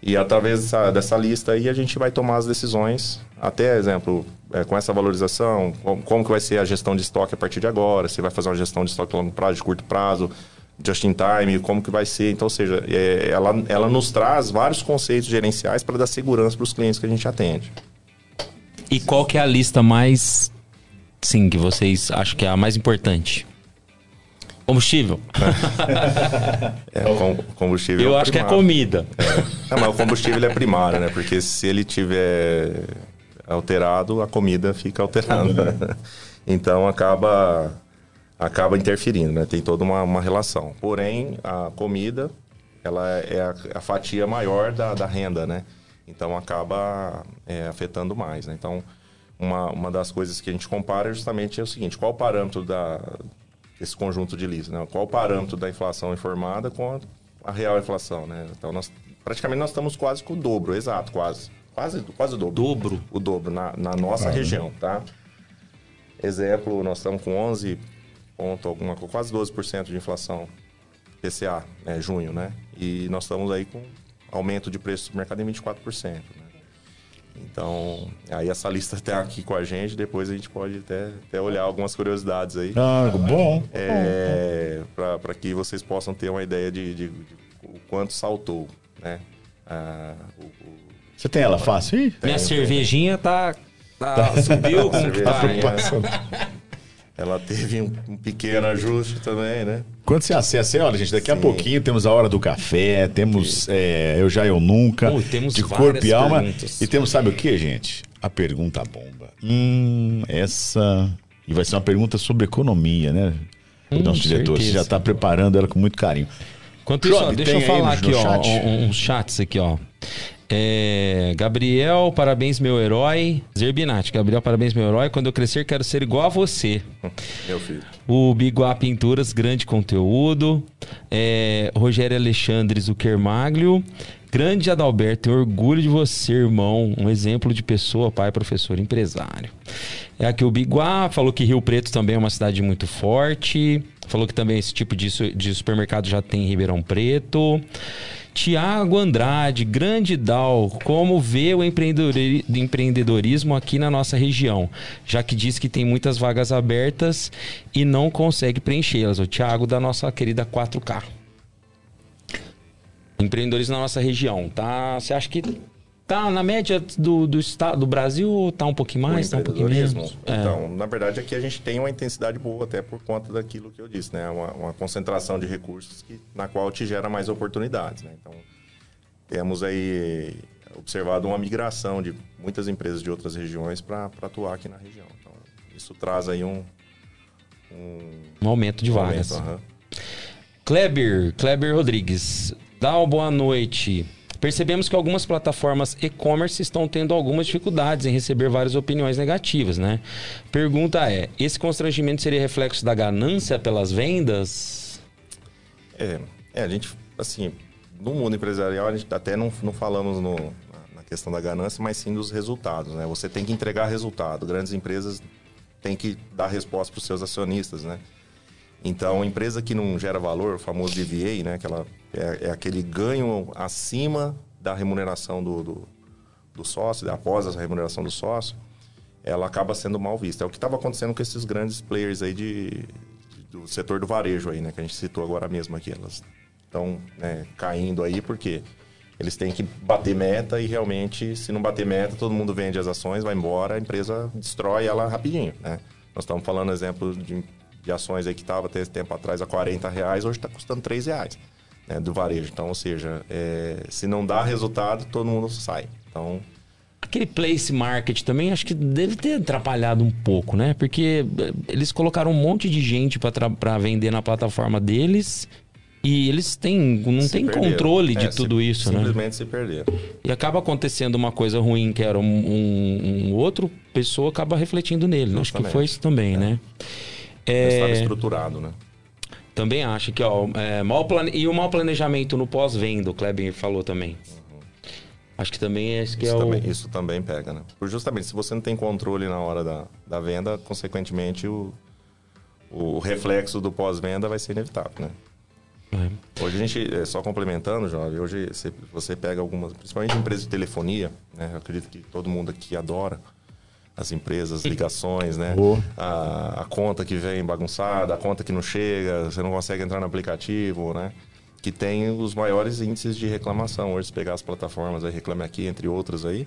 S5: E através dessa, dessa lista aí a gente vai tomar as decisões, até exemplo, é, com essa valorização, como, como que vai ser a gestão de estoque a partir de agora, se vai fazer uma gestão de estoque a longo prazo, de curto prazo, just in time, como que vai ser. Então, ou seja, é, ela, ela nos traz vários conceitos gerenciais para dar segurança para os clientes que a gente atende.
S4: E qual que é a lista mais, sim, que vocês acham que é a mais importante? Combustível. [laughs]
S5: É, com- combustível
S4: Eu
S5: é
S4: acho que é
S5: primário.
S4: comida.
S5: Não, mas o combustível ele é primário, né? Porque se ele tiver alterado, a comida fica alterada. Então acaba acaba interferindo, né? Tem toda uma, uma relação. Porém, a comida ela é a, a fatia maior da, da renda, né? Então acaba é, afetando mais, né? Então uma, uma das coisas que a gente compara é justamente é o seguinte: qual o parâmetro da esse conjunto de listas, né? Qual o parâmetro da inflação informada com a, real inflação, né? Então nós praticamente nós estamos quase com o dobro, exato, quase, quase, quase o dobro.
S4: Dobro?
S5: O dobro na, na nossa região, tá? Exemplo, nós estamos com 11 ponto alguma quase 12% de inflação PCA, né, junho, né? E nós estamos aí com aumento de preço do mercado em 24%. Né? Então, aí essa lista está aqui com a gente, depois a gente pode até, até olhar algumas curiosidades aí.
S3: Ah, bom.
S5: É, para que vocês possam ter uma ideia de, de, de o quanto saltou, né? Ah, o- o-
S3: Você tem ela fácil aí?
S4: Minha cervejinha tá. tá subiu com [laughs] que tá.
S5: Ela teve um, um pequeno ajuste também, né?
S3: Quando você acessa, aí, olha, gente, daqui a
S5: Sim.
S3: pouquinho temos a hora do café, temos é, Eu Já Eu Nunca,
S4: Pô, temos
S3: de corpo e alma.
S4: perguntas.
S3: E temos, sabe o que, gente? A pergunta bomba. Hum, essa. E vai ser uma pergunta sobre economia, né? O
S4: Hum,
S3: nosso diretor, você
S4: certeza.
S3: já está preparando ela com muito carinho.
S4: Enquanto isso, ó, deixa eu falar aqui, ó,
S3: chat?
S4: um- uns chats aqui, ó. É, Gabriel, parabéns, meu herói. Zerbinati, Gabriel, parabéns, meu herói. Quando eu crescer, quero ser igual a você. [laughs]
S5: Meu filho.
S4: O Biguá Pinturas, grande conteúdo. É, Rogério Alexandre Zuckermaglio. Grande Adalberto, tenho orgulho de você, irmão. Um exemplo de pessoa, pai, professor, empresário. É aqui o Biguá, falou que Rio Preto também é uma cidade muito forte. Falou que também esse tipo de, de supermercado já tem em Ribeirão Preto. Tiago Andrade, grande Dal, como vê o empreendedori- empreendedorismo aqui na nossa região? Já que diz que tem muitas vagas abertas e não consegue preenchê-las. O Tiago da nossa querida 4K. Empreendedorismo na nossa região, tá? Você acha que tá na média do, do estado do Brasil? Tá um pouquinho mais, tá um pouquinho menos? É.
S5: Então, na verdade, aqui a gente tem uma intensidade boa, até por conta daquilo que eu disse, né? Uma, uma concentração de recursos que, na qual te gera mais oportunidades, né? Então, temos aí observado uma migração de muitas empresas de outras regiões para atuar aqui na região. Então, isso traz aí um, um
S4: um aumento de vagas.
S5: aumento, aham.
S4: Kleber, Kleber Rodrigues, dá uma boa noite. Percebemos que algumas plataformas e-commerce estão tendo algumas dificuldades em receber várias opiniões negativas, né? Pergunta é: esse constrangimento seria reflexo da ganância pelas vendas?
S5: É, é, a gente, assim, no mundo empresarial, a gente até não, não falamos no, na- questão da ganância, mas sim dos resultados, né? Você tem que entregar resultado. Grandes empresas têm que dar resposta para os seus acionistas, né? Então, empresa que não gera valor, o famoso DVA, né? Aquela, é, é aquele ganho acima da remuneração do, do, do sócio, após a remuneração do sócio, ela acaba sendo mal vista. É o que estava acontecendo com esses grandes players aí de, de- do setor do varejo aí, né? Que a gente citou agora mesmo aqui. Elas estão né, caindo aí porque eles têm que bater meta e realmente, se não bater meta, todo mundo vende as ações, vai embora, a empresa destrói ela rapidinho, né? Nós estamos falando exemplo de, de ações aí que estava até esse tempo atrás a 40 reais, hoje está custando 3 reais né, do varejo. Então, ou seja, é, se não dá resultado, todo mundo sai. Então,
S4: Aquele place market também acho que deve ter atrapalhado um pouco, né? Porque eh, eles colocaram um monte de gente para vender na plataforma deles e eles têm não
S5: se
S4: tem
S5: perderam.
S4: controle de
S5: É, se-
S4: tudo isso, né?
S5: Simplesmente se perderam.
S4: E acaba acontecendo uma coisa ruim que era um, um- um outro pessoa acaba refletindo nele. né? Acho que foi isso também, né?
S5: Estava
S4: É,
S5: estruturado, né?
S4: também acho que, ó, é, mau plane... e o mau planejamento no pós-venda, o Kleber falou também. Acho que também é esse que
S5: Isso,
S4: é
S5: também,
S4: o.
S5: isso também pega, né? Por justamente, se você não tem controle na hora da, da venda, consequentemente, o, o reflexo do pós-venda vai ser inevitável, né?
S4: É.
S5: Hoje a gente, é, só complementando, Jovem, hoje você, você pega algumas, principalmente empresas de telefonia, né? Eu acredito que todo mundo aqui adora as empresas, ligações, né? A, a conta que vem bagunçada, a conta que não chega, você não consegue entrar no aplicativo, né? Que tem os maiores índices de reclamação. Hoje, se pegar as plataformas aí, Reclame Aqui, entre outras aí,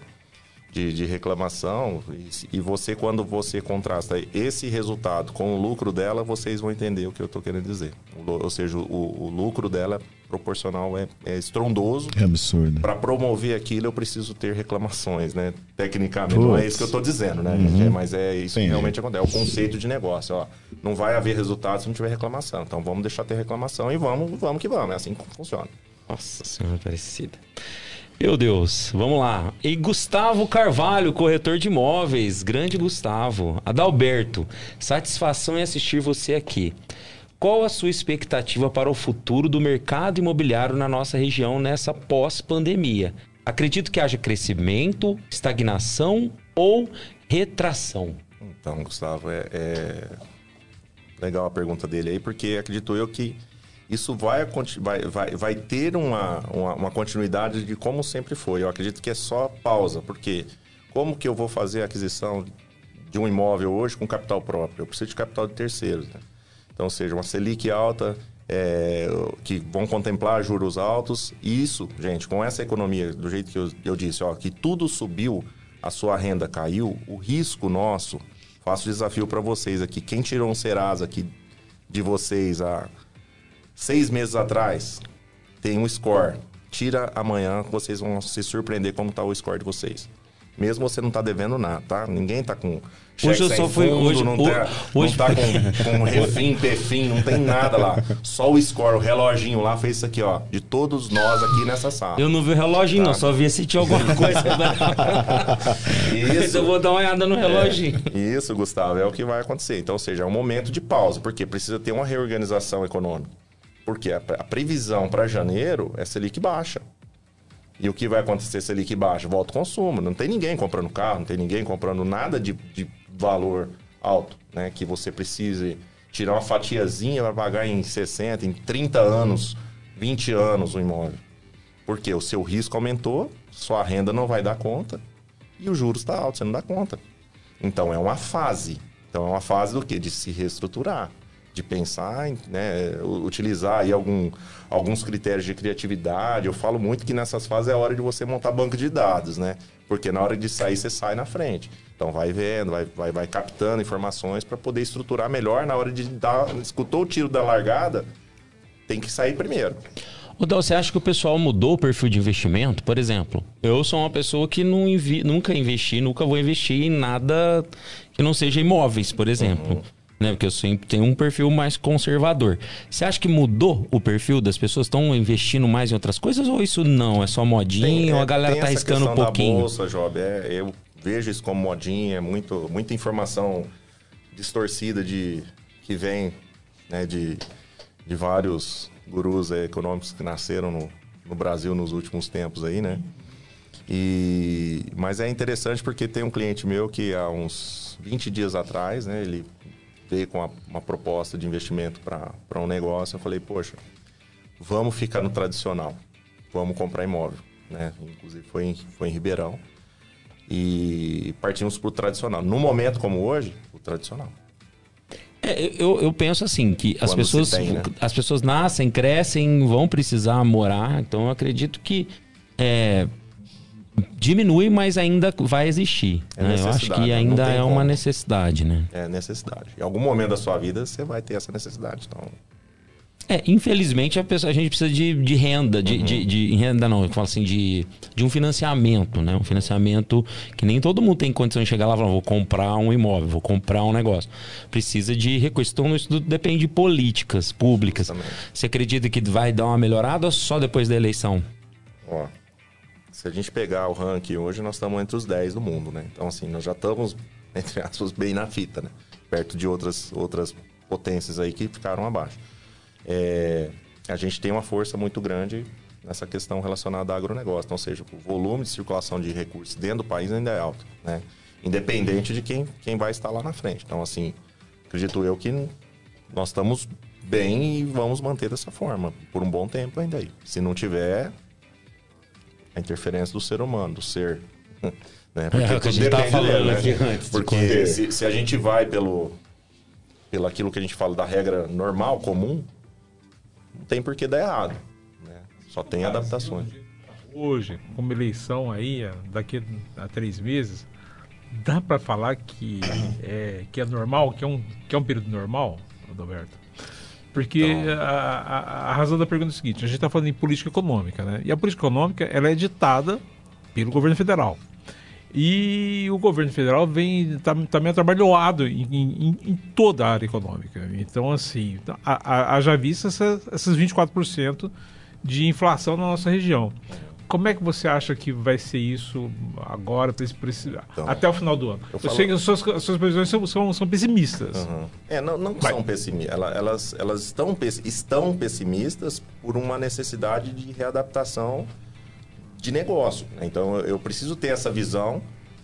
S5: de, de reclamação, e, e você, quando você contrasta esse resultado com o lucro dela, vocês vão entender o que eu estou querendo dizer. O ou seja, o, o lucro dela proporcional é, é estrondoso.
S3: É absurdo.
S5: Para promover aquilo, eu preciso ter reclamações, né? Tecnicamente, não é isso que eu estou dizendo, né? gente? É, mas é isso que
S3: Entendi.
S5: realmente acontece. É o conceito de negócio, ó. Não vai haver resultado se não tiver reclamação. Então vamos deixar ter reclamação e vamos, vamos que vamos. É assim que funciona.
S4: Nossa senhora, parecida. Meu Deus, vamos lá. E Gustavo Carvalho, corretor de imóveis. Grande Gustavo. Adalberto, satisfação em assistir você aqui. Qual a sua expectativa para o futuro do mercado imobiliário na nossa região nessa pós-pandemia? Acredito que haja crescimento, estagnação ou retração.
S5: Então, Gustavo, é, é legal a pergunta dele aí, porque acredito eu que isso vai, vai, vai, vai ter uma, uma, uma, continuidade de como sempre foi. Eu acredito que é só pausa, porque como que eu vou fazer a aquisição de um imóvel hoje com capital próprio? Eu preciso de capital de terceiros. Né? Então, seja uma Selic alta, é, que vão contemplar juros altos. E isso, gente, com essa economia, do jeito que eu, eu disse, ó, que tudo subiu, a sua renda caiu, o risco nosso, faço desafio para vocês aqui, quem tirou um Serasa aqui de vocês há seis meses atrás, tem um score. Tira amanhã, vocês vão se surpreender como está o score de vocês. Mesmo você não tá devendo nada, tá? Ninguém tá com.
S4: Hoje eu só fui. Hoje,
S5: não, tá, hoje... não tá com, com refim, perfim, não tem nada lá. Só o score, o reloginho lá fez isso aqui, ó. De todos nós aqui nessa sala.
S4: Eu não vi o reloginho, tá? não, só vi se tinha alguma [laughs] coisa. isso. eu vou dar uma olhada no reloginho.
S5: É, isso, Gustavo, é o que vai acontecer. Então, ou seja, é um momento de pausa, porque precisa ter uma reorganização econômica. Porque a, a previsão para janeiro é Selic baixa. E o que vai acontecer se Selic baixa? Volta o consumo. Não tem ninguém comprando carro, não tem ninguém comprando nada de, de valor alto, né? Que você precise tirar uma fatiazinha para pagar em 60, em 30 anos, 20 anos o imóvel. Porque o seu risco aumentou, sua renda não vai dar conta e o juros está alto, você não dá conta. Então é uma fase. Então é uma fase do quê? De se reestruturar de pensar, né, utilizar aí algum, alguns critérios de criatividade. Eu falo muito que nessas fases é a hora de você montar banco de dados, né? Porque na hora de sair, você sai na frente. Então vai vendo, vai, vai, vai captando informações para poder estruturar melhor na hora de dar. Escutou o tiro da largada, tem que sair primeiro.
S4: O Dal, você acha que o pessoal mudou o perfil de investimento? Por exemplo, eu sou uma pessoa que invi nunca investi, nunca vou investir em nada que não seja imóveis, por exemplo. Uhum né? Porque eu sempre tenho um perfil mais conservador. Você acha que mudou o perfil das pessoas? Estão investindo mais em outras coisas ou isso não? É só modinha tem, ou a é, galera tá arriscando um pouquinho? Da
S5: bolsa, Job, é, eu vejo isso como modinha, é muito, muita informação distorcida de que vem né, de, de vários gurus é, econômicos que nasceram no, no Brasil nos últimos tempos aí, né? E, mas é interessante porque tem um cliente meu que há uns 20 dias atrás, né, ele veio com uma, uma proposta de investimento para um negócio, eu falei, poxa, vamos ficar no tradicional, vamos comprar imóvel, né? Inclusive foi em, foi em Ribeirão e partimos para o tradicional. No momento como hoje, o tradicional.
S4: É, eu, eu penso assim que as pessoas, tem, né? as pessoas nascem, crescem, vão precisar morar. Então eu acredito que é, diminui, mas ainda vai existir. É né? Eu acho que ainda é uma necessidade, né?
S5: É necessidade. Em algum momento da sua vida você vai ter essa necessidade. Então...
S4: É, infelizmente a, pessoa, a gente precisa de, de renda, de, uhum. de, de, renda não, eu falo assim, de, de um financiamento, né? Um financiamento que nem todo mundo tem condição de chegar lá e falar, vou comprar um imóvel, vou comprar um negócio. Precisa de recursos. Então isso tudo depende de políticas públicas. Você acredita que vai dar uma melhorada ou só depois da eleição?
S5: Ó, se a gente pegar o ranking hoje, nós estamos entre os 10 do mundo, né? Então, assim, nós já estamos, [laughs] entre aspas, bem na fita, né? Perto de outras, outras potências aí que ficaram abaixo. É, a gente tem uma força muito grande nessa questão relacionada ao agronegócio. Então, ou seja, o volume de circulação de recursos dentro do país ainda é alto, né? Independente de quem, quem vai estar lá na frente. Então, assim, acredito eu que nós estamos bem e vamos manter dessa forma por um bom tempo ainda aí. Se não tiver, a interferência do ser humano, do ser. [laughs] Né?
S4: Porque é, que a gente estava falando
S5: dele,
S4: aqui né? antes.
S5: Porque se, se, a gente vai pelo, pelo aquilo que a gente fala da regra normal, comum, não tem por que dar errado. Né? Só tem adaptações.
S6: Hoje, como eleição aí, daqui a três meses, dá para falar que é, que é normal, que é um, que é um período normal, Adalberto? Porque então... a, a, a, razão da pergunta é a seguinte: a gente está falando em política econômica, né? E a política econômica ela é ditada pelo governo federal. E o governo federal vem tá, também trabalhado em, em, em, toda a área econômica. Então, assim, haja vista essas, essas 24% de inflação na nossa região. Como é que você acha que vai ser isso agora, então, até o final do ano? Eu, eu falo... sei que as suas, as suas previsões são, são, são pessimistas.
S5: Uhum. É, não, não são pessimistas. Elas, elas estão, estão pessimistas por uma necessidade de readaptação de negócio. Né? Então, eu preciso ter essa visão,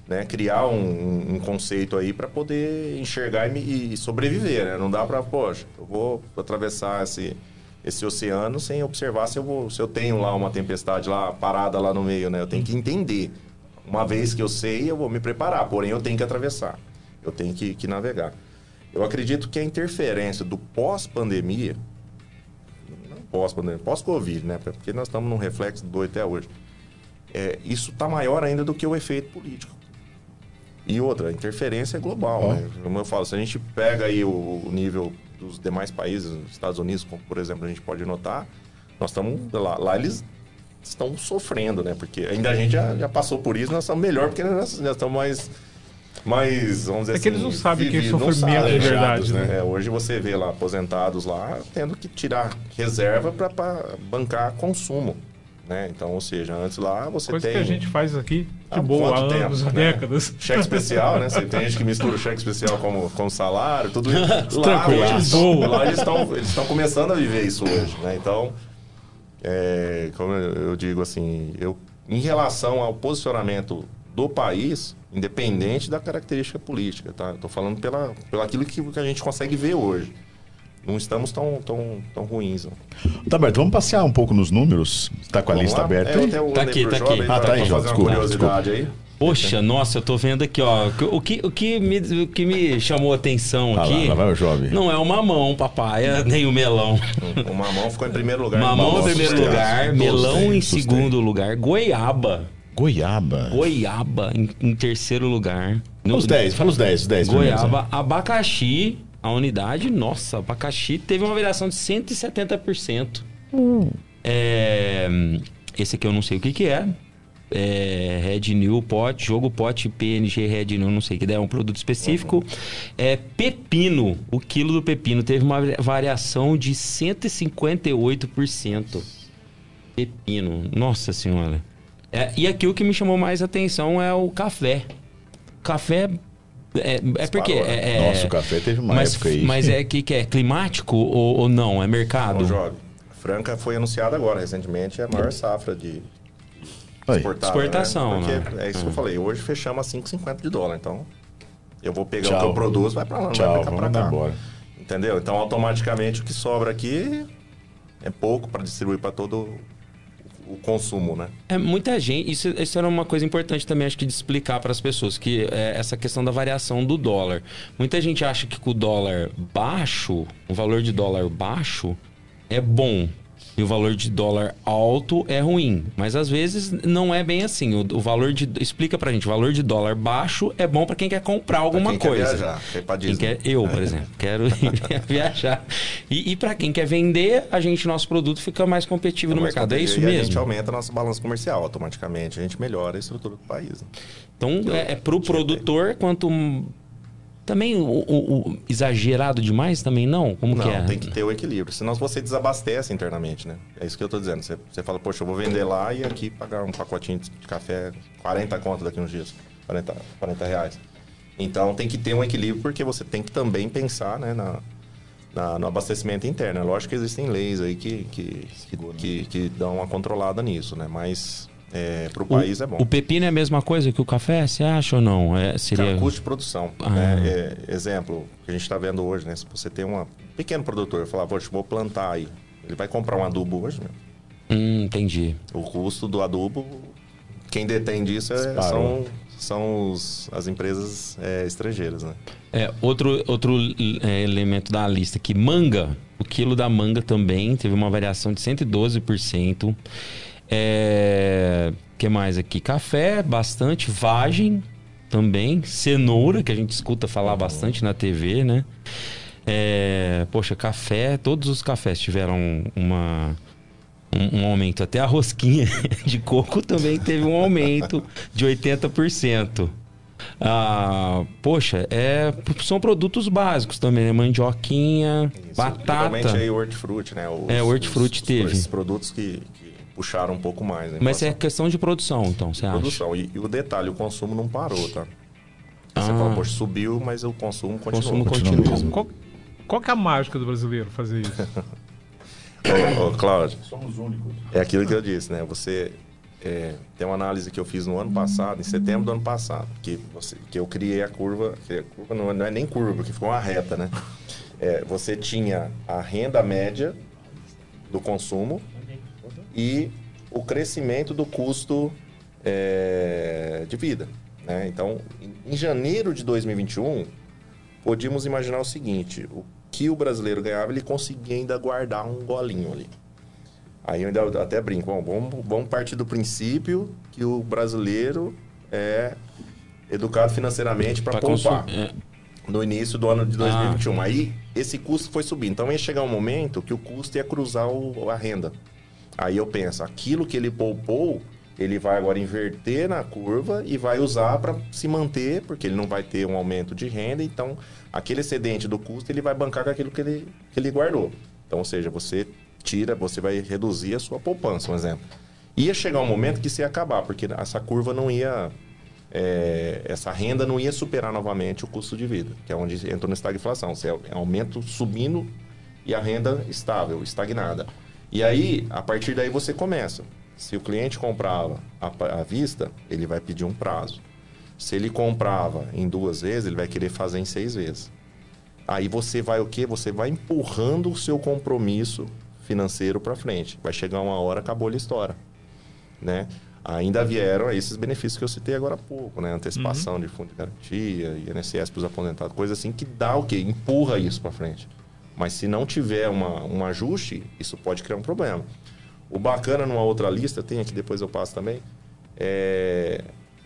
S5: né? criar um, um conceito aí para poder enxergar e, e sobreviver. Né? Não dá para, poxa, eu vou atravessar esse esse oceano sem observar se eu, vou, se eu tenho lá uma tempestade lá parada lá no meio, né? Eu tenho que entender. Uma vez que eu sei, eu vou me preparar, porém eu tenho que atravessar. Eu tenho que, que navegar. Eu acredito que a interferência do pós-pandemia, não pós-pandemia, pós-Covid, né? Porque nós estamos num reflexo do até hoje. É, isso está maior ainda do que o efeito político. E outra, a interferência é global. Né? Como eu falo, se a gente pega aí o, o nível dos demais países, os Estados Unidos, como por exemplo a gente pode notar, nós estamos lá, lá eles estão sofrendo, né? Porque ainda a gente já, já passou por isso, nós estamos melhor porque nós, nós estamos mais mais, vamos dizer
S6: É que eles não sabem que é sofrimento de verdade,
S5: alejados,
S6: né?
S5: É, hoje você vê lá aposentados lá tendo que tirar reserva para bancar consumo, né? Então, ou seja, antes lá você
S6: Coisa
S5: tem
S6: que a gente faz aqui de
S5: Há
S6: boa há anos,
S5: tempo, né?
S6: décadas.
S5: Cheque especial, né? Você tem gente que mistura o cheque especial com, com salário, tudo isso. [laughs] Lá,
S6: Tranquilo.
S5: eles,
S6: Boa.
S5: lá eles estão eles estão começando a viver isso hoje, né? Então, é, como eu eu digo assim, eu, em relação ao posicionamento do país, independente da característica política, tá? Estou falando pela, pelo aquilo que, que a gente consegue ver hoje. Não estamos tão, tão, tão ruins. Não.
S3: Tá aberto, vamos passear um pouco nos números. Tá com a
S5: Vamos
S3: lista
S5: lá?
S3: aberta
S5: É,
S3: aí?
S4: Tá aqui, tá aqui.
S3: Ah, tá aí, Jovem, desculpa,
S5: curiosidade aí.
S4: Poxa, nossa, eu tô vendo aqui, ó. O que, o que, me, o que me chamou a atenção
S3: Ah lá,
S4: aqui
S3: lá vai o jovem.
S4: não é o mamão, papaya, nem o melão.
S5: O mamão ficou em primeiro lugar.
S4: Mamão em primeiro lugar, melão em segundo lugar, goiaba.
S3: Goiaba.
S4: Goiaba em, em terceiro lugar.
S3: Fala os 10, fala os 10, os 10 primeiros, né?
S4: Goiaba, abacaxi, a unidade, nossa, abacaxi teve uma variação de 170%. É, esse aqui eu não sei o que que é. É Red New Pot, jogo Pot PNG Red New, não sei o que é um produto específico. É pepino, o quilo do pepino teve uma variação de 158%. Pepino, nossa senhora. É, e aqui o que me chamou mais atenção é o café. Café é, é porque
S5: Disparou, né?
S4: é, é-
S3: Nossa, o café teve uma
S4: mas,
S3: época aí.
S4: Mas é que, que é climático ou, ou não? É mercado?
S5: Não jogue. Franca foi anunciada agora, recentemente, é a maior safra de
S4: Exportação,
S5: né?
S4: né?
S5: Porque é isso que eu falei, hoje fechamos a 5,50 de dólar, então eu vou pegar
S3: Tchau.
S5: o que eu produzo, vai pra lá, não vai
S3: Tchau,
S5: pra cá,
S3: vamos
S5: pra
S3: mandar
S5: cá.
S3: embora.
S5: Entendeu? Então, automaticamente, o que sobra aqui é pouco para distribuir para todo o- consumo, né?
S4: É muita gente. Isso, isso era uma coisa importante também, acho que de explicar para as pessoas, que é essa questão da variação do dólar. Muita gente acha que com o dólar baixo, o valor de dólar baixo é bom. E o valor de dólar alto é ruim. Mas às vezes não é bem assim. O, o valor de. Explica pra gente, o valor de dólar baixo é bom para quem quer comprar alguma
S5: quem quer
S4: coisa.
S5: viajar, quer ir pra
S4: Quem quer, eu, por exemplo, quero [laughs] viajar. E, e para quem quer vender, a gente, nosso produto fica mais competitivo no
S5: Mas
S4: mercado. É isso
S5: e a gente
S4: mesmo?
S5: aumenta a nossa balança comercial, automaticamente a gente melhora a estrutura do país. né?
S4: Então, é, é pro produtor, quanto. Também o, o- o exagerado demais também não? Como
S5: Não,
S4: que é?
S5: tem que ter o equilíbrio, senão você desabastece internamente, né? É isso que eu tô dizendo. Você, você fala, poxa, eu vou vender lá e aqui pagar um pacotinho de café, 40 conto daqui uns dias, 40, 40 reais. Então tem que ter um equilíbrio, porque você tem que também pensar né, na, na- no abastecimento interno. É lógico que existem leis aí que, que, que, que- que dão uma controlada nisso, né? Mas é, pro país é bom.
S4: O pepino é a mesma coisa que o café? Você acha ou não? É, seria...
S5: Cara, custo de produção.
S4: Ah.
S5: né? É, exemplo, que a gente está vendo hoje, né? Se você tem um pequeno produtor, falar, poxa, vou plantar aí. Ele vai comprar um adubo hoje, meu.
S4: Hum, entendi.
S5: O custo do adubo, quem detém disso é- são, são os- as empresas é, estrangeiras, né?
S4: É, outro outro é, elemento da lista aqui, manga. O quilo da manga também teve uma variação de 112%. É, que mais aqui? Café, bastante. Vagem também. Cenoura, que a gente escuta falar bastante na TV, né? É, poxa, café, todos os cafés tiveram uma, um, um aumento. Até a rosquinha [laughs] de coco também teve um aumento de 80%. Ah, poxa, é, são produtos básicos também, né? Mandioquinha,
S5: Isso,
S4: batata.
S5: Principalmente aí o hortifruti, né? Os-
S4: É, o hortifruti
S5: os-
S4: teve.
S5: Esses produtos que puxaram um pouco mais. né?
S4: Mas é questão de produção, então, você acha?
S5: produção. E, e o detalhe, o consumo não parou, tá? Você
S4: Ah.
S5: fala, poxa, subiu, mas o consumo
S4: O
S5: continuou.
S4: consumo
S3: Continua
S4: continua.
S6: Qual, qual que é a mágica do brasileiro fazer isso? [laughs]
S5: Ô, ô, Cláudio,
S3: Somos únicos.
S5: é aquilo que eu disse, né? Você é, tem uma análise que eu fiz no ano passado, em setembro do ano passado, que, você, que eu criei a curva, que a curva não, é- não é nem curva, porque ficou uma reta, né? É, você tinha a renda média do consumo e o crescimento do custo é, de vida. Né? Então, em, janeiro de 2021, podíamos imaginar o seguinte: o que o brasileiro ganhava, ele conseguia ainda guardar um golinho ali. Aí eu ainda até brinco, bom, vamos, vamos partir do princípio que o brasileiro é educado financeiramente para poupar
S4: consum- é.
S5: no início do ano de 2021.
S4: Ah.
S5: Aí esse custo foi subindo. Então ia chegar um momento que o custo ia cruzar o- a renda. Aí eu penso, aquilo que ele poupou, ele vai agora inverter na curva e vai usar para se manter, porque ele não vai ter um aumento de renda. Então aquele excedente do custo ele vai bancar com aquilo que ele, que ele guardou. Então, ou seja, você tira, você vai reduzir a sua poupança, um exemplo. Ia chegar um momento que isso ia acabar, porque essa curva não ia é, essa renda não ia superar novamente o custo de vida, que é onde entra na estagflação. Você é aumento subindo e a renda estável, estagnada. E aí, a partir daí você começa. Se o cliente comprava à vista, ele vai pedir um prazo. Se ele comprava em duas vezes, ele vai querer fazer em seis vezes. Aí você vai o quê? Você vai empurrando o seu compromisso financeiro para frente. Vai chegar uma hora, acabou a história né? Ainda vieram esses benefícios que eu citei agora há pouco, né? Antecipação de fundo de garantia, INSS para os aposentados, coisa assim que dá o quê? Empurra isso para frente. Mas se não tiver uma, um ajuste, isso pode criar um problema. O bacana numa outra lista, tem aqui, depois eu passo também, é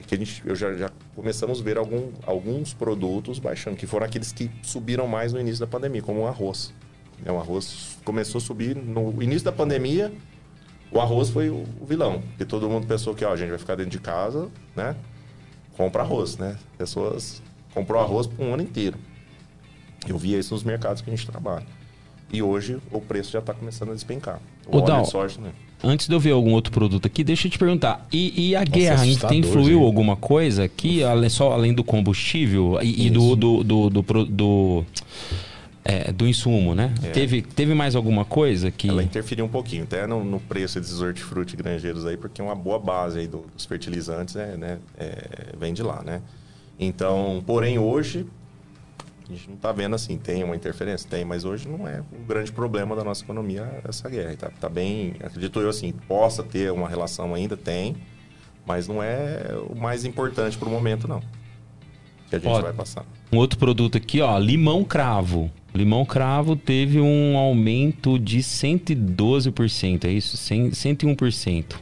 S5: que a gente, eu já, já começamos a ver algum, alguns produtos baixando, que foram aqueles que subiram mais no início da pandemia, como o arroz. Né, O arroz começou a subir no início da pandemia, o arroz foi o vilão. Porque todo mundo pensou que, ó, a gente vai ficar dentro de casa, né? Compra arroz, né? Pessoas comprou arroz por um ano inteiro. Eu via isso nos mercados que a gente trabalha. E hoje o preço já está começando a despencar. O óleo
S4: Dal,
S5: de soja também.
S4: Antes de eu ver algum outro produto aqui, deixa eu te perguntar. E, e a guerra, a gente influiu
S3: gente.
S4: alguma coisa aqui, além, só além do combustível e, e do, do, do, do, do, é, do insumo, né? Teve, teve mais alguma coisa que.
S5: Ela interferiu um pouquinho, até no, no preço desses hortifruti granjeiros aí, porque uma boa base aí do- dos fertilizantes é, né, é, vem de lá, né? Então, porém, hoje, a gente não está vendo assim, tem uma interferência? Tem, mas hoje não é o grande problema da nossa economia essa guerra. Tá, tá bem, acredito eu assim, possa ter uma relação ainda, tem, mas não é o mais importante para o momento, não. Que a gente
S4: Ó,
S5: vai passar.
S4: Um outro produto aqui, ó, limão cravo. Limão cravo teve um aumento de 112%, é isso? Cem- 101%.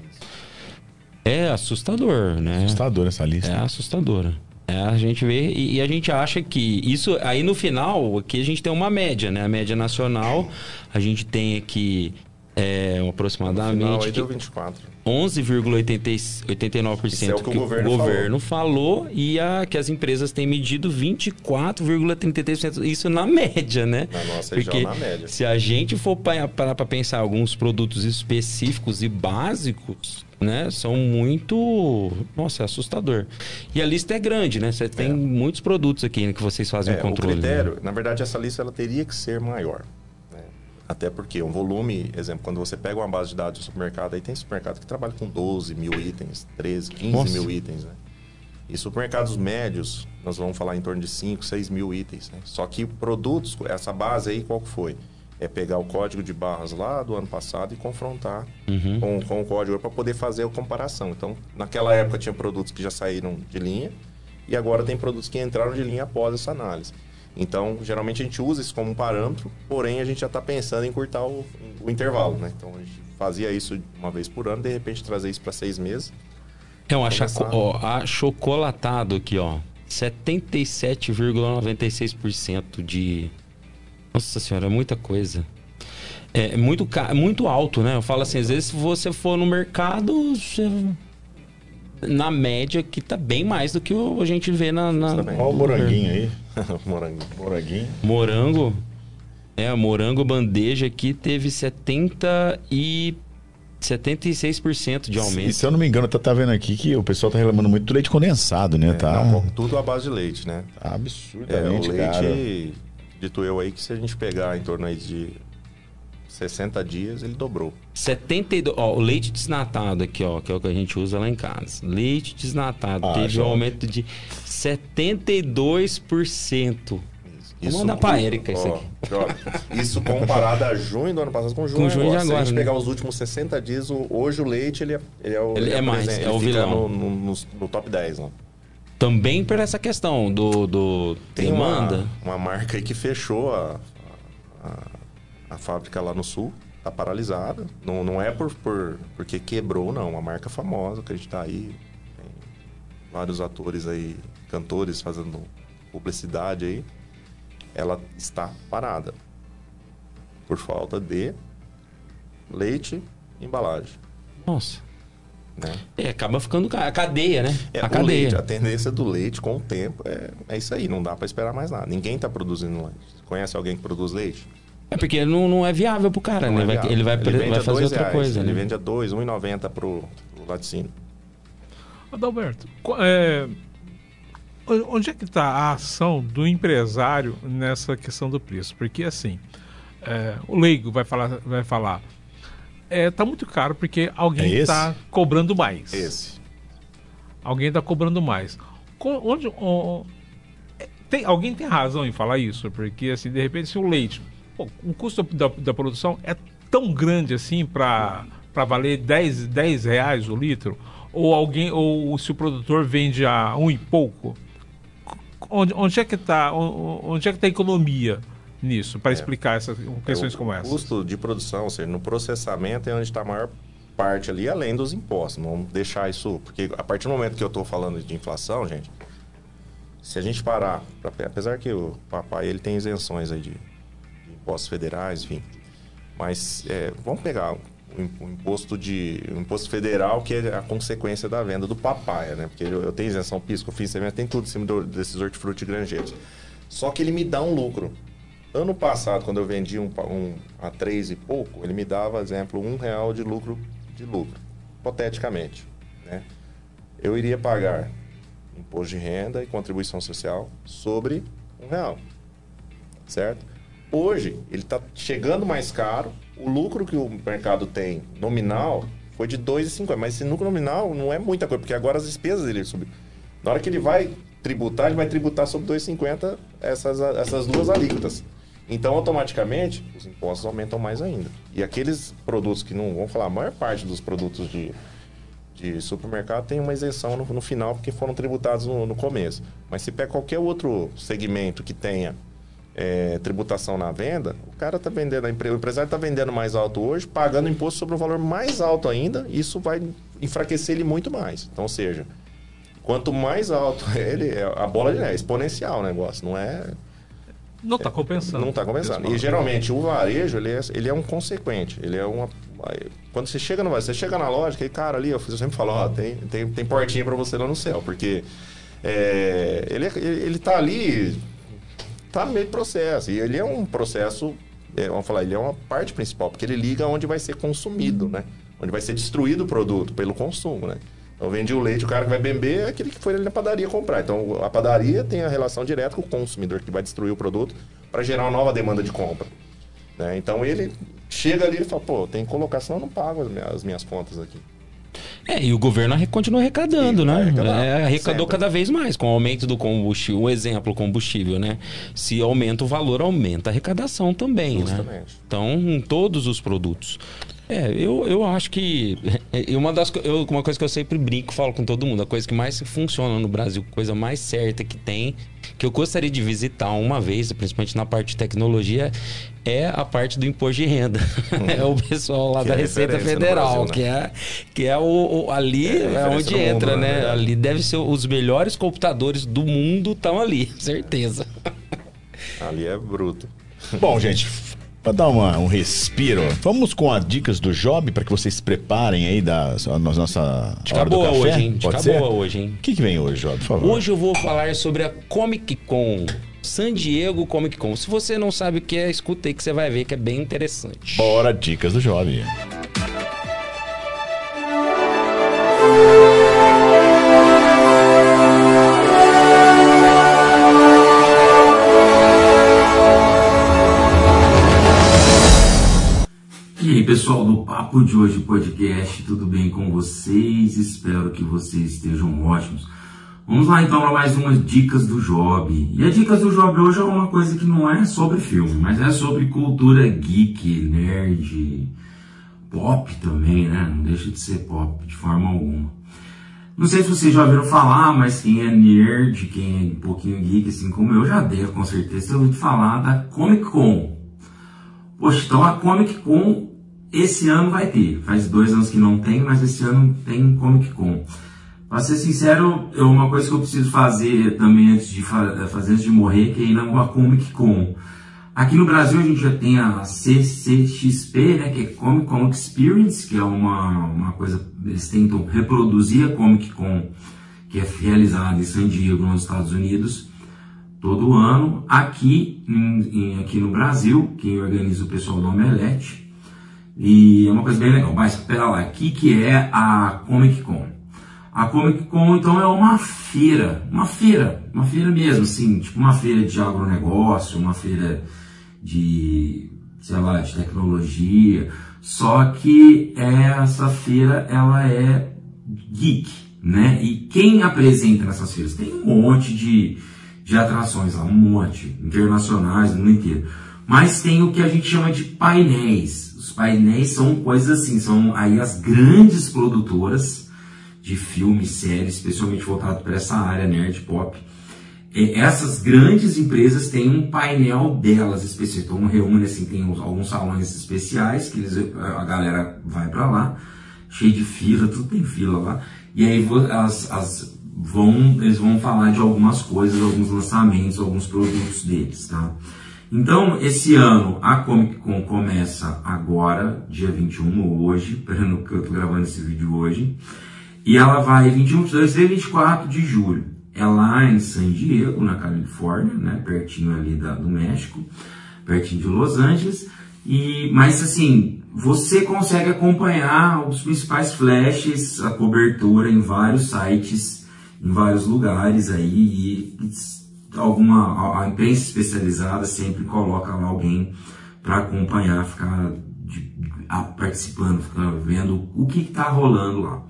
S4: É assustador, né?
S3: Assustador essa lista.
S4: É assustadora. É, a gente vê e, e a gente acha que isso aí no final aqui a gente tem uma média, né? A média nacional a gente tem aqui é, aproximadamente
S5: final aí
S4: que
S5: deu 24.
S4: 11,89%
S5: Isso é o que o governo
S4: falou e a, que as empresas têm medido 24,33%. Isso na média, né?
S5: Na nossa região,
S4: Porque
S5: na média.
S4: se a gente for parar para pensar alguns produtos específicos e básicos, né? São muito... Nossa, é assustador. E a lista é grande, né? Você tem
S5: É.
S4: muitos produtos aqui né, que vocês fazem
S5: É,
S4: o controle.
S5: O
S4: né?
S5: critério, na verdade, essa lista ela teria que ser maior. Até porque um volume, exemplo, quando você pega uma base de dados do supermercado, aí tem supermercado que trabalha com 12 mil itens, 13, 15
S4: Nossa.
S5: mil itens, né? E supermercados médios, nós vamos falar em torno de 5, 6 mil itens, né? Só que produtos, essa base aí, qual que foi? É pegar o código de barras lá do ano passado e confrontar
S4: Uhum.
S5: com, com o código para poder fazer a comparação. Então, naquela época tinha produtos que já saíram de linha e agora tem produtos que entraram de linha após essa análise. Então, geralmente a gente usa isso como um parâmetro, porém a gente já está pensando em encurtar o, o intervalo, né? Então, a gente fazia isso uma vez por ano, de repente trazer isso para seis meses.
S4: É um
S5: Começar.
S4: ó, achocolatado aqui, ó. 77,96% de. Nossa senhora, é muita coisa. É muito, muito alto, né? Eu falo assim, às vezes se você for no mercado, você- na média que tá bem mais do que o- a gente vê na. na.
S3: Olha o moranguinho aí. [laughs]
S5: Moranguinho.
S3: Moranguinho.
S4: Morango. É, o morango bandeja aqui teve 70 e 76% de
S3: E
S4: aumento.
S3: se eu não me engano, tá, tá vendo aqui que o pessoal tá reclamando muito do leite condensado, né? tá,
S5: Não, tudo à base de leite, né?
S3: tá
S5: É, o
S3: absurdamente
S5: leite,
S3: caro.
S5: dito eu aí, que se a gente pegar em torno aí de 60 dias, ele dobrou.
S4: 72, ó, o leite desnatado aqui, ó, que é o que a gente usa lá em casa. Leite desnatado
S3: Ah,
S4: teve um
S3: jovem.
S4: aumento de 72%.
S5: Isso.
S4: Vou mandar pra Érica isso
S5: Ó,
S4: aqui.
S5: joga. Isso comparado a junho do ano passado com junho,
S4: Com junho de
S5: agora. Se a
S4: agora,
S5: gente
S4: né?
S5: pegar os últimos 60 dias, hoje o leite ele é, ele é o
S4: Ele é mais,
S5: presente,
S4: é o
S5: ele
S4: vilão.
S5: No, no, no- no top 10. Né?
S4: Também por essa questão do, do
S5: Tem
S4: demanda.
S5: uma, uma marca aí que fechou a, a, a fábrica lá no sul, tá paralisada. Não, não é por, por, porque quebrou, não. Uma marca famosa que a gente tá aí. Tem vários atores aí, cantores fazendo publicidade aí. Ela está parada. Por falta de leite e embalagem.
S4: Nossa.
S5: Né?
S4: É, acaba ficando ca- a cadeia, né?
S5: É,
S4: a cadeia.
S5: leite, a tendência do leite com o tempo é, é isso aí, não dá para esperar mais nada. Ninguém tá produzindo leite. Conhece alguém que produz leite?
S4: É porque não, não é viável pro cara,
S5: Não
S4: né?
S5: é
S4: Vai- ele vai,
S5: vende
S4: vai fazer outra
S5: reais,
S4: coisa,
S5: Ele
S4: né?
S5: vende a 2, 1,90 pro, pro laticínio.
S6: Adalberto, é, onde é que está a ação do empresário nessa questão do preço? Porque assim, é, o leigo vai falar, vai falar, é, tá muito caro porque
S3: É
S6: alguém está cobrando mais.
S5: Esse.
S6: Alguém está cobrando mais. Co- Onde, é, tem, alguém tem razão em falar isso? Porque assim, de repente, se o leite, pô, o custo da, da produção é tão grande assim para valer 10, 10 reais o litro, ou alguém, ou se o produtor vende a um e pouco, onde, onde é que está, onde é que tá a economia nisso para explicar essas questões
S5: É, o
S6: como essa?
S5: custo de produção, ou seja, no processamento é onde está a maior parte ali, além dos impostos. Não vamos deixar isso. Porque a partir do momento que eu estou falando de inflação, gente, se a gente parar, pra- apesar que o papai ele tem isenções aí de impostos federais, enfim. Mas é, vamos pegar o, im- o imposto de o imposto federal, que é a consequência da venda do papaya, né? Porque eu, eu tenho isenção pisco, fiz tem tudo em cima do- desses hortifruti granjeiros. Só que ele me dá um lucro. Ano passado, quando eu vendi um, um a três e pouco, ele me dava, exemplo, um real de lucro, de lucro, hipoteticamente, né? Eu iria pagar imposto de renda e contribuição social sobre um real, certo? Hoje, ele está chegando mais caro, o lucro que o mercado tem nominal foi de 2,50, mas esse lucro nominal não é muita coisa, porque agora as despesas dele subiram. Na hora que ele vai tributar, ele vai tributar sobre 2,50 essas, essas duas alíquotas. Então, automaticamente, os impostos aumentam mais ainda. E aqueles produtos que não, vamos falar, a maior parte dos produtos de, de supermercado tem uma isenção no, no final, porque foram tributados no, no começo. Mas se pega qualquer outro segmento que tenha é, tributação na venda, o cara está vendendo, empre- o empresário está vendendo mais alto hoje, pagando imposto sobre um valor mais alto ainda, e isso vai enfraquecer ele muito mais. Então, ou seja, quanto mais alto [laughs] ele, é- a bola é exponencial o negócio, não é
S6: Não está compensando.
S5: não está compensando. E geralmente o varejo, ele é, ele é um consequente. Ele é uma. Quando você chega no varejo, você chega na loja, que cara ali, eu sempre falo, ó, tem, tem, tem portinha para você lá no céu, porque é, ele, é- ele tá ali, tá no meio do processo. E ele é um processo, é, vamos falar, ele é uma parte principal, porque ele liga onde vai ser consumido, né? Onde vai ser destruído o produto pelo consumo, né? Então vende o leite, o cara que vai beber é aquele que foi ali na padaria comprar. Então a padaria tem a relação direta com o consumidor que vai destruir o produto para gerar uma nova demanda de compra. né? Então ele chega ali e fala, pô, tem que colocar, senão eu não pago as minhas, as minhas contas aqui.
S4: É, e o governo continua arrecadando,
S5: E
S4: né?
S5: arrecadar,
S4: É, arrecadou
S5: sempre.
S4: cada vez mais com o aumento do combustível. Um exemplo, o combustível, né? Se aumenta o valor, aumenta a arrecadação também, né?
S5: Justamente.
S4: Então, em todos os produtos. É, eu, eu acho que. e uma, das, eu, uma coisa que eu sempre brinco, falo com todo mundo, a coisa que mais funciona no Brasil, coisa mais certa que tem, que eu gostaria de visitar uma vez, principalmente na parte de tecnologia, é a parte do imposto de renda. [laughs] é o pessoal lá
S5: Que
S4: da
S5: é
S4: Receita Federal,
S5: Brasil, né?
S4: que é, que é o, o- ali
S5: É
S4: é, onde
S5: do mundo,
S4: entra,
S5: né?
S4: né?
S5: Verdade.
S4: Ali deve ser os melhores computadores do mundo estão ali, certeza. [laughs]
S5: Ali é bruto.
S3: Bom, gente, para dar uma- um respiro, vamos com as dicas do Job para que vocês se preparem aí da a nossa
S4: Dica
S3: hora do café.
S4: hoje, hein?
S3: Pode ser?
S4: boa hoje, hein?
S3: O que, que vem hoje, Job, por favor?
S4: Hoje eu vou falar sobre a Comic Con. San Diego Comic Con. Se você não sabe o que é, escuta aí que você vai ver que é bem interessante.
S3: Bora, dicas do Job.
S7: Aí, pessoal do Papo de Hoje Podcast, tudo bem com vocês? Espero que vocês estejam ótimos.
S4: Vamos lá então para mais umas dicas do Job. E a dicas do Job hoje é uma coisa que não é sobre filme, mas é sobre cultura geek, nerd, pop também, né? Não deixa de ser pop de forma alguma. Não sei se vocês já ouviram falar, mas quem é nerd, quem é um pouquinho geek, assim como eu, já deve com certeza ter ouvido falar da Comic Con. Poxa, então a Comic Con esse ano vai ter. Faz dois anos que não tem, mas esse ano tem Comic Con. Pra ser sincero, é uma coisa que eu preciso fazer também antes de fa fazer antes de morrer, que é ir na Comic Con. Aqui no Brasil a gente já tem a CCXP, né, que é Comic Con Experience, que é uma, uma coisa, eles tentam reproduzir a Comic Con, que é realizada em San Diego, nos Estados Unidos, todo ano. Aqui, em, em, aqui no Brasil, quem organiza o pessoal do Omelete, e é uma coisa bem legal. Mas pera lá, o que, é a Comic Con? A Comic Con, então, é uma feira, uma feira, uma feira mesmo, assim, tipo uma feira de agronegócio, uma feira de, sei lá, de tecnologia, só que essa feira, ela é geek, né? E quem apresenta nessas feiras? Tem um monte de, de atrações lá, um monte, internacionais, no mundo inteiro. Mas tem o que a gente chama de painéis. Os painéis são coisas assim, são aí as grandes produtoras, de filmes, séries, especialmente voltado para essa área nerd pop. essas grandes empresas têm um painel delas específico, então reúne assim, tem alguns salões especiais que eles, a galera vai para lá, cheio de fila, tudo tem fila lá, e aí as, as, vão, eles vão falar de algumas coisas, alguns lançamentos, alguns produtos deles, tá? Então, esse ano a Comic Con começa agora, dia 21, hoje, [laughs] pelo que eu tô gravando esse vídeo hoje. E ela vai 21, 22 e 24 de julho. É lá em San Diego, na Califórnia, né, pertinho ali da, do México, pertinho de Los Angeles. E, mas assim, você consegue acompanhar os principais flashes, a cobertura em vários sites, em vários lugares aí, e alguma a imprensa especializada sempre coloca lá alguém para acompanhar, ficar de, a, participando, ficar vendo o que está rolando lá.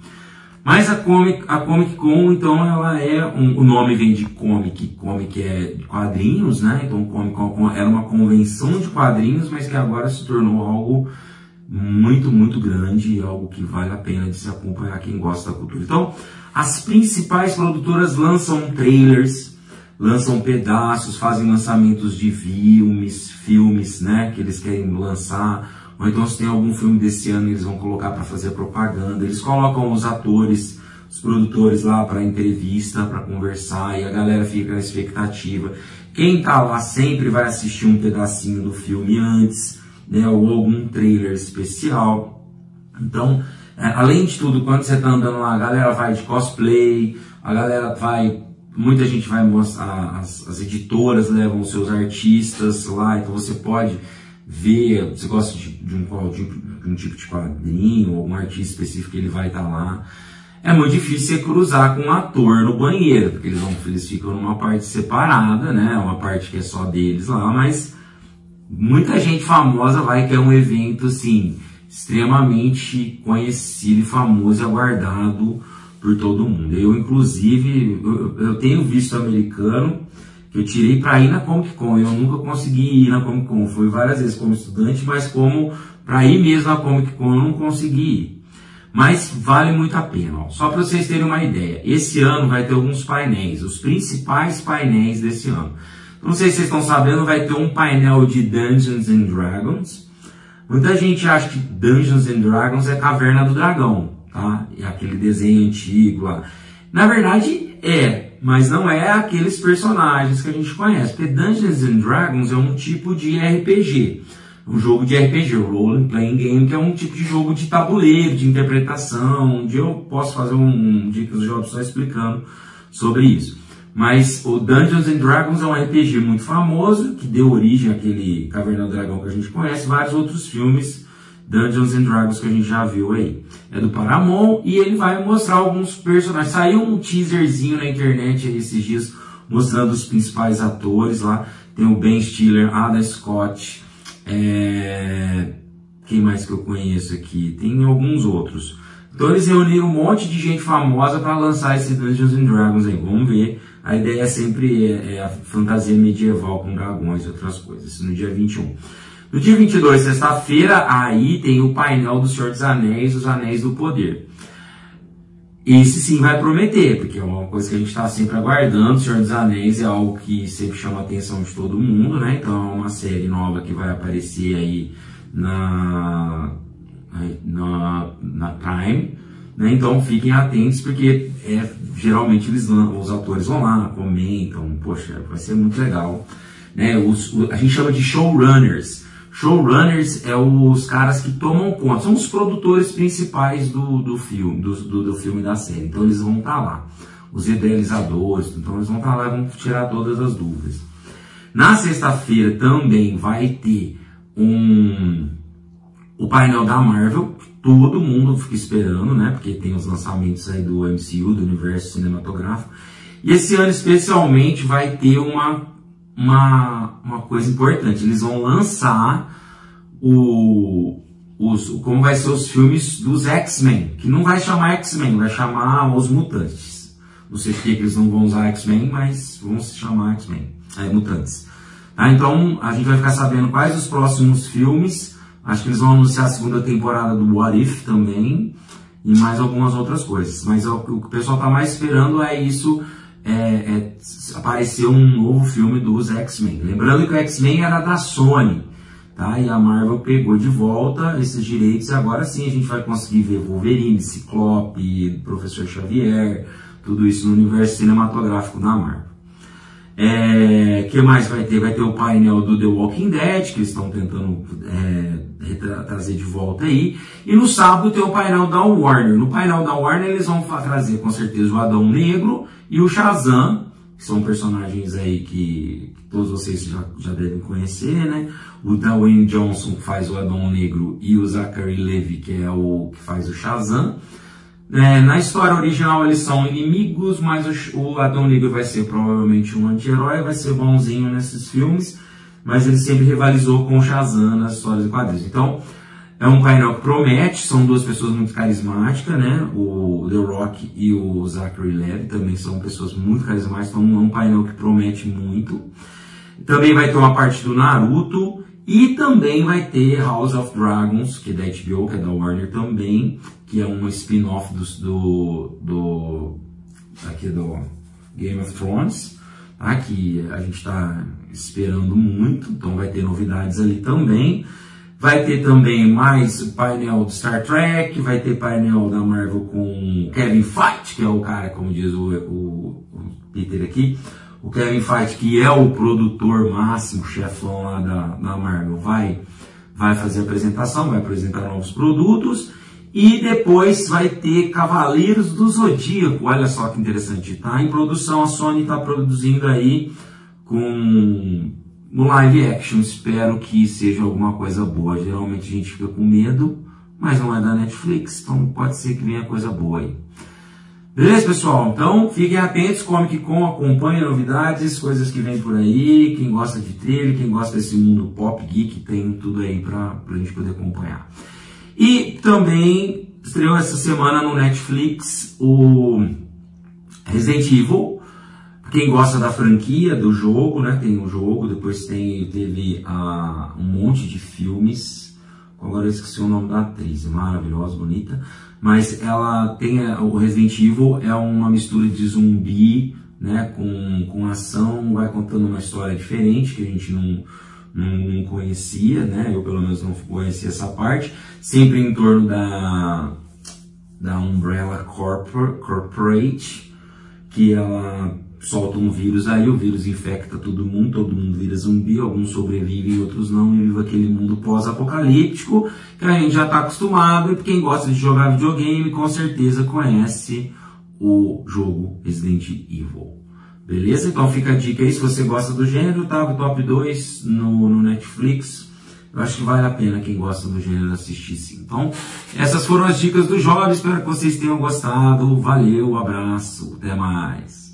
S4: Mas a Comic, a Comic Con, então, ela é, um, o nome vem de comic, comic é quadrinhos, né? Então, Comic Con era uma convenção de quadrinhos, mas que agora se tornou algo muito, muito grande, algo que vale a pena de se acompanhar quem gosta da cultura. Então, as principais produtoras lançam trailers, lançam pedaços, fazem lançamentos de filmes, filmes, né, que eles querem lançar, ou então se tem algum filme desse ano eles vão colocar para fazer propaganda. Eles colocam os atores, os produtores lá para entrevista, para conversar e a galera fica na expectativa. Quem tá lá sempre vai assistir um pedacinho do filme antes, né, ou algum trailer especial. Então, é, além de tudo, quando você tá andando lá, a galera vai de cosplay, a galera vai muita gente vai mostrar, as, as editoras levam os seus artistas lá, então você pode ver, você gosta de, de, um, de, um, tipo de quadrinho, ou um artista específico ele vai estar tá lá. É muito difícil você cruzar com um ator no banheiro, porque eles, vão, eles ficam numa parte separada, né? Uma parte que é só deles lá, mas muita gente famosa vai que é um evento assim, extremamente conhecido e famoso e aguardado por todo mundo. Eu, inclusive, eu, eu tenho visto americano eu tirei para ir na Comic Con. Eu nunca consegui ir na Comic Con. Fui várias vezes como estudante, mas como para ir mesmo na Comic Con eu não consegui ir. Mas vale muito a pena. Ó. Só para vocês terem uma ideia, esse ano vai ter alguns painéis, os principais painéis desse ano. Não sei se vocês estão sabendo, vai ter um painel de Dungeons and Dragons. Muita gente acha que Dungeons and Dragons é Caverna do Dragão, tá? É aquele desenho antigo lá. Na verdade, é, mas não é aqueles personagens que a gente conhece. Porque Dungeons and Dragons é um tipo de RPG. Um jogo de RPG, Role Playing Game, que é um tipo de jogo de tabuleiro, de interpretação. Dia eu posso fazer um, um de jogos só explicando sobre isso. Mas o Dungeons and Dragons é um RPG muito famoso, que deu origem àquele Caverna do Dragão que a gente conhece, vários outros filmes Dungeons and Dragons que a gente já viu aí. É do Paramount e ele vai mostrar alguns personagens. Saiu um teaserzinho na internet esses dias mostrando os principais atores lá. Tem o Ben Stiller, Ada Scott, é... quem mais que eu conheço aqui? Tem alguns outros. Então eles reuniram um monte de gente famosa para lançar esse Dungeons and Dragons aí. Vamos ver. A ideia sempre é, é a fantasia medieval com dragões e outras coisas. No dia 21. No dia 22, sexta-feira, aí tem o painel do Senhor dos Anéis, os Anéis do Poder. Esse sim vai prometer, porque é uma coisa que a gente está sempre aguardando. O Senhor dos Anéis é algo que sempre chama a atenção de todo mundo, né? Então é uma série nova que vai aparecer aí na, na, na Prime. Né? Então fiquem atentos, porque é, geralmente eles, os atores vão lá, comentam, poxa, vai ser muito legal. Né? Os, a gente chama de showrunners. Showrunners é os caras que tomam conta, são os produtores principais do, do filme, do, do, do filme da série. Então eles vão estar tá lá. Os idealizadores, então eles vão estar tá lá e vão tirar todas as dúvidas. Na sexta-feira também vai ter um o painel da Marvel, todo mundo fica esperando, né? Porque tem os lançamentos aí do MCU, do universo cinematográfico. E esse ano especialmente vai ter uma uma, uma coisa importante. Eles vão lançar o, os, como vai ser os filmes dos X-Men, que não vai chamar X-Men, vai chamar Os Mutantes. Não sei por que eles não vão usar X-Men, mas vão se chamar X-Men, é, Mutantes. Tá? Então a gente vai ficar sabendo quais os próximos filmes. Acho que eles vão anunciar a segunda temporada do What If também e mais algumas outras coisas. Mas o que o pessoal está mais esperando é isso é, é, apareceu um novo filme dos X-Men. Lembrando que o X-Men era da Sony, tá? E a Marvel pegou de volta esses direitos e agora sim a gente vai conseguir ver Wolverine, Ciclope, Professor Xavier, tudo isso no universo cinematográfico da Marvel. É, que mais vai ter? Vai ter o painel do The Walking Dead, que estão tentando é, trazer de volta aí. E no sábado tem o painel da Warner. No painel da Warner eles vão trazer com certeza o Adão Negro e o Shazam, que são personagens aí que, que todos vocês já, já devem conhecer, né? O Dwayne Johnson, que faz o Adão Negro, e o Zachary Levy, que é o que faz o Shazam. É, na história original eles são inimigos, mas o, o Adão Negro vai ser provavelmente um anti-herói, vai ser bonzinho nesses filmes, mas ele sempre rivalizou com o Shazam nas histórias e quadrinhos. Então, é um painel que promete, são duas pessoas muito carismáticas, né? O The Rock e o Zachary Levi também são pessoas muito carismáticas, então é um painel que promete muito. Também vai ter uma parte do Naruto e também vai ter House of Dragons, que é da HBO, que é da Warner também, que é um spin-off do, do, do, aqui do Game of Thrones, tá? que a gente está esperando muito, então vai ter novidades ali também. Vai ter também mais painel do Star Trek, vai ter painel da Marvel com Kevin Feige, que é o cara, como diz o, o, o Peter aqui, o Kevin Feige, que é o produtor máximo, chefão lá da, da Marvel, vai, vai fazer a apresentação, vai apresentar novos produtos. E depois vai ter Cavaleiros do Zodíaco. Olha só que interessante. Tá em produção, a Sony está produzindo aí com no live action, espero que seja alguma coisa boa. Geralmente a gente fica com medo, mas não é da Netflix, então pode ser que venha coisa boa aí. Beleza, pessoal? Então fiquem atentos, Comic Con acompanhe novidades, coisas que vem por aí. Quem gosta de trailer, quem gosta desse mundo pop geek, tem tudo aí para a gente poder acompanhar. E também estreou essa semana no Netflix o Resident Evil, quem gosta da franquia do jogo, né? Tem o jogo, depois tem, teve ah, um monte de filmes. Agora eu esqueci o nome da atriz, maravilhosa, bonita. Mas ela tem o Resident Evil é uma mistura de zumbi, né? Com, com ação, vai contando uma história diferente que a gente não, não, não conhecia, né? Eu pelo menos não conhecia essa parte. Sempre em torno da da Umbrella Corporate, que ela solta um vírus aí, o vírus infecta todo mundo, todo mundo vira zumbi, alguns sobrevivem, outros não, e vive aquele mundo pós-apocalíptico que a gente já está acostumado, e quem gosta de jogar videogame com certeza conhece o jogo Resident Evil. Beleza? Então fica a dica aí, se você gosta do gênero, tá? O top 2 no, no Netflix. Eu acho que vale a pena quem gosta do gênero assistir sim. Então, essas foram as dicas do jovem. Espero que vocês tenham gostado. Valeu, abraço, até mais.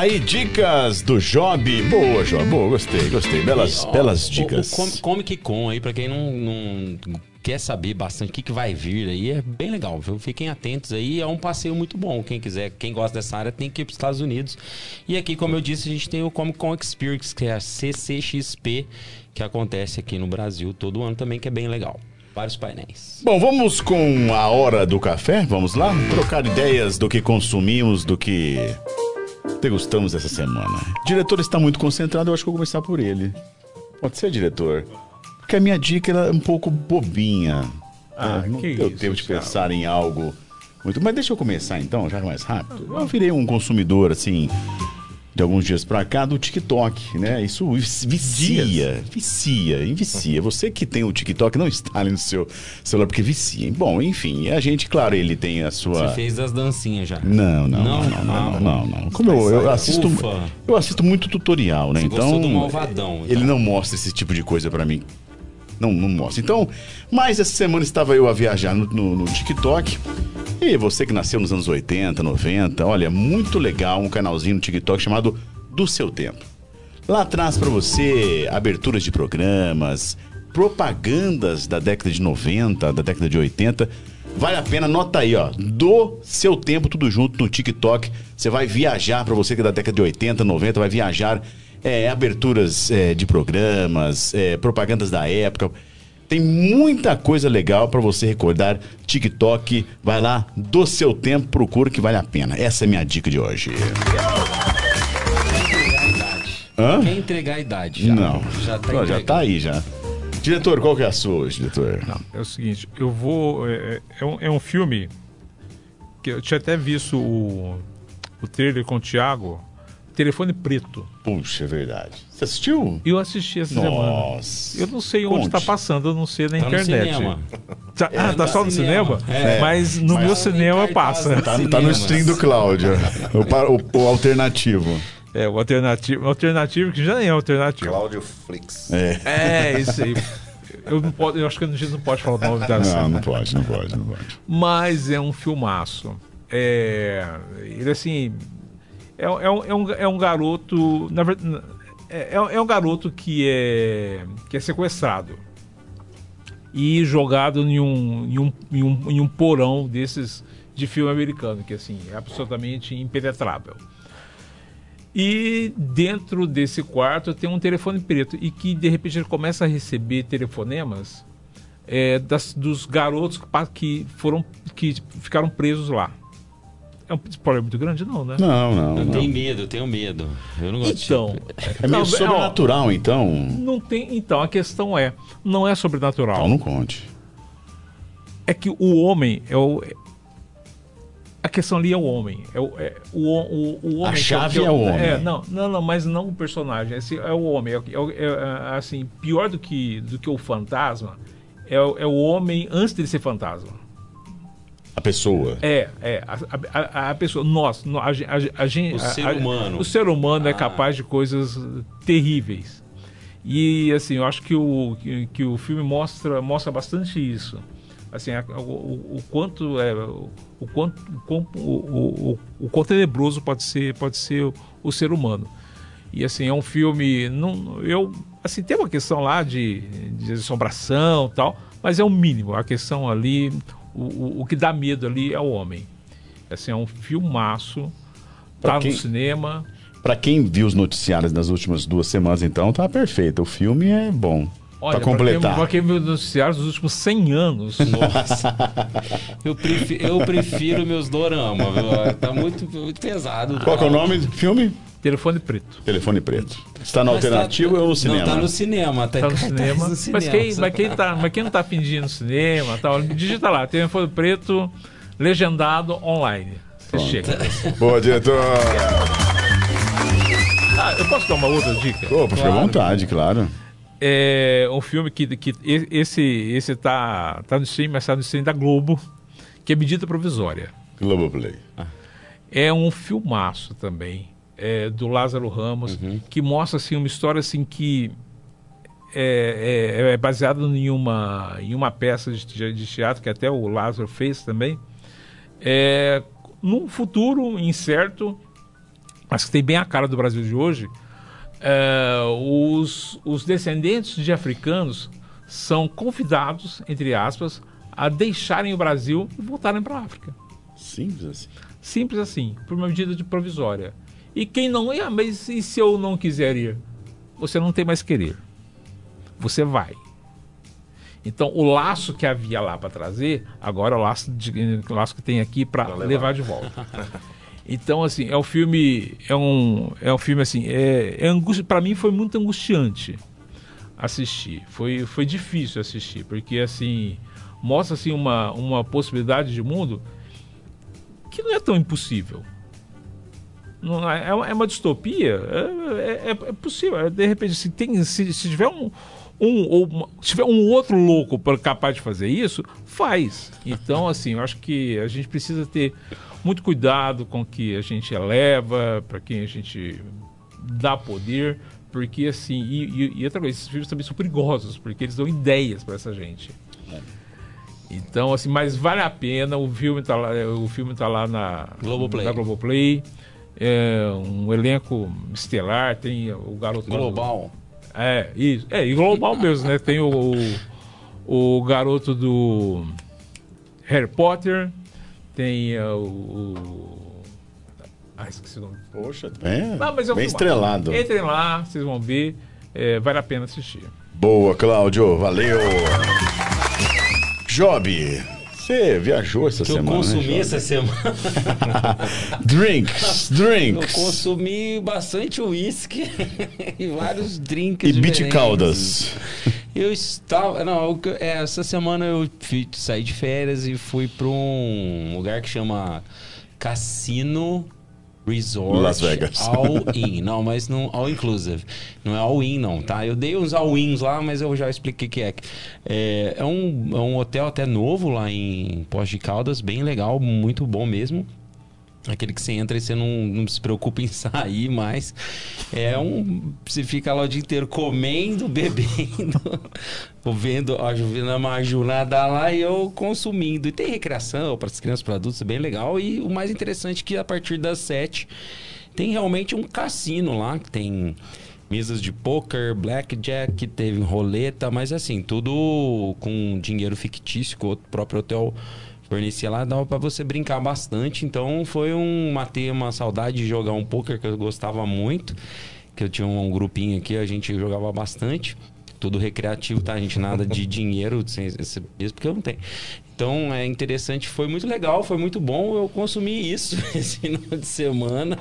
S3: Tá aí, dicas do Job. Boa, Job. Boa, gostei, gostei. Belas,
S4: Ó,
S3: belas
S4: o-
S3: dicas.
S4: O, Com- Comic Con aí, pra quem não, não quer saber bastante o que, que vai vir aí, é bem legal, viu? Fiquem atentos aí, é um passeio muito bom. Quem quiser, quem gosta dessa área, tem que ir pros Estados Unidos. E aqui, como eu disse, a gente tem o Comic Con Experience, que é a CCXP, que acontece aqui no Brasil todo ano também, que é bem legal. Vários painéis.
S3: Bom, vamos com a hora do café? Vamos lá? Trocar ideias do que consumimos, do que degustamos essa semana. O diretor está muito concentrado, eu acho que eu vou começar por ele. Pode ser, diretor? Porque a minha dica é um pouco bobinha.
S6: Ah,
S3: É, não
S6: que
S3: deu
S6: isso,
S3: tempo de pensar em algo muito. Mas deixa eu começar então, já mais rápido. Eu virei um consumidor, assim, de alguns dias pra cá, do TikTok, né? Isso vicia, vicia, vicia. Você que tem o TikTok não está ali no seu celular porque vicia. Bom, enfim, a gente, claro, ele tem a sua.
S4: Você fez as dancinhas já.
S3: Não, não, não, não, não, não, não. Como eu, eu assisto,
S4: Ufa.
S3: eu assisto muito tutorial, né?
S4: Você
S3: então,
S4: do Malvadão,
S3: ele
S4: então.
S3: não mostra esse tipo de coisa pra mim. Não, não mostra. Então, mas essa semana estava eu a viajar no, no- no TikTok. E você que nasceu nos anos 80, 90, olha, muito legal um canalzinho no TikTok chamado Do Seu Tempo. Lá traz pra você aberturas de programas, propagandas da década de 90, da década de 80. Vale a pena, nota aí, ó. Do seu tempo, tudo junto no TikTok. Você vai viajar, pra você que é da década de 80, 90, vai viajar. É, aberturas é, de programas, é, propagandas da época. Tem muita coisa legal pra você recordar. TikTok, vai lá, do seu tempo, procura que vale a pena. Essa é a minha dica de hoje. Hã?
S4: Quer entregar a idade já.
S3: Não,
S4: Já tá,
S3: Ó, já tá aí já. Diretor, qual que é a sua hoje, diretor?
S6: É o seguinte, eu vou. É, é um, é um filme que eu tinha até visto o, o trailer com o Thiago, Telefone Preto.
S3: Puxa, é verdade. Você assistiu?
S6: Eu assisti essa semana.
S3: Nossa.
S6: Eu não sei onde
S3: Conte.
S6: está passando, eu não sei na
S4: Tá no
S6: internet.
S4: cinema.
S6: Tá, ah, tá só no
S4: cinema.
S6: cinema?
S4: É.
S6: Mas no
S3: Mas-
S6: meu
S4: Tá em
S6: cinema passa.
S3: Tá, tá no stream do Cláudio. o, o- o alternativo.
S6: É, o alternativo, o alternativo que já nem é alternativo.
S5: Cláudio Flix.
S3: É.
S6: É, isso aí. Eu, não posso, eu acho que a gente não pode falar o nome da
S3: Não,
S6: cena.
S3: não pode, não pode, não pode.
S6: Mas é um filmaço. É, ele assim. É, é um, é, um, é um garoto. Na verdade, é, é um garoto que é, que é sequestrado e jogado em um, em, um, em, um, em um porão desses de filme americano, que assim, é absolutamente impenetrável. E dentro desse quarto tem um telefone preto e que de repente ele começa a receber telefonemas é, das- dos garotos que, que foram que ficaram presos lá. É um spoiler muito grande, não, né?
S3: Não, não.
S4: Eu
S3: não.
S4: tenho medo, eu tenho medo. Eu não gosto de-
S6: Então,
S3: É meio
S6: Não,
S3: sobrenatural, então.
S6: não tem. Então a questão é, não é sobrenatural.
S3: Então não conte.
S6: É que o homem é o a questão ali é o homem. É o, é, o, o, o homem.
S3: A
S6: que
S3: chave
S6: que
S3: é o homem.
S6: É, não, não, não, mas não o personagem. Esse é o homem. É, é é, assim, pior do que, do que o fantasma é, o- é o homem antes de ser fantasma.
S3: A pessoa.
S6: É, é. A, a, a pessoa, nós, nó- a, gen- a, gen- a, gen-
S4: O ser humano.
S6: O ser humano é
S4: Ah.
S6: capaz de coisas terríveis. E assim, eu acho que o, que, que o filme mostra, mostra bastante isso. Assim, o, o- o quanto é o, quanto o, o, o, o quão tenebroso pode ser pode ser o, ser humano. E assim, é um filme. Não, eu, assim, tem uma questão lá de, de assombração tal, mas é o mínimo. A questão ali, o, o, o que dá medo ali é o homem. Assim, é um filmaço.
S3: Pra
S6: Tá
S3: quem-
S6: no cinema.
S3: Pra quem viu os noticiários das últimas duas semanas, então, tá perfeito. O filme é bom.
S6: Olha,
S3: pra completar.
S6: Pra quem, pra quem viu noticiários dos últimos 100 anos. [laughs]
S4: Nossa. [laughs] eu, prefiro, eu prefiro meus dorama, viu? Tá muito, muito pesado.
S3: Qual que é o nome do filme?
S6: Telefone preto.
S3: Telefone Preto. Está
S4: Mas tá-
S3: alternativo ou no cinema?
S4: Não, tá no cinema. Tá,
S6: Tá no cinema.
S4: no
S6: Mas,
S4: cinema.
S6: quem, mas, quem tá, mas quem não tá fingindo no cinema tal, digita lá, telefone preto, legendado online. Você chega.
S3: Boa, diretor.
S6: Ah, eu posso dar uma outra dica?
S3: Pô, fica à
S4: Claro.
S3: vontade, claro.
S6: É um filme que, que esse, esse tá, tá no stream, mas tá no stream da Globo, que é Medida Provisória.
S3: Globoplay.
S6: É um filmaço também, é, do Lázaro Ramos, que mostra assim, uma história assim que é, é, é baseada em uma, em uma peça de, de teatro que até o Lázaro fez também. É, num futuro incerto mas que tem bem a cara do Brasil de hoje, é, os, os descendentes de africanos são convidados, entre aspas, a deixarem o Brasil e voltarem para a África.
S3: Simples assim.
S6: Simples assim, por uma medida de provisória. E quem não ia, mas e se eu não quiser ir? Você não tem mais querer. Você vai. Então, o laço que havia lá para trazer, agora é o laço, de, o laço que tem aqui para levar. levar de volta. [laughs] Então, assim, é um filme. É um, é um filme assim. É, é angústia, para mim foi muito angustiante assistir. Foi, foi difícil assistir, porque assim. Mostra assim, uma, uma possibilidade de mundo que não é tão impossível. Não, é, é uma distopia? É, é, é possível. De repente, se, tem, se, se tiver um, um ou se tiver um outro louco capaz de fazer isso, faz. Então, assim, eu acho que a gente precisa ter muito cuidado com o que a gente eleva, para quem a gente dá poder, porque assim, e, e, e, outra coisa, esses filmes também são perigosos, porque eles dão ideias para essa gente. Então, assim, mas vale a pena, o filme está lá, o filme tá lá na
S4: Globoplay.
S6: Na Globoplay. É um elenco estelar, tem o garoto.
S3: Global.
S6: Do, é, isso. É, e global mesmo, né? Tem o, o, o garoto do Harry Potter, tem uh, o. Ah, esqueci o nome.
S3: Poxa, é,
S6: Não, mas eu
S3: bem estrelado.
S6: Entrem lá, vocês vão ver. É, vale a pena assistir.
S3: Boa, Cláudio. Valeu. Job, você viajou essa
S4: que
S3: semana?
S4: Eu consumi
S3: né,
S4: essa semana. [laughs]
S3: drinks, drinks.
S4: Eu consumi bastante uísque [laughs] e vários drinks.
S3: E beat caldas.
S4: Eu estava. Não, eu, é, essa semana eu fui, saí de férias e fui para um lugar que chama Cassino Resort
S3: Las Vegas. [laughs]
S4: All In. Não, mas não All Inclusive. Não é All In, não, tá? Eu dei uns All Ins lá, mas eu já expliquei o que é. É, é, um, é um hotel até novo lá em Pós de Caldas, bem legal, muito bom mesmo. Aquele que você entra e você não, não se preocupa em [laughs] sair mais. É um. Você fica lá o dia inteiro comendo, [laughs] bebendo, vendo a Juvena Majunada lá e eu consumindo. E tem recreação para as crianças, para adultos, é bem legal. E o mais interessante é que a partir das sete tem realmente um cassino lá, que tem mesas de poker, blackjack, teve roleta, mas assim, tudo com dinheiro fictício o próprio hotel fornecia lá, dava para você brincar bastante. Então foi um matei uma saudade de jogar um poker que eu gostava muito, que eu tinha um, grupinho aqui, a gente jogava bastante. Tudo recreativo, tá? A gente nada de dinheiro, mesmo porque eu não tenho. Então é interessante, foi muito legal, foi muito bom. Eu consumi isso [laughs] esse final de semana.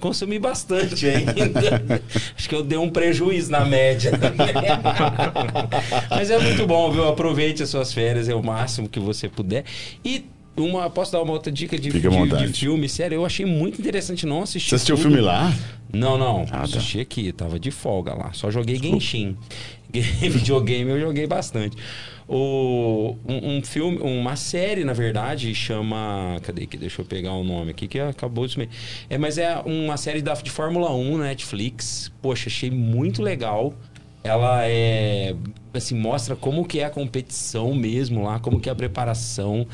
S4: Consumi bastante ainda. [laughs] Acho que eu dei um prejuízo na média. [laughs] Mas é muito bom, viu? Aproveite as suas férias, é o máximo que você puder. E uma, posso dar uma outra dica de, de, de, filme? Sério, eu achei muito interessante não assistir.
S3: Você assistiu
S4: o
S3: filme lá?
S4: Não, não. Ah, tá. assisti aqui, tava de folga lá. Só joguei Genshin. [laughs] Videogame eu joguei bastante. O, um, um, filme, uma série, na verdade, chama. Cadê que? Deixa eu pegar o nome aqui, que acabou de sumir. É, mas é uma série da, de Fórmula 1 na Netflix. Poxa, achei muito legal. Ela é. Assim, mostra como que é a competição mesmo lá, como que é a preparação.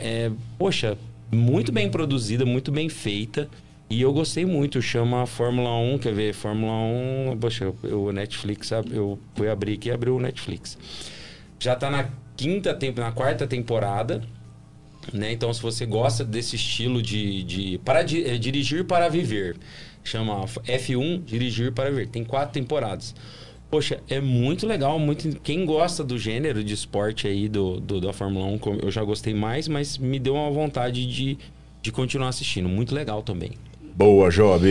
S4: É, poxa, muito bem produzida, muito bem feita. E eu gostei muito, chama Fórmula 1, quer ver? Fórmula 1, poxa, o Netflix, eu fui abrir aqui e abriu o Netflix. Já tá na quinta, na quarta temporada. Né? Então, se você gosta desse estilo de, de para é, dirigir para viver, chama F1 Dirigir para Viver. Tem quatro temporadas. Poxa, é muito legal, muito quem gosta do gênero de esporte aí do, do da Fórmula 1, eu já gostei mais, mas me deu uma vontade de, de continuar assistindo. Muito legal também.
S3: Boa, Job.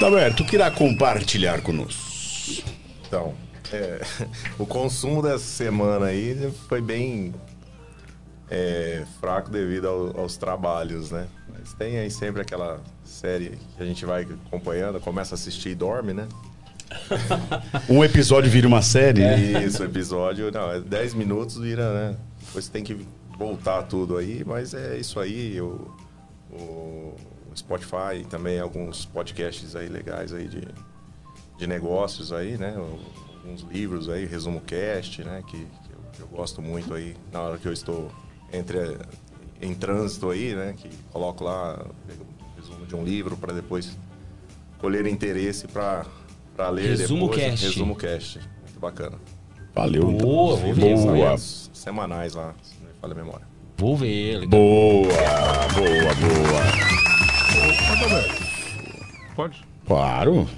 S3: Roberto, que irá compartilhar conosco?
S5: Então, é, o consumo dessa semana aí foi bem é, fraco devido ao, aos trabalhos, né? Tem aí sempre aquela série que a gente vai acompanhando, começa a assistir e dorme, né? [laughs]
S3: um episódio vira uma série?
S5: Isso, episódio, não, é 10 minutos vira, né? Depois tem que voltar tudo aí, mas é isso aí, o, o Spotify também alguns podcasts aí legais aí de, de negócios aí, né? alguns livros aí, resumo cast, né? Que, que, eu, que, eu, gosto muito aí na hora que eu estou entre em trânsito aí, né? Que coloco lá pego um resumo de um livro para depois colher interesse para ler
S4: Resumo
S5: depois.
S4: Cast.
S5: Resumo cast. Muito bacana.
S3: Valeu. então.
S4: Boa, vou ver.
S3: Boa.
S5: semanais lá, se não me falha a memória.
S4: Vou ver. legal.
S3: Boa, boa, boa.
S6: Pode?
S3: Claro.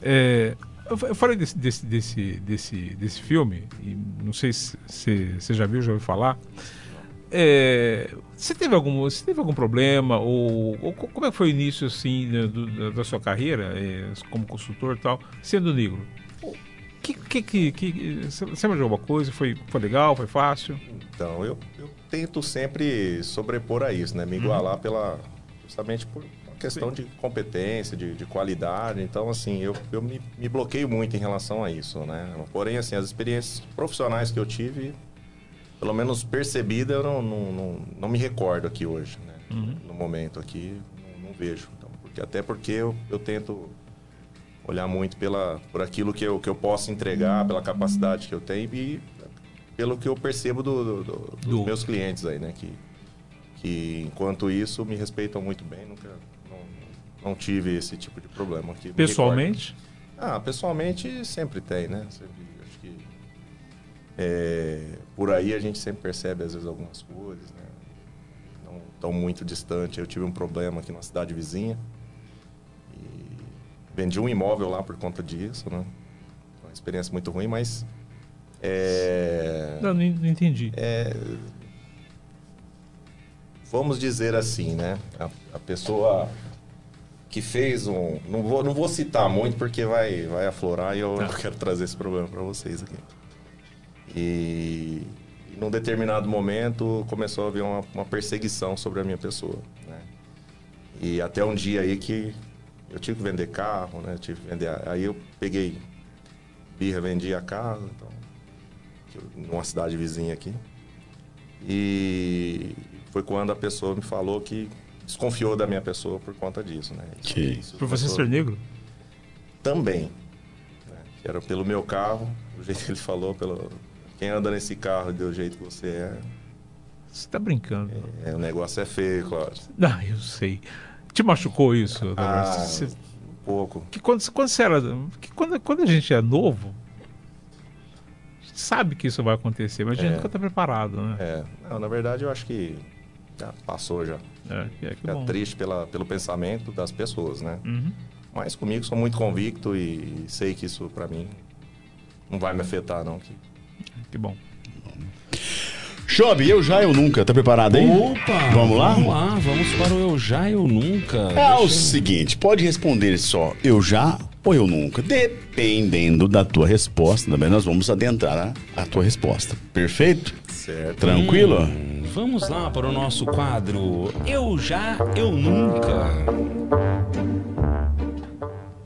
S6: É, eu, fa- eu falei desse, desse, desse, desse, desse filme, e não sei se se você já viu, já ouviu falar. É, você, teve algum, você teve algum problema? Ou, ou co- como é que foi o início assim, do- da, sua carreira é, como consultor e tal, sendo negro? Que, que, que, que, você lembra de alguma coisa? Foi, foi legal? Foi fácil?
S5: Então, eu, eu tento sempre sobrepor a isso, né? Me igualar pela, justamente por uma questão de competência, de, de qualidade. Então, assim, eu, eu me, me bloqueio muito em relação a isso, né? Porém, assim, as experiências profissionais que eu tive, pelo menos percebida, eu não, não, não, não me recordo aqui hoje, né? No momento aqui, não, não vejo. Então, porque, até porque eu, eu tento olhar muito pela, por aquilo que eu, que eu posso entregar, pela capacidade que eu tenho e pelo que eu percebo do, do- do- dos
S6: Do-
S5: meus clientes aí, né? Que, que enquanto isso me respeitam muito bem, nunca não, não tive esse tipo de problema aqui. me
S6: Pessoalmente?
S5: Ah, pessoalmente sempre tem, né? Sempre, é, por aí a gente sempre percebe às vezes algumas coisas, né? Não tão muito distante. Eu tive um problema aqui na cidade vizinha e vendi um imóvel lá por conta disso, né? Uma experiência muito ruim, mas é,
S6: Não, não, entendi.
S5: vamos dizer assim, né? A, a pessoa que fez um, não vou, não vou citar muito porque vai, vai aflorar e eu não [laughs] quero trazer esse problema para vocês aqui. E, num determinado momento começou a haver uma, uma perseguição sobre a minha pessoa, né? E até um dia aí que eu tive que vender carro, né? Eu tive que vender, aí eu peguei birra, vendi a casa, então, numa cidade vizinha aqui. E foi quando a pessoa me falou que desconfiou da minha pessoa por conta disso, né? Isso-
S3: Que-
S5: isso
S6: Por você ser negro?
S5: Também. né? Que era pelo meu carro, do jeito que ele falou, pelo quem anda nesse carro do jeito que você é,
S6: Você tá brincando.
S5: é, o negócio é feio, claro.
S6: Não, [laughs] eu sei. Te machucou isso?
S5: Ah,
S6: Você-
S5: um pouco.
S6: que quando, quando você era. Que quando, quando a gente é novo, a gente sabe que isso vai acontecer, mas a gente
S5: É.
S6: nunca tá preparado, né?
S5: É, não, na verdade eu acho que já passou já.
S6: É, é, que
S5: Fica
S6: bom.
S5: triste pela, pelo pensamento das pessoas, né?
S6: Uhum.
S5: Mas comigo sou muito convicto e sei que isso pra mim não vai me afetar não. que-
S6: Que bom.
S3: Job, eu já, eu nunca. Tá preparado aí?
S4: Opa!
S3: Vamos lá?
S4: Vamos lá, vamos para o Eu Já, Eu Nunca.
S3: É o
S4: Deixa eu-
S3: seguinte, pode responder só eu já ou eu nunca. Dependendo da tua resposta, também nós vamos adentrar a, a tua resposta. Perfeito?
S5: Certo.
S3: Tranquilo?
S4: Hum, Vamos lá para o nosso quadro Eu Já, Eu Nunca.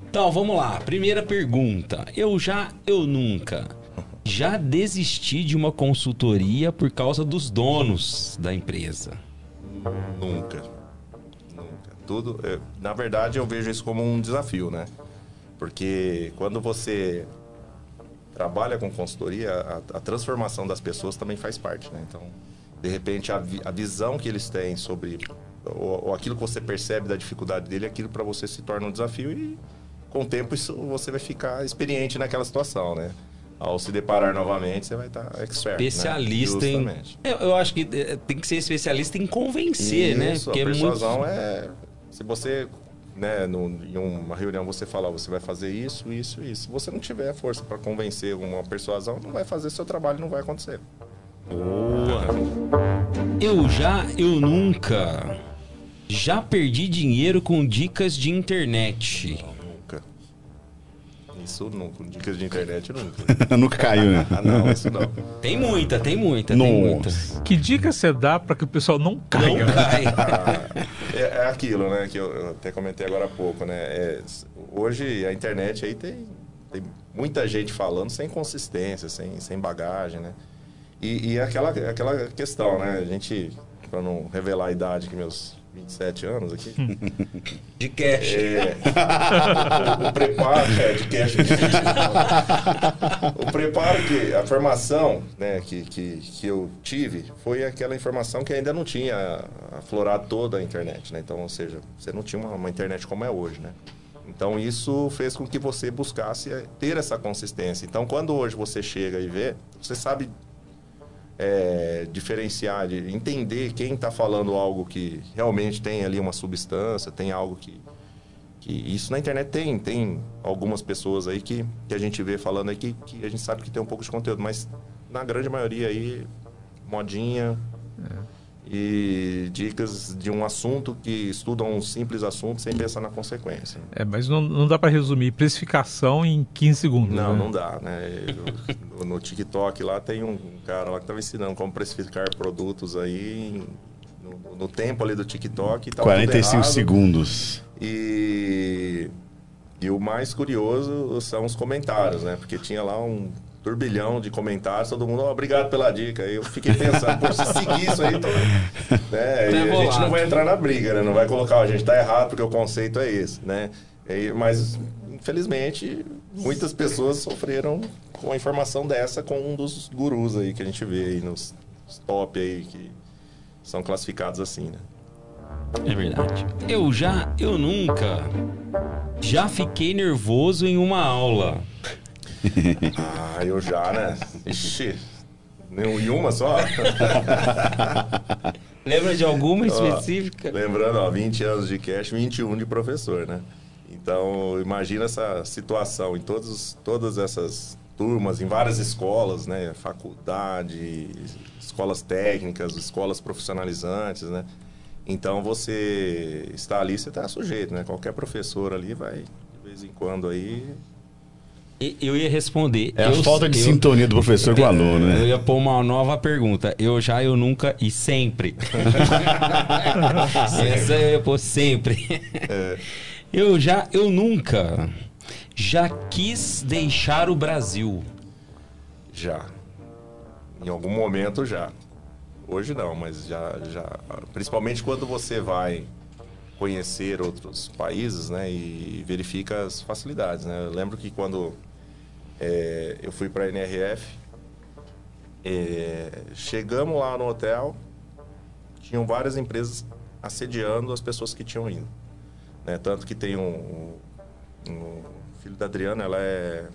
S4: Então, vamos lá. Primeira pergunta. Eu já, eu nunca. Já desisti de uma consultoria por causa dos donos da empresa.
S5: Nunca. Nunca. Tudo. é, na verdade, eu vejo isso como um desafio, né? Porque quando você trabalha com consultoria, a, a transformação das pessoas também faz parte, né? Então, de repente, a, vi- a visão que eles têm sobre. Ou, ou aquilo que você percebe da dificuldade dele, aquilo para você se torna um desafio e com o tempo isso você vai ficar experiente naquela situação, né? Ao se deparar novamente, você vai estar expert. né?
S4: Especialista em.
S5: Justamente.
S4: Eu, eu acho que eh, tem que ser especialista em convencer, né?
S5: Isso,
S4: Porque
S5: a
S4: é muito.
S5: persuasão é... Se você, né, em uma reunião você falar, você vai fazer isso, isso, isso. Se você não tiver força para convencer uma persuasão, não vai fazer seu trabalho, não vai acontecer.
S4: Boa. Eu já, eu nunca. Já perdi dinheiro com dicas de internet.
S5: Nunca. Isso nunca. Com dicas de internet, nunca. [laughs]
S3: nunca caiu, né?
S5: Ah, não, isso não.
S4: Tem muita, tem muita, tem muita.
S3: Nossa.
S6: Que dica você dá para que o pessoal não caia?
S4: Não [laughs] cai.
S5: É, é aquilo, né, que eu, eu até comentei agora há pouco, né? É, hoje a internet aí tem, tem muita gente falando sem consistência, sem, sem bagagem, né? E, e é aquela, aquela questão, né? A gente, para não revelar a idade que meus 27 anos aqui.
S4: De cash.
S5: É, o, o preparo é, de cash. o preparo que a formação, né, que, que, que eu tive foi aquela informação que ainda não tinha aflorado toda a internet, né? Então, ou seja, você não tinha uma, uma internet como é hoje, né? Então isso fez com que você buscasse ter essa consistência. Então quando hoje você chega e vê, você sabe é, diferenciar, de entender quem está falando algo que realmente tem ali uma substância, tem algo que, que isso na internet tem, tem algumas pessoas aí que, que a gente vê falando aí que, que a gente sabe que tem um pouco de conteúdo, mas na grande maioria aí modinha, e dicas de um assunto que estudam um simples assunto sem pensar na consequência.
S6: É, mas não, não dá para resumir precificação em 15 segundos.
S5: Não,
S6: né?
S5: não dá, né? Eu- no, TikTok lá tem um cara lá que estava ensinando como precificar produtos aí no, no tempo ali do TikTok. e tava tudo
S3: 45
S5: errado.
S3: segundos.
S5: E, e o mais curioso são os comentários, né? Porque tinha lá um turbilhão de comentários, todo mundo, "Ó, obrigado pela dica. Eu fiquei pensando, pô, se seguir isso aí, tô... né? [laughs] E a gente não vai entrar na briga, né? Não vai colocar, "Ó, a gente tá errado porque o conceito é esse, né? E- mas, infelizmente, muitas pessoas sofreram com a informação dessa com um dos gurus aí que a gente vê aí nos top aí que são classificados assim, né?
S4: É verdade. Eu já, eu nunca já fiquei nervoso em uma aula.
S5: Ah, eu já, né? Ixi, em uma só? [laughs]
S4: Lembra de alguma
S5: Ó,
S4: específica?
S5: Lembrando, ó, 20 anos de cash, 21 de professor, né? Então, imagina essa situação em todos, todas essas turmas, em várias escolas, né? Faculdade, escolas técnicas, escolas profissionalizantes, né? Então, você está ali, você está sujeito, né? Qualquer professor ali vai, de vez em quando aí...
S4: Eu ia responder.
S3: É a
S4: eu-
S3: falta de
S4: eu-
S3: sintonia do professor com o aluno,
S4: Eu
S3: né?
S4: ia pôr uma nova pergunta. Eu já, eu nunca e sempre. [laughs] Essa eu ia pôr sempre. Eu já, eu nunca já quis deixar o Brasil.
S5: Já. Em algum momento já. Hoje não, mas já, já. Principalmente quando você vai conhecer outros países, né? E verifica as facilidades, né? Eu lembro que quando é, eu fui para a NRF, é, chegamos lá no hotel, tinham várias empresas assediando as pessoas que tinham ido. Né? Tanto que tem um, um, um filho da Adriana, ela é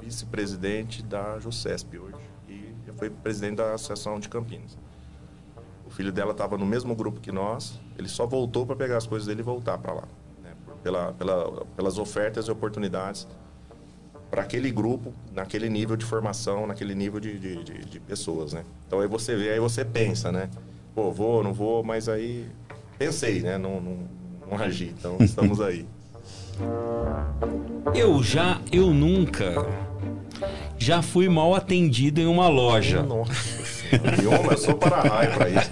S5: vice-presidente da JUCESP hoje e já foi presidente da Associação de Campinas. O filho dela estava no mesmo grupo que nós, ele só voltou para pegar as coisas dele e voltar para lá, né? Pela, pela, pelas ofertas e oportunidades para aquele grupo, naquele nível de formação, naquele nível de, de, de- de pessoas, né? Então aí você vê, aí você pensa, né? Pô, vou, não vou, mas aí pensei, né? Não, não, não agi, então [laughs] estamos aí.
S4: Eu já, eu nunca já fui mal atendido em uma loja.
S5: Nossa [laughs] senhora. Eu, sou para-raio para isso.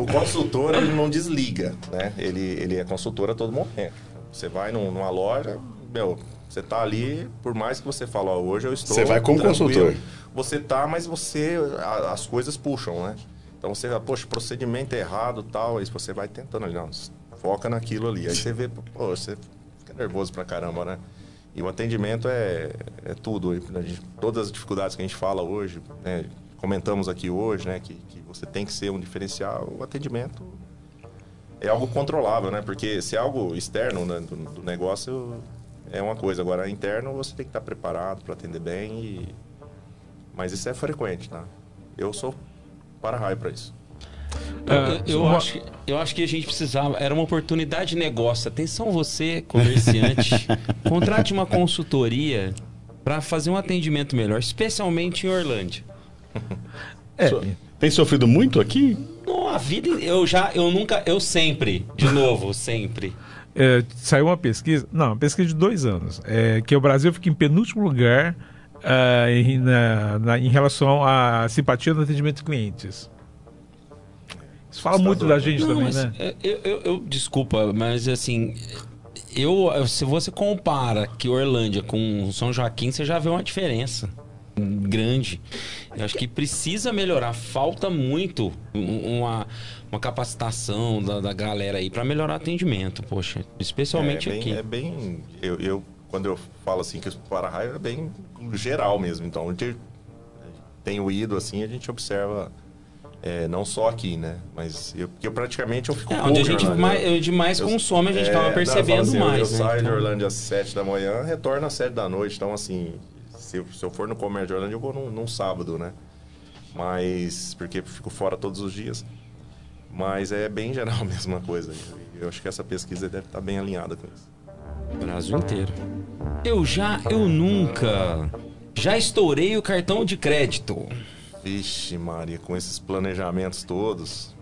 S5: O consultor, ele não desliga, né? Ele, ele é consultor a todo momento. Você vai num- numa loja, meu, você tá ali, por mais que você fale, ó, hoje eu estou
S3: Você vai como consultor.
S5: Você tá, mas você, a- as coisas puxam, né? Então você vai, poxa, procedimento é errado tal, aí você vai tentando ali, não, foca naquilo ali. Aí você vê, pô, você fica nervoso pra caramba, né? E o atendimento é, é tudo. Gente- todas as dificuldades que a gente fala hoje, né, comentamos aqui hoje, né, que, que você tem que ser um diferencial, o atendimento é algo controlável, né? Porque se é algo externo né, do, do negócio é uma coisa, agora interno você tem que estar preparado para atender bem e mas isso é frequente, tá? Eu sou para-raio para isso.
S6: Ah,
S4: Eu, eu acho, que- eu acho que a gente precisava. Era uma oportunidade de negócio. Atenção, você, comerciante. [laughs] contrate uma consultoria para fazer um atendimento melhor, especialmente em Orlândia. [laughs]
S6: É,
S3: So- Tem sofrido muito aqui?
S4: Não, a vida. Eu já. Eu nunca. Eu sempre. De novo, sempre.
S6: É, saiu uma pesquisa, não, uma pesquisa de dois anos, é, que o Brasil fica em penúltimo lugar ah, em, na- na- em relação à simpatia no atendimento de clientes. Isso fala muito da gente
S4: Não,
S6: também, né?
S4: é, eu, eu- eu- desculpa, mas assim. Eu, se você compara que Orlândia com São Joaquim, você já vê uma diferença. grande. Eu acho que precisa melhorar. Falta muito um- uma, uma capacitação da, da galera aí para melhorar o atendimento, poxa. Especialmente
S5: é bem,
S4: aqui.
S5: É bem. Eu, eu- quando eu falo assim que o para-raio é bem geral mesmo. Então, onde tenho ido assim, a gente observa. é, não só aqui, né? Mas eu, porque eu praticamente eu fico
S4: É, onde a gente mais, onde mais
S5: Eu-
S4: consome, a gente
S5: é, eu falo
S4: percebendo
S5: assim,
S4: mais.
S5: Eu,
S4: né?
S5: saio de
S4: Então,
S5: Orlândia às 7 da manhã, retorno às 7 da noite. Então, assim, se, eu- se eu for no comércio de Orlândia, eu vou num, num sábado, né? Mas, porque eu fico fora todos os dias. Mas é bem geral [laughs] a mesma coisa. Eu, eu acho que essa pesquisa deve estar bem alinhada com isso.
S4: Brasil inteiro. Eu já, eu nunca. Já estourei o cartão de crédito.
S5: Vixe, Maria, com esses planejamentos todos,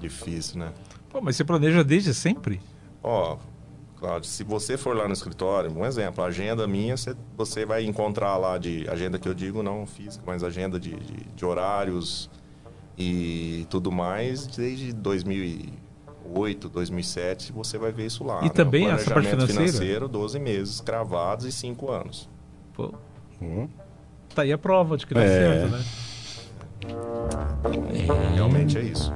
S5: difícil, né?
S6: Pô, mas você planeja desde sempre?
S5: Ó, Cláudio, se você for lá no escritório, um exemplo, a agenda minha, você, você vai encontrar lá de agenda que eu digo, não física, mas agenda de, de, de horários e tudo mais, desde 2008, 2007, você vai ver isso lá.
S6: E também
S5: O
S6: essa parte financeira?
S5: financeiro, 12 meses cravados e 5 anos.
S6: Pô,
S3: Hum.
S6: tá aí a prova de que dá
S3: É.
S6: certo, né?
S5: Realmente é isso.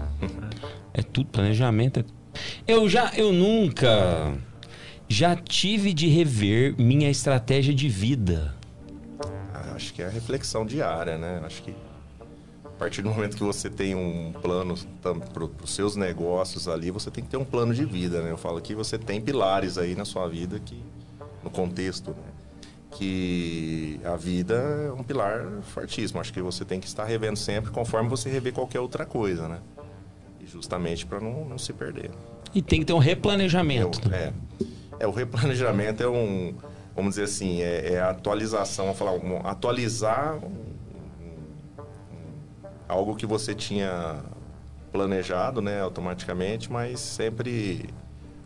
S4: É tudo planejamento. é- Eu já, eu nunca já tive de rever minha estratégia de vida.
S5: Ah, Acho que é a reflexão diária, né? Acho que partir do momento que você tem um plano para os seus negócios ali, você tem que ter um plano de vida, né? Eu falo que você tem pilares aí na sua vida que no contexto, né? Que a vida é um pilar fortíssimo. Acho que você tem que estar revendo sempre conforme você rever qualquer outra coisa, né? E justamente para não, não se perder.
S4: E tem que ter um replanejamento.
S5: Eu- é, é, o replanejamento é um, vamos dizer assim, é, é a atualização, vamos falar, um- atualizar um- algo que você tinha planejado, né, automaticamente, mas sempre,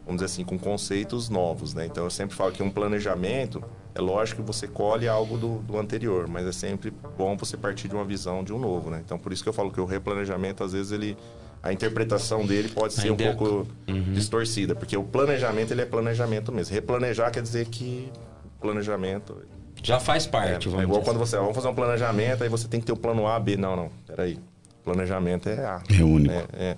S5: vamos dizer assim, com conceitos novos, né? Então eu sempre falo que um planejamento, é lógico que você colhe algo do, do anterior, mas é sempre bom você partir de uma visão de um novo, né? Então por isso que eu falo que o replanejamento, às vezes, ele a interpretação dele pode ser
S4: Ainda é-
S5: um pouco distorcida, porque o planejamento ele é planejamento mesmo. Replanejar quer dizer que planejamento
S4: Já faz
S5: é,
S4: parte,
S5: é
S4: vamos
S5: igual
S4: dizer.
S5: quando você vamos fazer um planejamento, aí você tem que ter o plano A, B. Não, não, peraí. Planejamento é A.
S3: É único.
S5: É, é.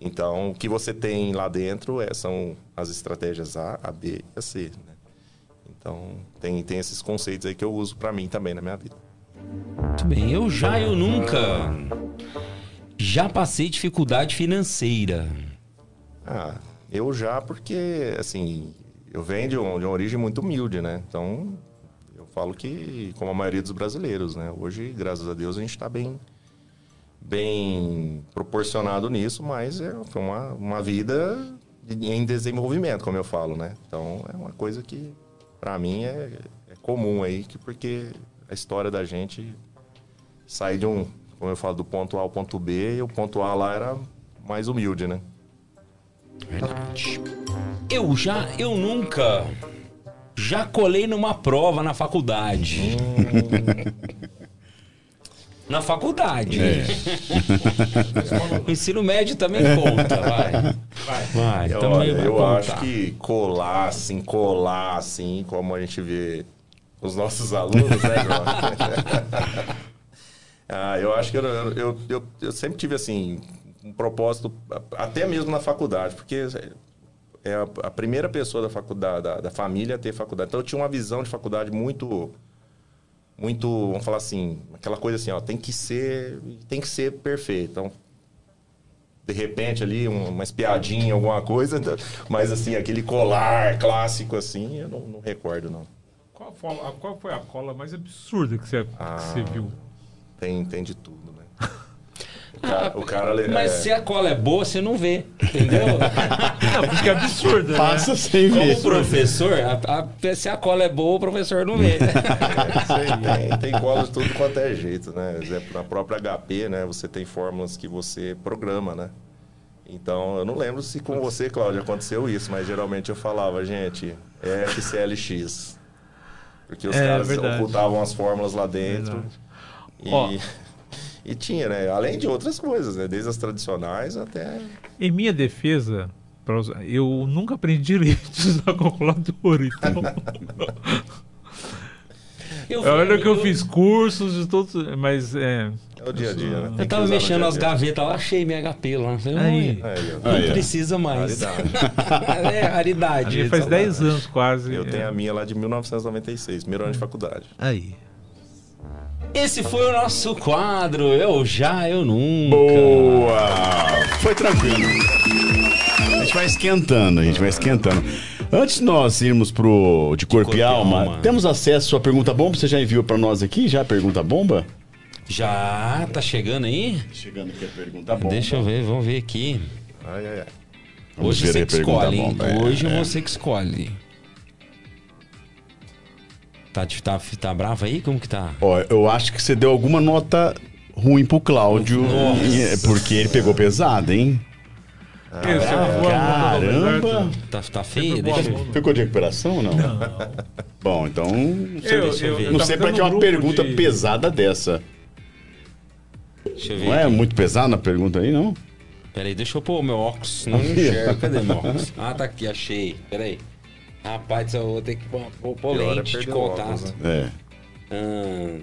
S5: Então, o que você tem lá dentro é, são as estratégias A, a B e a C. né? Então, tem, tem esses conceitos aí que eu uso para mim também na minha vida.
S4: Muito bem, eu já, eu nunca. Já passei dificuldade financeira.
S5: Ah, eu já, porque, assim, eu venho de, um- de uma origem muito humilde, né? Então, falo que, como a maioria dos brasileiros, né? Hoje, graças a Deus, a gente está bem, bem proporcionado nisso, mas é uma, uma vida em desenvolvimento, como eu falo, né? Então, é uma coisa que, para mim, é, é comum aí, que porque a história da gente sai de um, como eu falo, do ponto A ao ponto B, e o ponto A lá era mais humilde, né?
S4: Verdade. Eu já, eu nunca. Já colei numa prova na faculdade. na faculdade. o ensino médio também conta, vai. Vai,
S5: Eu,
S4: também
S5: olha,
S4: vai
S5: eu
S4: contar.
S5: acho que colar, assim, colar, assim, como a gente vê os nossos alunos, né, João? [laughs] ah, eu acho que eu, eu, eu, eu- eu sempre tive, assim, um propósito, até mesmo na faculdade, porque é a, a primeira pessoa da faculdade, da, da família a ter faculdade. Então eu tinha uma visão de faculdade muito muito, vamos falar assim, aquela coisa assim, ó, tem que ser, tem que ser perfeito. Então, de repente ali um- uma espiadinha, alguma coisa, [laughs] mas assim, aquele colar clássico assim, eu não, não recordo não.
S6: Qual, foi a- qual foi a cola mais absurda que você, que
S5: Ah.
S6: você viu?
S5: Tem, tem de tudo, cara, o cara
S4: Mas
S5: é,
S4: se a cola é boa, você não vê, entendeu? [laughs]
S6: Não, porque é absurda, né?
S3: Passa sem ver.
S4: Como professor, a- a- se a cola é boa, o professor não vê. [laughs]
S5: tem, tem cola de tudo quanto é jeito, né? Exemplo, na própria HP, né? Você tem fórmulas que você programa, né? Então, eu não lembro se com você, Cláudio, aconteceu isso, mas geralmente eu falava, gente, é FCLX. Porque os
S6: É,
S5: caras
S6: verdade.
S5: ocultavam as fórmulas lá dentro.
S6: Verdade.
S5: E,
S6: Ó.
S5: e tinha, né? Além de outras coisas, né? Desde as tradicionais até.
S6: Em minha defesa, eu nunca aprendi direito a usar calculadora, então. [laughs]
S4: Eu,
S6: Olha que eu fiz cursos de todos, mas é.
S5: É o dia a dia, né? Tem
S4: Eu tava mexendo nas gavetas lá, achei minha HP lá. Falei,
S6: Aí.
S4: "Oi,
S5: Aí.
S4: Não
S3: Aí,
S4: precisa mais.
S5: Raridade. [laughs]
S4: é raridade.
S6: Faz 10 anos quase.
S5: Eu tenho
S6: é.
S5: a minha lá de 1996, primeiro ano de faculdade.
S6: Aí.
S4: Esse foi o nosso quadro. Eu já, eu nunca.
S3: Boa! Foi tranquilo. A gente vai esquentando, a gente vai esquentando. Antes de nós irmos pro de corpo, e alma,
S4: alma.
S3: temos acesso à pergunta bomba? Você já enviou pra nós aqui? Já a pergunta bomba?
S4: Já tá chegando aí?
S3: Chegando aqui a pergunta bomba.
S4: Deixa eu ver, vamos ver aqui.
S5: Ai, ai, ai.
S4: Hoje você que escolhe,
S3: bomba, é,
S4: Hoje
S3: é.
S4: você que escolhe. Tá, tá, tá bravo aí? Como que tá?
S3: Ó, eu acho que você deu alguma nota ruim pro Cláudio,
S4: Nossa.
S3: é porque ele pegou pesado, hein?
S6: É do
S3: Caramba!
S4: Tá, tá feio? Deixa.
S3: Ficou de recuperação ou não? [laughs] Bom, então. Não sei,
S6: Eu-
S3: deixa eu
S6: eu-
S3: não sei pra que é uma pergunta
S6: de-
S3: pesada dessa.
S4: Deixa eu ver.
S3: Não é
S4: aqui.
S3: muito pesada a pergunta aí, não?
S4: Peraí, deixa eu pôr o meu óculos. Não enxergo. Cadê meu óculos? Ah, tá aqui, achei. Peraí. Rapaz, eu vou ter que pôr, pôr,
S5: é
S4: lente de
S5: perder o óculos,
S4: contato.
S5: né?
S3: É.
S4: Hum,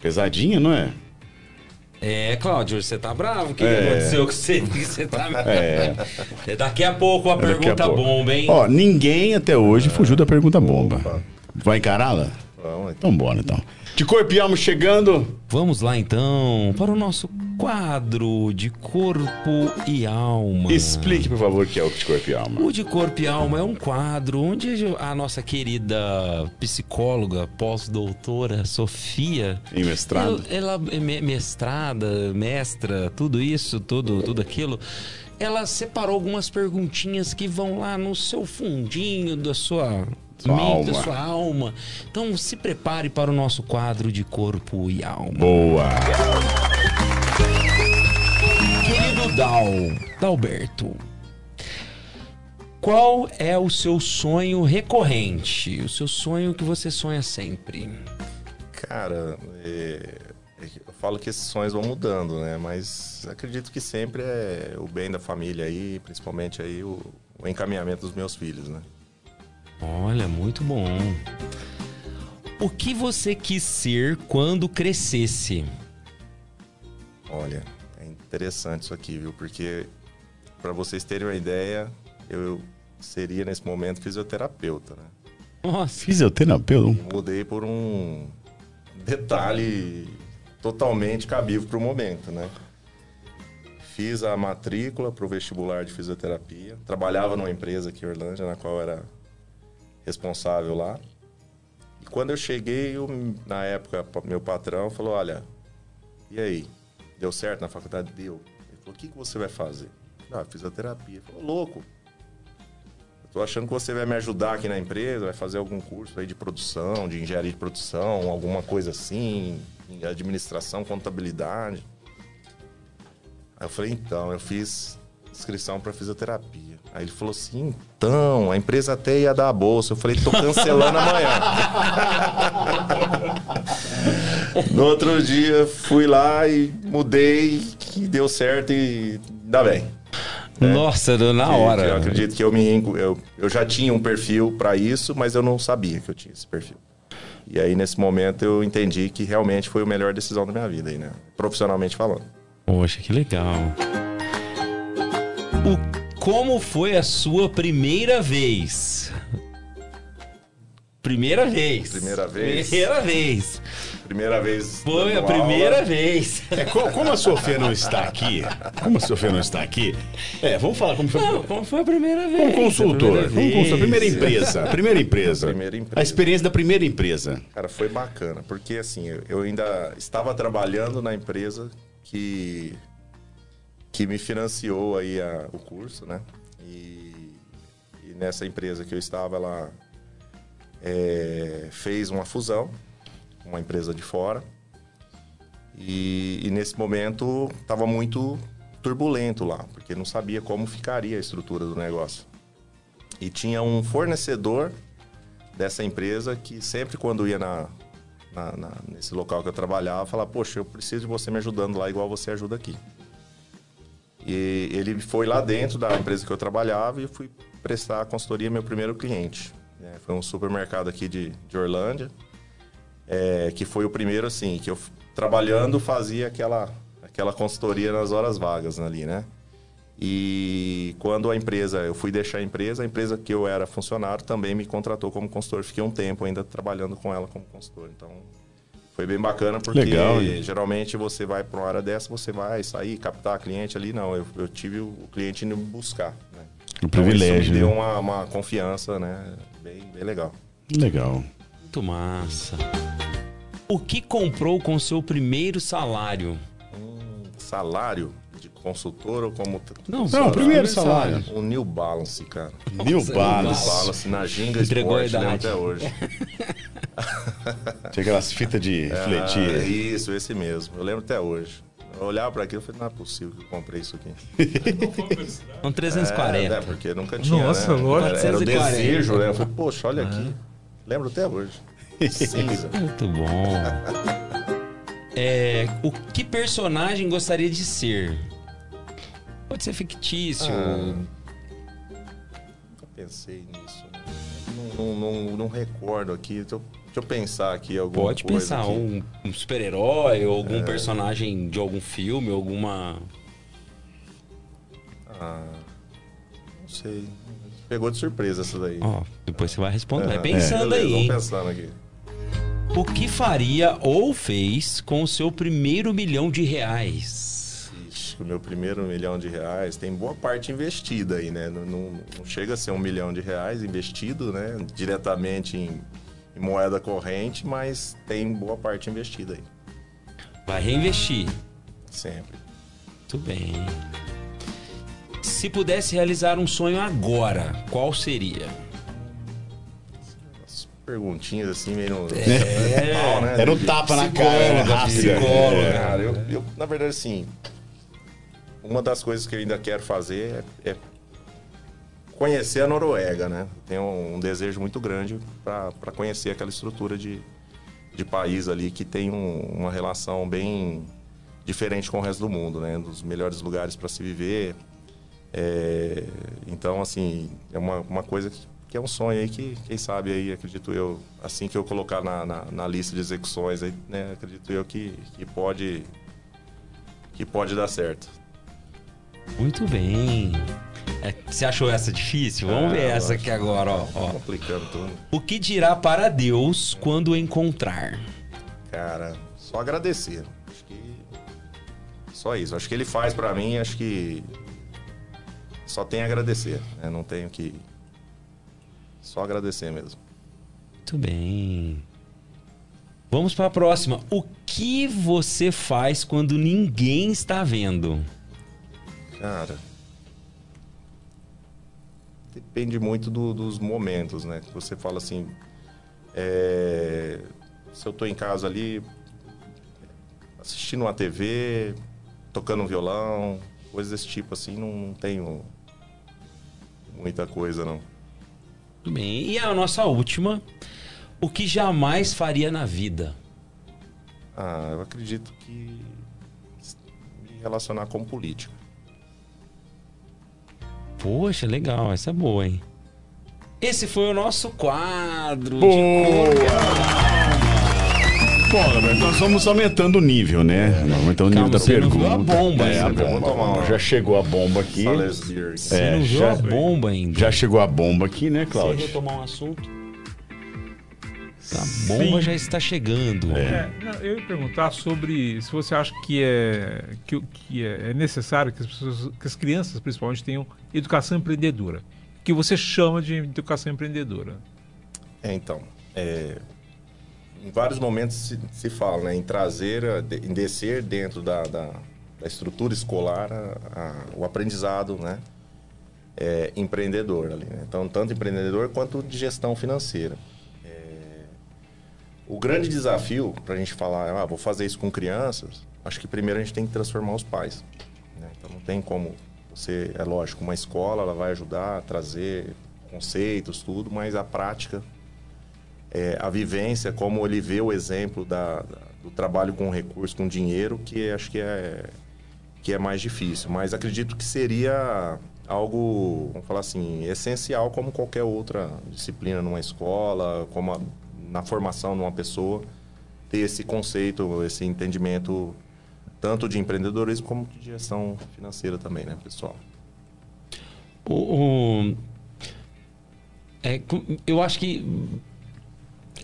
S3: Pesadinha, não é?
S4: É, Cláudio, você tá bravo? O que, que
S3: É.
S4: aconteceu com você? Você tá... [laughs]
S3: É.
S4: É Daqui a pouco a
S3: a
S4: pergunta
S3: pouco.
S4: bomba, hein?
S3: Ó, ninguém até hoje fugiu da pergunta bomba. Vai encará-la?
S5: Vamos, então.
S3: Então bora, então. De corpo e alma chegando.
S4: Vamos lá então para o nosso quadro de corpo e alma.
S3: Explique, por favor, o que é o de corpo e alma.
S4: O de Corpo e Alma é um quadro onde a nossa querida psicóloga, pós-doutora Sofia,
S3: Em mestrado.
S4: ela, ela é me- mestrada, mestra, tudo isso, tudo, tudo aquilo. Ela separou algumas perguntinhas que vão lá no seu fundinho da sua,
S3: Sua
S4: mente, da
S3: alma.
S4: sua alma. Então se prepare para o nosso quadro de Corpo e Alma.
S3: Boa.
S4: Querido Dal, Dalberto, qual é o seu sonho recorrente? O seu sonho que você sonha sempre?
S5: Cara, é, eu falo que esses sonhos vão mudando, né? Mas acredito que sempre é o bem da família aí, principalmente aí o, o encaminhamento dos meus filhos, né?
S4: Olha, muito bom. O que você quis ser quando crescesse?
S5: Olha, é interessante isso aqui, viu? Porque para vocês terem uma ideia, eu seria nesse momento fisioterapeuta, né?
S4: Nossa,
S3: Fisioterapeuta?
S5: Mudei por um detalhe totalmente cabível para o momento, né? Fiz a matrícula para o vestibular de fisioterapia. Trabalhava numa empresa aqui em Orlândia, na qual era responsável lá. E quando eu cheguei, eu- na época, meu patrão falou: Olha, e aí? Deu certo na faculdade? Deu. Ele falou: O que, que você vai fazer? Ah, fisioterapia. Ele falou: Louco. Eu tô achando que você vai me ajudar aqui na empresa, vai fazer algum curso aí de produção, de engenharia de produção, alguma coisa assim, administração, contabilidade. Aí eu falei, então, eu fiz inscrição para fisioterapia. Aí ele falou assim, então, a empresa até ia dar a bolsa. Eu falei, tô cancelando amanhã. no outro dia, fui lá e mudei, e deu certo e dá bem.
S4: nossa, na
S5: Que-
S4: hora.
S5: que eu acredito que eu me eu, eu já tinha um perfil para isso, mas eu não sabia que eu tinha esse perfil. E aí nesse momento eu entendi que realmente foi a melhor decisão da minha vida aí, né? Profissionalmente falando.
S4: Poxa, que legal. O, como foi a sua primeira vez? Primeira vez.
S5: Primeira vez.
S4: Primeira vez.
S5: Primeira vez.
S4: Foi a primeira
S5: aula.
S4: vez.
S3: É, co- como a Sofia não está aqui, como a Sofia não está aqui, é, vamos falar como foi.
S4: Não, como foi a primeira vez?
S3: Como consultor,
S4: A
S3: como consultor,
S4: vez.
S3: primeira empresa, primeira empresa.
S5: Primeira empresa.
S3: A experiência da primeira empresa.
S5: Cara, foi bacana, porque assim, eu ainda estava trabalhando na empresa que que me financiou aí a- o curso, né? E, e nessa empresa que eu estava, ela é, fez uma fusão uma empresa de fora. E, e nesse momento estava muito turbulento lá, porque não sabia como ficaria a estrutura do negócio. E tinha um fornecedor dessa empresa que sempre quando ia na, na- na- nesse local que eu trabalhava, falava, poxa, eu preciso de você me ajudando lá igual você ajuda aqui. E ele foi lá dentro da empresa que eu trabalhava e eu fui prestar a consultoria meu primeiro cliente. né? Foi um supermercado aqui de, de Orlândia. é, que foi o primeiro, assim, que eu trabalhando fazia aquela, aquela consultoria nas horas vagas ali, né? E quando a empresa, eu fui deixar a empresa, a empresa que eu era funcionário também me contratou como consultor. Fiquei um tempo ainda trabalhando com ela como consultor. Então, foi bem bacana porque
S3: Legal,
S5: geralmente você vai para uma área dessa, você vai sair, captar cliente ali. Não, eu, eu tive o cliente indo me buscar. Né?
S3: Um
S5: Então,
S3: privilégio,
S5: isso me deu
S3: né?
S5: uma, uma confiança, né? Bem, bem legal.
S3: Legal.
S4: Muito massa. O que comprou com seu primeiro salário?
S5: Salário consultor ou como...
S4: Não,
S3: Não, primeiro salário.
S5: Um New Balance, cara.
S3: New
S4: New
S5: New
S3: Balance.
S5: Balance na Ginga
S4: Entregou
S5: lembro
S4: idade.
S5: até hoje. [laughs]
S3: Tinha aquelas fitas de [laughs]
S5: Ah,
S3: refletir.
S5: isso, esse mesmo. Eu lembro até hoje. Eu olhava pra aquilo e falei, não é possível que eu comprei isso aqui. [laughs]
S4: São 340.
S5: É, é, porque nunca tinha,
S6: Nossa,
S5: né?
S6: lógico.
S5: Era, era o
S4: 440.
S5: desejo, né? Eu falei, poxa, olha aqui. Lembro até hoje. Cinza.
S4: Muito bom. É, o que personagem gostaria de ser? Pode ser fictício.
S5: Ah. Nunca pensei nisso. Não, não, não, recordo aqui. Deixa eu, deixa eu pensar aqui alguma
S4: Pode
S5: coisa
S4: pensar
S5: aqui. É.
S4: um, um super-herói ou algum personagem de algum filme, alguma.
S5: Ah, não sei. Pegou de surpresa essa daí.
S4: Ó, depois você vai responder. Vai
S5: É,
S4: pensando
S5: beleza,
S4: aí.
S5: Vamos pensando aqui.
S4: O que faria ou fez com o seu primeiro milhão de reais?
S5: Ixi, o meu primeiro milhão de reais tem boa parte investida aí, né? Não, não- não chega a ser um milhão de reais investido, né? Diretamente em, em moeda corrente, mas tem boa parte investida aí.
S4: Vai reinvestir.
S5: Sempre.
S4: Muito bem. Se pudesse realizar um sonho agora, qual seria?
S5: As perguntinhas assim, meio no.
S4: É. [laughs]
S5: né?
S3: Era um tapa na cara,
S5: de-
S3: rápido.
S5: É,
S3: É.
S5: cara, eu, eu, na verdade, assim, uma das coisas que eu ainda quero fazer é, é conhecer a Noruega, né? Tenho um, desejo muito grande para conhecer aquela estrutura de, de país ali que tem um- uma relação bem diferente com o resto do mundo, né? Dos melhores lugares para se viver. É, então, assim, é uma, uma coisa que, que é um sonho aí que, quem sabe aí, acredito eu, assim que eu colocar na, na, na lista de execuções aí, né? Acredito eu que, que pode que pode dar certo.
S4: Muito bem. É, você achou essa difícil? Vamos
S5: Ah,
S4: ver essa aqui agora, ó, ó.
S5: Complicando tudo.
S4: O que dirá para Deus quando encontrar?
S5: Cara, só agradecer. Acho que só isso. Acho que ele faz pra mim, acho que só tem a agradecer, né? Não tenho que só agradecer mesmo.
S4: Muito bem. Vamos para a próxima. O que você faz quando ninguém está vendo?
S5: Cara, depende muito do- dos momentos, né? Você fala assim, é, se eu tô em casa ali assistindo uma TV, tocando um violão, coisas desse tipo assim, não, não tenho muita coisa não.
S4: Muito bem. E a nossa última. O que jamais faria na vida?
S5: Ah, eu acredito que me relacionar com política.
S4: Poxa, legal. Essa é boa, hein? Esse foi o nosso quadro. de
S3: Bom, Roberto, nós vamos aumentando o nível, né? Aumentando o nível da
S4: você não viu
S3: pergunta.
S4: a bomba
S3: é, a bomba. Já chegou a bomba aqui.
S4: Você
S3: É,
S4: não viu
S3: já-
S4: a bomba ainda?
S3: Já chegou a bomba aqui, né, Cláudio?
S4: retomar um assunto. A bomba
S6: Sim.
S4: já está chegando.
S6: É, não, eu ia perguntar sobre se você acha que é, que, que é, é necessário que as, pessoas, que as crianças, principalmente, tenham educação empreendedora. O que você chama de educação empreendedora?
S5: É, então, é, em vários momentos se, se fala né, em trazer, de- em descer dentro da, da, da estrutura escolar a- a- o aprendizado né, é, empreendedor ali. né? Então, tanto empreendedor quanto de gestão financeira. É, o grande desafio para a gente falar, ah, vou fazer isso com crianças, acho que primeiro a gente tem que transformar os pais. né? Então, não tem como você, é lógico, uma escola ela vai ajudar a trazer conceitos, tudo, mas a prática é, a vivência, como ele vê o exemplo da, da- do trabalho com recurso, com dinheiro, que acho que é, que é mais difícil. Mas acredito que seria algo, vamos falar assim, essencial como qualquer outra disciplina numa escola, como a- na formação de uma pessoa. ter esse conceito, esse entendimento tanto de empreendedorismo como de gestão financeira também, né, pessoal?
S4: O, o- é, eu acho que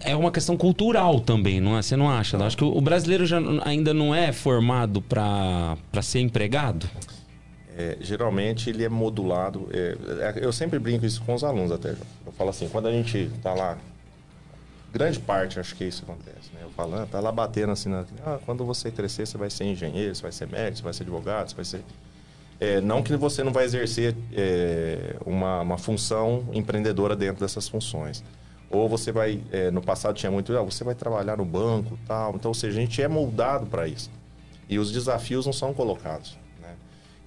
S4: é uma questão cultural também, não é? Você não acha? Eu acho que o brasileiro já ainda não é formado para ser empregado.
S5: É, geralmente ele é modulado. é, é, eu sempre brinco isso com os alunos até. Eu falo assim, quando a gente tá lá, grande parte acho que isso acontece, né? Eu falando, tá lá batendo assim, na, ah, quando você crescer você vai ser engenheiro, você vai ser médico, você vai ser advogado, você vai ser é, não que você não vai exercer é, uma, uma função empreendedora dentro dessas funções. Ou você vai, é, no passado tinha muito, ah, você vai trabalhar no banco tal. Então, ou seja, a gente é moldado para isso. E os desafios não são colocados. Né?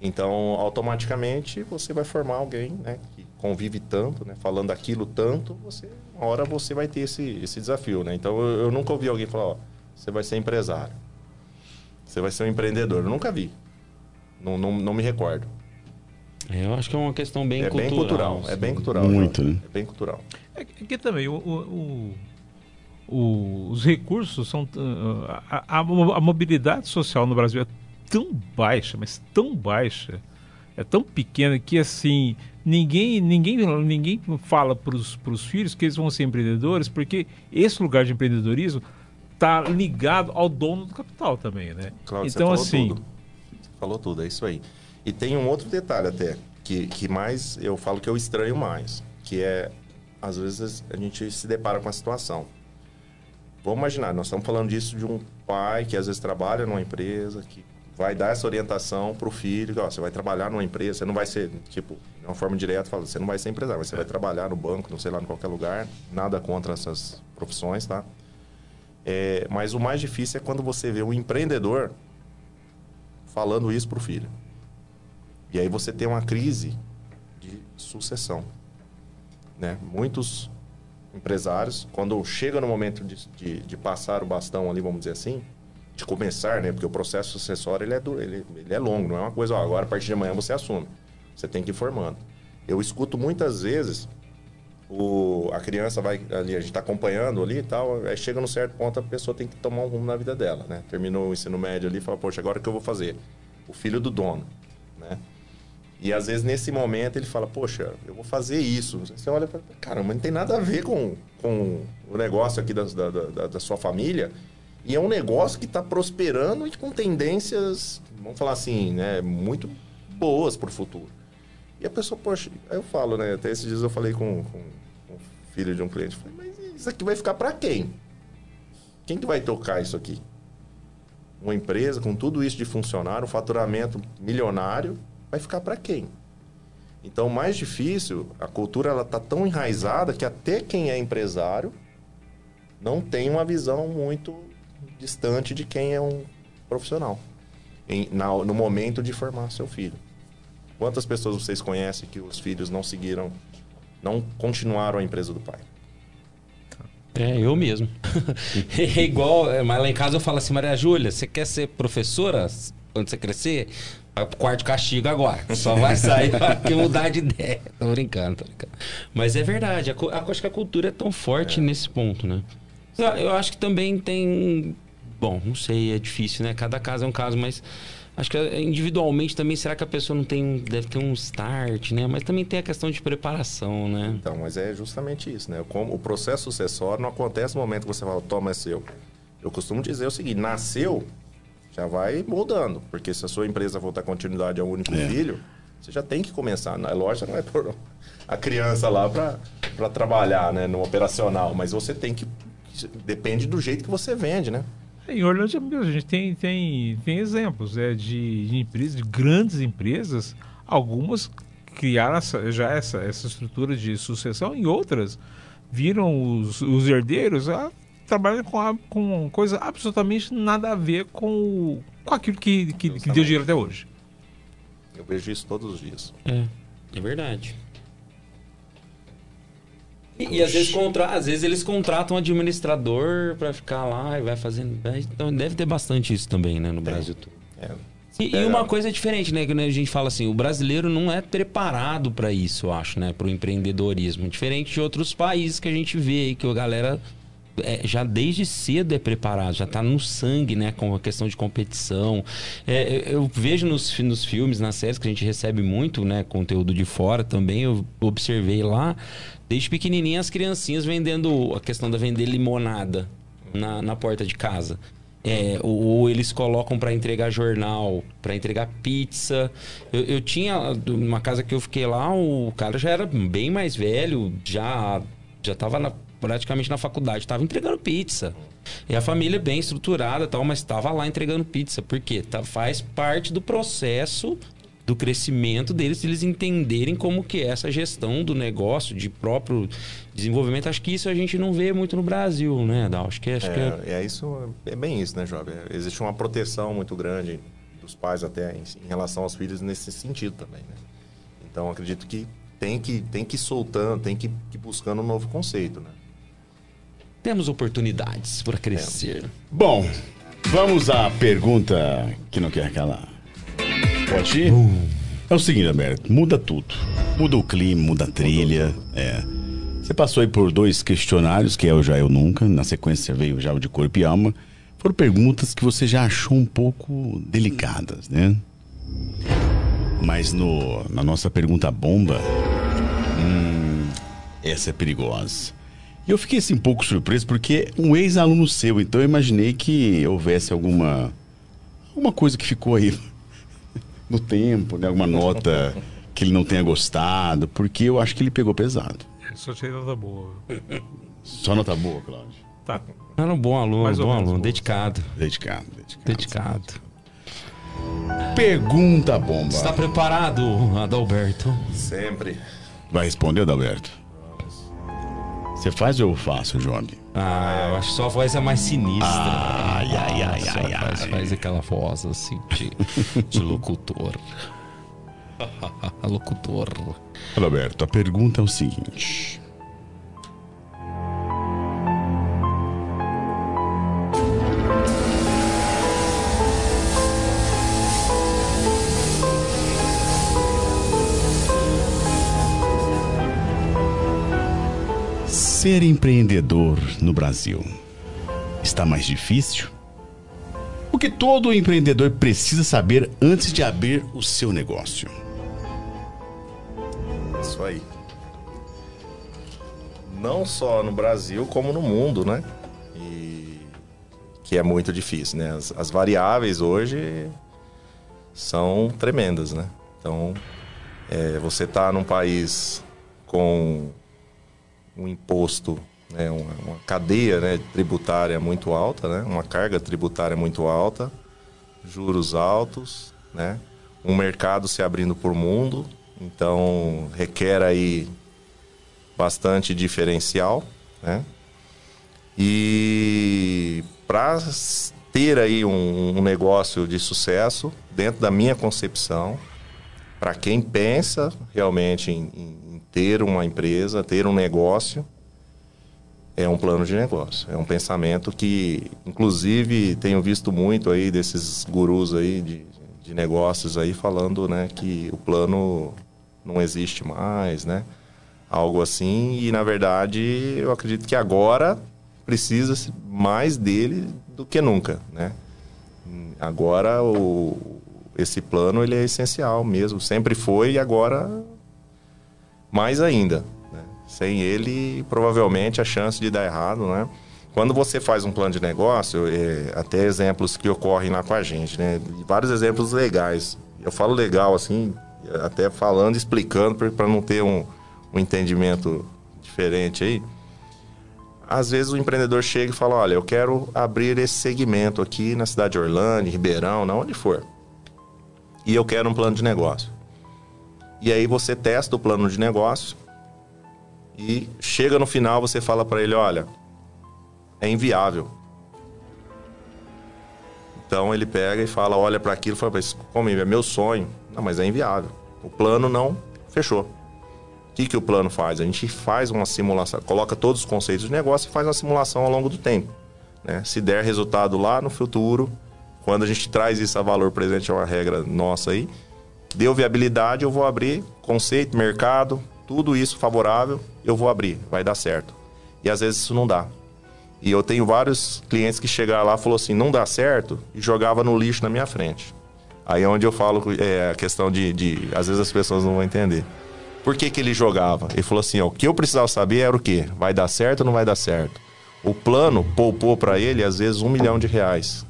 S5: Então, automaticamente, você vai formar alguém né, que convive tanto, né, falando aquilo tanto, você, uma hora você vai ter esse, esse desafio. Né? Então, eu, eu nunca ouvi alguém falar, ó, você vai ser empresário. Você vai ser um empreendedor. Eu nunca vi. Não, não, não me recordo.
S4: É, Eu acho que é uma questão bem
S5: é
S4: cultural.
S5: bem cultural. É
S4: assim.
S5: bem cultural.
S3: Muito, né?
S5: É bem cultural.
S6: É que aqui também o, o- o- os recursos são. A, a- a mobilidade social no Brasil é tão baixa, mas tão baixa, é tão pequena que assim. Ninguém, ninguém, ninguém fala para os filhos que eles vão ser empreendedores, porque esse lugar de empreendedorismo está ligado ao dono do capital também, né?
S5: Você
S6: então,
S5: falou
S6: assim,
S5: tudo. Falou tudo, é isso aí. E tem um outro detalhe até, que, que mais eu falo que eu estranho mais, que é, às vezes, a gente se depara com a situação. Vamos imaginar, nós estamos falando disso de um pai que às vezes trabalha numa empresa, que vai dar essa orientação para o filho, ó, você vai trabalhar numa empresa, você não vai ser, tipo, de uma forma direta, fala, você não vai ser empresário, mas você vai trabalhar no banco, não sei lá, em qualquer lugar, nada contra essas profissões, tá? É, mas o mais difícil é quando você vê um empreendedor falando isso para o filho. E aí você tem uma crise de sucessão. Né? Muitos empresários, quando chega no momento de, de, de passar o bastão ali, vamos dizer assim, de começar, né? Porque o processo sucessório ele é, du- ele, ele é longo, não é uma coisa, ó, agora a partir de amanhã você assume. Você tem que ir formando. Eu escuto muitas vezes o, a criança vai ali, a gente está acompanhando ali e tal, aí chega num certo ponto a pessoa tem que tomar um rumo na vida dela, né? Terminou o ensino médio ali e fala, poxa, agora o que eu vou fazer? O filho do dono, né? E às vezes nesse momento ele fala, poxa, eu vou fazer isso. Você olha e fala, caramba, não tem nada a ver com, com o negócio aqui da, da, da, da sua família. E é um negócio que está prosperando e com tendências, vamos falar assim, né, muito boas para o futuro. E a pessoa, poxa, aí eu falo, né? Até esses dias eu falei com, com, com o filho de um cliente, falei, mas isso aqui vai ficar para quem? Quem que vai tocar isso aqui? Uma empresa com tudo isso de funcionário, um faturamento milionário, vai ficar para quem? Então, o mais difícil, a cultura ela tá tão enraizada que até quem é empresário não tem uma visão muito distante de quem é um profissional em- na- no momento de formar seu filho. Quantas pessoas vocês conhecem que os filhos não seguiram, não continuaram a empresa do pai?
S4: É, eu mesmo. [laughs] é igual, é, mas lá em casa eu falo assim, Maria Júlia, você quer ser professora quando você crescer? Vai pro quarto castigo agora. Só vai sair pra [laughs] que mudar de ideia. Tô brincando, tô brincando. Mas é verdade, a, a- acho que a cultura é tão forte nesse ponto, né? Eu acho que também tem. Bom, não sei, é difícil, né? Cada caso é um caso, mas acho que eh, individualmente também, será que a pessoa não tem. um- Deve ter um start, né? Mas também tem a questão de preparação, né?
S5: Então, mas é justamente isso, né? Como o processo sucessório não acontece no momento que você fala, toma, é seu. Eu costumo dizer o seguinte, nasceu, já vai mudando. Porque se a sua empresa for dar continuidade ao único
S3: É.
S5: filho, você já tem que começar. A loja não é por a criança lá para trabalhar, né? No operacional. Mas você tem que... Depende do jeito que você vende, né?
S6: Em Orlândia mesmo, a gente tem, tem, tem exemplos né, de, de empresas, de grandes empresas, algumas criaram essa- já essa, essa estrutura de sucessão e outras viram os, os herdeiros a trabalhar com, a- com coisa absolutamente nada a ver com, o- com aquilo que, que, que deu dinheiro até hoje.
S5: Eu vejo isso todos os dias.
S4: É, é verdade. E, e às vezes contra, às vezes eles contratam um administrador pra ficar lá e vai fazendo. é, Então deve ter bastante isso também, né, no Brasil todo.
S5: É.
S4: E, e uma coisa diferente, né, que a gente fala assim, o brasileiro não é preparado pra isso, eu acho, né, pro empreendedorismo, diferente de outros países que a gente vê aí que a galera é, já desde cedo é preparado, já está no sangue, né? Com a questão de competição. É, eu vejo nos, nos filmes, nas séries que a gente recebe muito, né? Conteúdo de fora também. Eu observei lá, desde pequenininha, as criancinhas vendendo a questão da vender limonada na, na porta de casa. É, ou, eles colocam para entregar jornal, para entregar pizza. Eu, eu tinha uma casa que eu fiquei lá, o cara já era bem mais velho, já já estava na, praticamente na faculdade, estava entregando pizza. E a família bem estruturada, tal, mas estava lá entregando pizza, porque tá, faz parte do processo do crescimento deles, eles entenderem como que é essa gestão do negócio, de próprio desenvolvimento. Acho que isso a gente não vê muito no Brasil, né, Dal? Acho que, acho que
S5: É, é isso, é bem isso, né, Jovem? Existe uma proteção muito grande dos pais até em, em relação aos filhos nesse sentido também, né? Então, acredito que tem que, tem que ir soltando, tem que ir buscando um novo conceito, né?
S4: temos oportunidades para crescer.
S3: Bom, vamos à pergunta que não quer calar. Pode ir? É o seguinte, Alberto, muda tudo. Muda o clima, muda a trilha. É. Você passou aí por dois questionários, que é o Já Eu Nunca. Na sequência veio já o de Corpo e Alma. Foram perguntas que você já achou um pouco delicadas, né? Mas no, na nossa pergunta bomba, hum, essa é perigosa. E eu fiquei assim um pouco surpreso porque um ex-aluno seu, então eu imaginei que houvesse alguma alguma coisa que ficou aí no tempo, né? Alguma nota que ele não tenha gostado, porque eu acho que ele pegou pesado.
S6: Só tirei nota boa.
S3: Só nota boa, Cláudio.
S6: Tá.
S4: Era um bom aluno,
S6: Mais
S4: bom aluno,
S6: bom.
S4: dedicado.
S3: Dedicado, dedicado.
S4: Dedicado.
S3: Pergunta bomba.
S4: Está preparado, Adalberto?
S5: Sempre.
S3: Vai responder, Adalberto? Você faz ou eu faço, João?
S4: Ah, eu acho que sua voz é mais sinistra.
S3: Ai, ai, ai, ai,
S4: faz,
S3: ai.
S4: faz aquela voz assim de, de [laughs] locutor. [laughs] locutor.
S3: Adalberto, a pergunta é o seguinte. Ser empreendedor no Brasil está mais difícil? O que todo empreendedor precisa saber antes de abrir o seu negócio?
S5: Isso aí. Não só no Brasil, como no mundo, né? E que é muito difícil, né? As, as variáveis hoje são tremendas, né? Então, é, você está num país com um imposto, né? uma, uma cadeia né? tributária muito alta, né? Uma carga tributária muito alta, juros altos, né? Um mercado se abrindo por mundo, então requer aí bastante diferencial, né? E para ter aí um, um negócio de sucesso, dentro da minha concepção, para quem pensa realmente em- em ter uma empresa, ter um negócio, é um plano de negócio. É um pensamento que, inclusive, tenho visto muito aí desses gurus aí de, de negócios aí falando, né, que o plano não existe mais, né? Algo assim. E, na verdade, eu acredito que agora precisa mais dele do que nunca, né? Agora, o, esse plano, ele é essencial mesmo. Sempre foi e agora mais ainda. né? Sem ele, provavelmente a chance de dar errado, né? Quando você faz um plano de negócio, é, até exemplos que ocorrem lá com a gente, né? Vários exemplos legais. Eu falo legal assim, até falando, explicando para não ter um, um entendimento diferente aí. Às vezes o empreendedor chega e fala: Olha, eu quero abrir esse segmento aqui na cidade de Orlando, Ribeirão, na onde for. E eu quero um plano de negócio. E aí você testa o plano de negócio e chega no final você fala para ele, olha, é inviável. Então ele pega e fala, olha para aquilo fala, mas como é meu sonho? Não, mas é inviável. O plano não fechou. O que, que o plano faz? A gente faz uma simulação, coloca todos os conceitos de negócio e faz uma simulação ao longo do tempo. né? Se der resultado lá no futuro, quando a gente traz isso a valor presente, é uma regra nossa aí, deu viabilidade, eu vou abrir, conceito, mercado, tudo isso favorável, eu vou abrir, vai dar certo. E às vezes isso não dá. E eu tenho vários clientes que chegaram lá e falou assim, não dá certo, e jogava no lixo na minha frente. Aí é onde eu falo é, a questão de, de. Às vezes as pessoas não vão entender. Por que, que ele jogava? Ele falou assim: ó, o que eu precisava saber era o quê? Vai dar certo ou não vai dar certo? O plano poupou para ele, às vezes, um milhão de reais.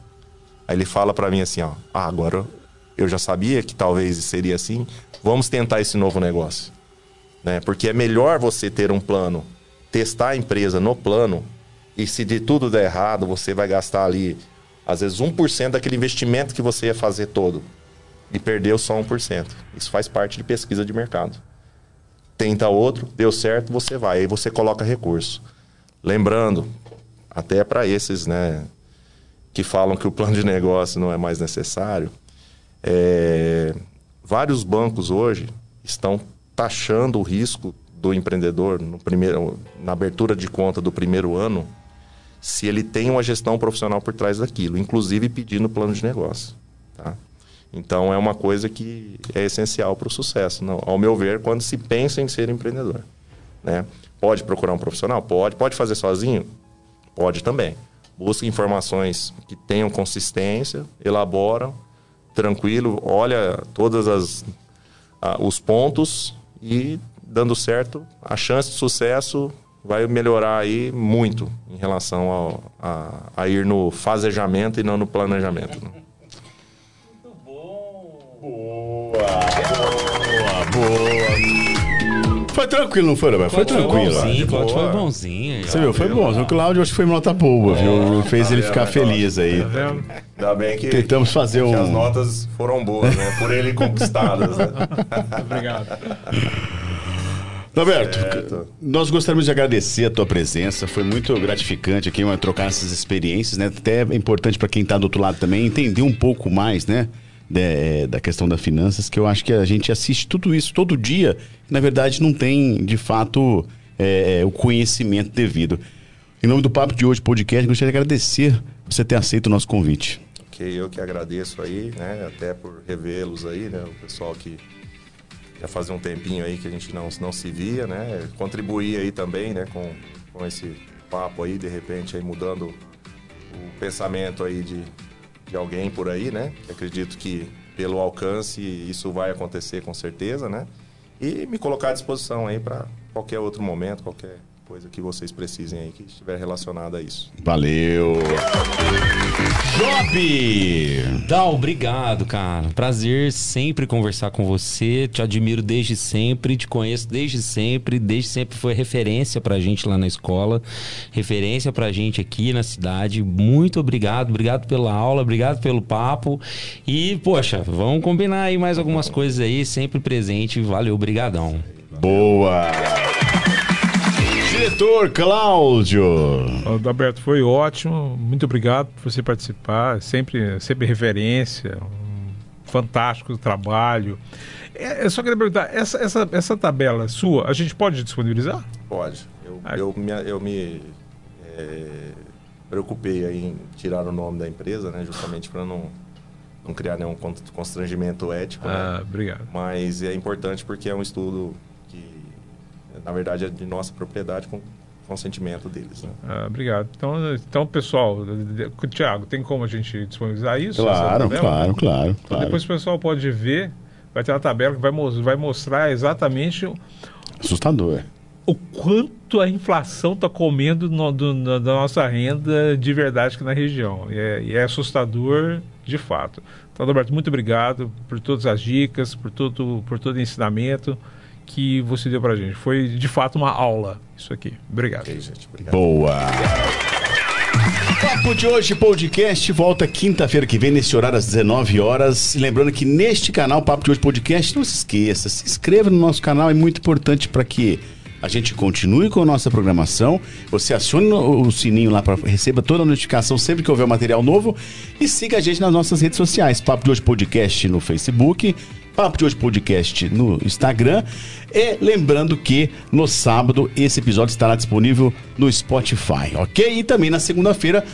S5: Aí ele fala para mim assim: ó, ah, agora eu já sabia que talvez seria assim, vamos tentar esse novo negócio. Né? Porque é melhor você ter um plano, testar a empresa no plano, e se de tudo der errado, você vai gastar ali às vezes 1% daquele investimento que você ia fazer todo e perdeu só 1%. Isso faz parte de pesquisa de mercado. Tenta outro, deu certo, você vai. Aí você coloca recurso. Lembrando, até para esses né, que falam que o plano de negócio não é mais necessário, é, vários bancos hoje estão taxando o risco do empreendedor no primeiro, na abertura de conta do primeiro ano se ele tem uma gestão profissional por trás daquilo, inclusive pedindo plano de negócio. Tá? Então é uma coisa que é essencial para o sucesso, não, ao meu ver, quando se pensa em ser empreendedor. Né? Pode procurar um profissional? Pode. Pode fazer sozinho? Pode também. Busca informações que tenham consistência, elaboram, tranquilo, olha todos as, os pontos e dando certo, a chance de sucesso vai melhorar aí muito em relação ao, a, a, ir no fazejamento e não no planejamento. Né? Muito
S3: bom! Boa! Boa, boa! Foi tranquilo, não foi, Roberto? Foi, foi tranquilo.
S4: Bonzinho, Cláudio foi bonzinho.
S3: Você viu, foi bom. O Cláudio acho que foi nota boa, viu? Fez ele ficar feliz aí.
S5: Ainda bem que,
S3: Tentamos fazer
S5: que
S3: um...
S5: as notas foram boas, né? Por ele conquistadas. Né? [laughs]
S6: Obrigado.
S3: Roberto, certo. nós gostaríamos de agradecer a tua presença. Foi muito gratificante aqui uma, trocar essas experiências, né? Até é importante para quem está do outro lado também entender um pouco mais, né? De, é, da questão das finanças, que eu acho que a gente assiste tudo isso todo dia, na verdade não tem de fato é, é, o conhecimento devido. Em nome do Papo de Hoje Podcast, gostaria de agradecer você ter aceito o nosso convite.
S5: Ok, eu que agradeço aí, né? Até por revê-los aí, né? O pessoal que já fazia um tempinho aí que a gente não, não se via, né? Contribuir aí também, né, com, com esse papo aí, de repente aí mudando o pensamento aí de, de alguém por aí, né? Acredito que pelo alcance isso vai acontecer com certeza, né? E me colocar à disposição aí para qualquer outro momento, qualquer coisa que vocês precisem aí que estiver relacionada a isso.
S3: Valeu!
S4: Job! Dal, obrigado, cara. Prazer sempre conversar com você. Te admiro desde sempre, te conheço desde sempre. Desde sempre foi referência pra gente lá na escola, referência pra gente aqui na cidade. Muito obrigado, obrigado pela aula, obrigado pelo papo. E, poxa, vamos combinar aí mais algumas coisas aí, sempre presente. Valeu, brigadão.
S3: Boa! Diretor Cláudio.
S6: Alberto, foi ótimo. Muito obrigado por você participar. Sempre, sempre referência. Um fantástico trabalho. É, eu só queria perguntar, essa, essa, essa tabela sua, a gente pode disponibilizar?
S5: Pode. Eu, ah. eu me, eu me é, preocupei em tirar o nome da empresa, né? Justamente para não, não criar nenhum constrangimento ético. Né?
S6: Ah, né? obrigado.
S5: Mas é importante porque é um estudo na verdade, é de nossa propriedade com consentimento deles. Né?
S6: Ah, obrigado. Então, então, pessoal, Tiago, tem como a gente disponibilizar isso?
S3: Claro, claro, claro, então, claro.
S6: Depois o pessoal pode ver, vai ter uma tabela que vai, vai mostrar exatamente...
S3: Assustador.
S6: O quanto a inflação está comendo no, do, na, da nossa renda de verdade aqui na região. E é, e é assustador de fato. Então, Roberto, muito obrigado por todas as dicas, por todo, por todo o ensinamento que você deu pra gente. Foi de fato uma aula isso aqui. Obrigado. Okay,
S3: gente, obrigado. Boa. Papo de hoje, podcast, volta quinta-feira que vem, nesse horário às 19 horas. E lembrando que neste canal, Papo de hoje Podcast, não se esqueça, se inscreva no nosso canal, é muito importante para que a gente continue com a nossa programação. Você acione o sininho lá para receber toda a notificação sempre que houver material novo. E siga a gente nas nossas redes sociais. Papo de hoje Podcast no Facebook, Papo de Hoje Podcast no Instagram. E lembrando que no sábado esse episódio estará disponível no Spotify, ok? E também na segunda-feira,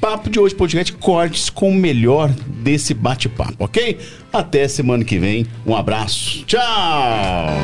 S3: Papo de Hoje Podcast Cortes com o melhor desse bate-papo, ok? Até semana que vem. Um abraço. Tchau!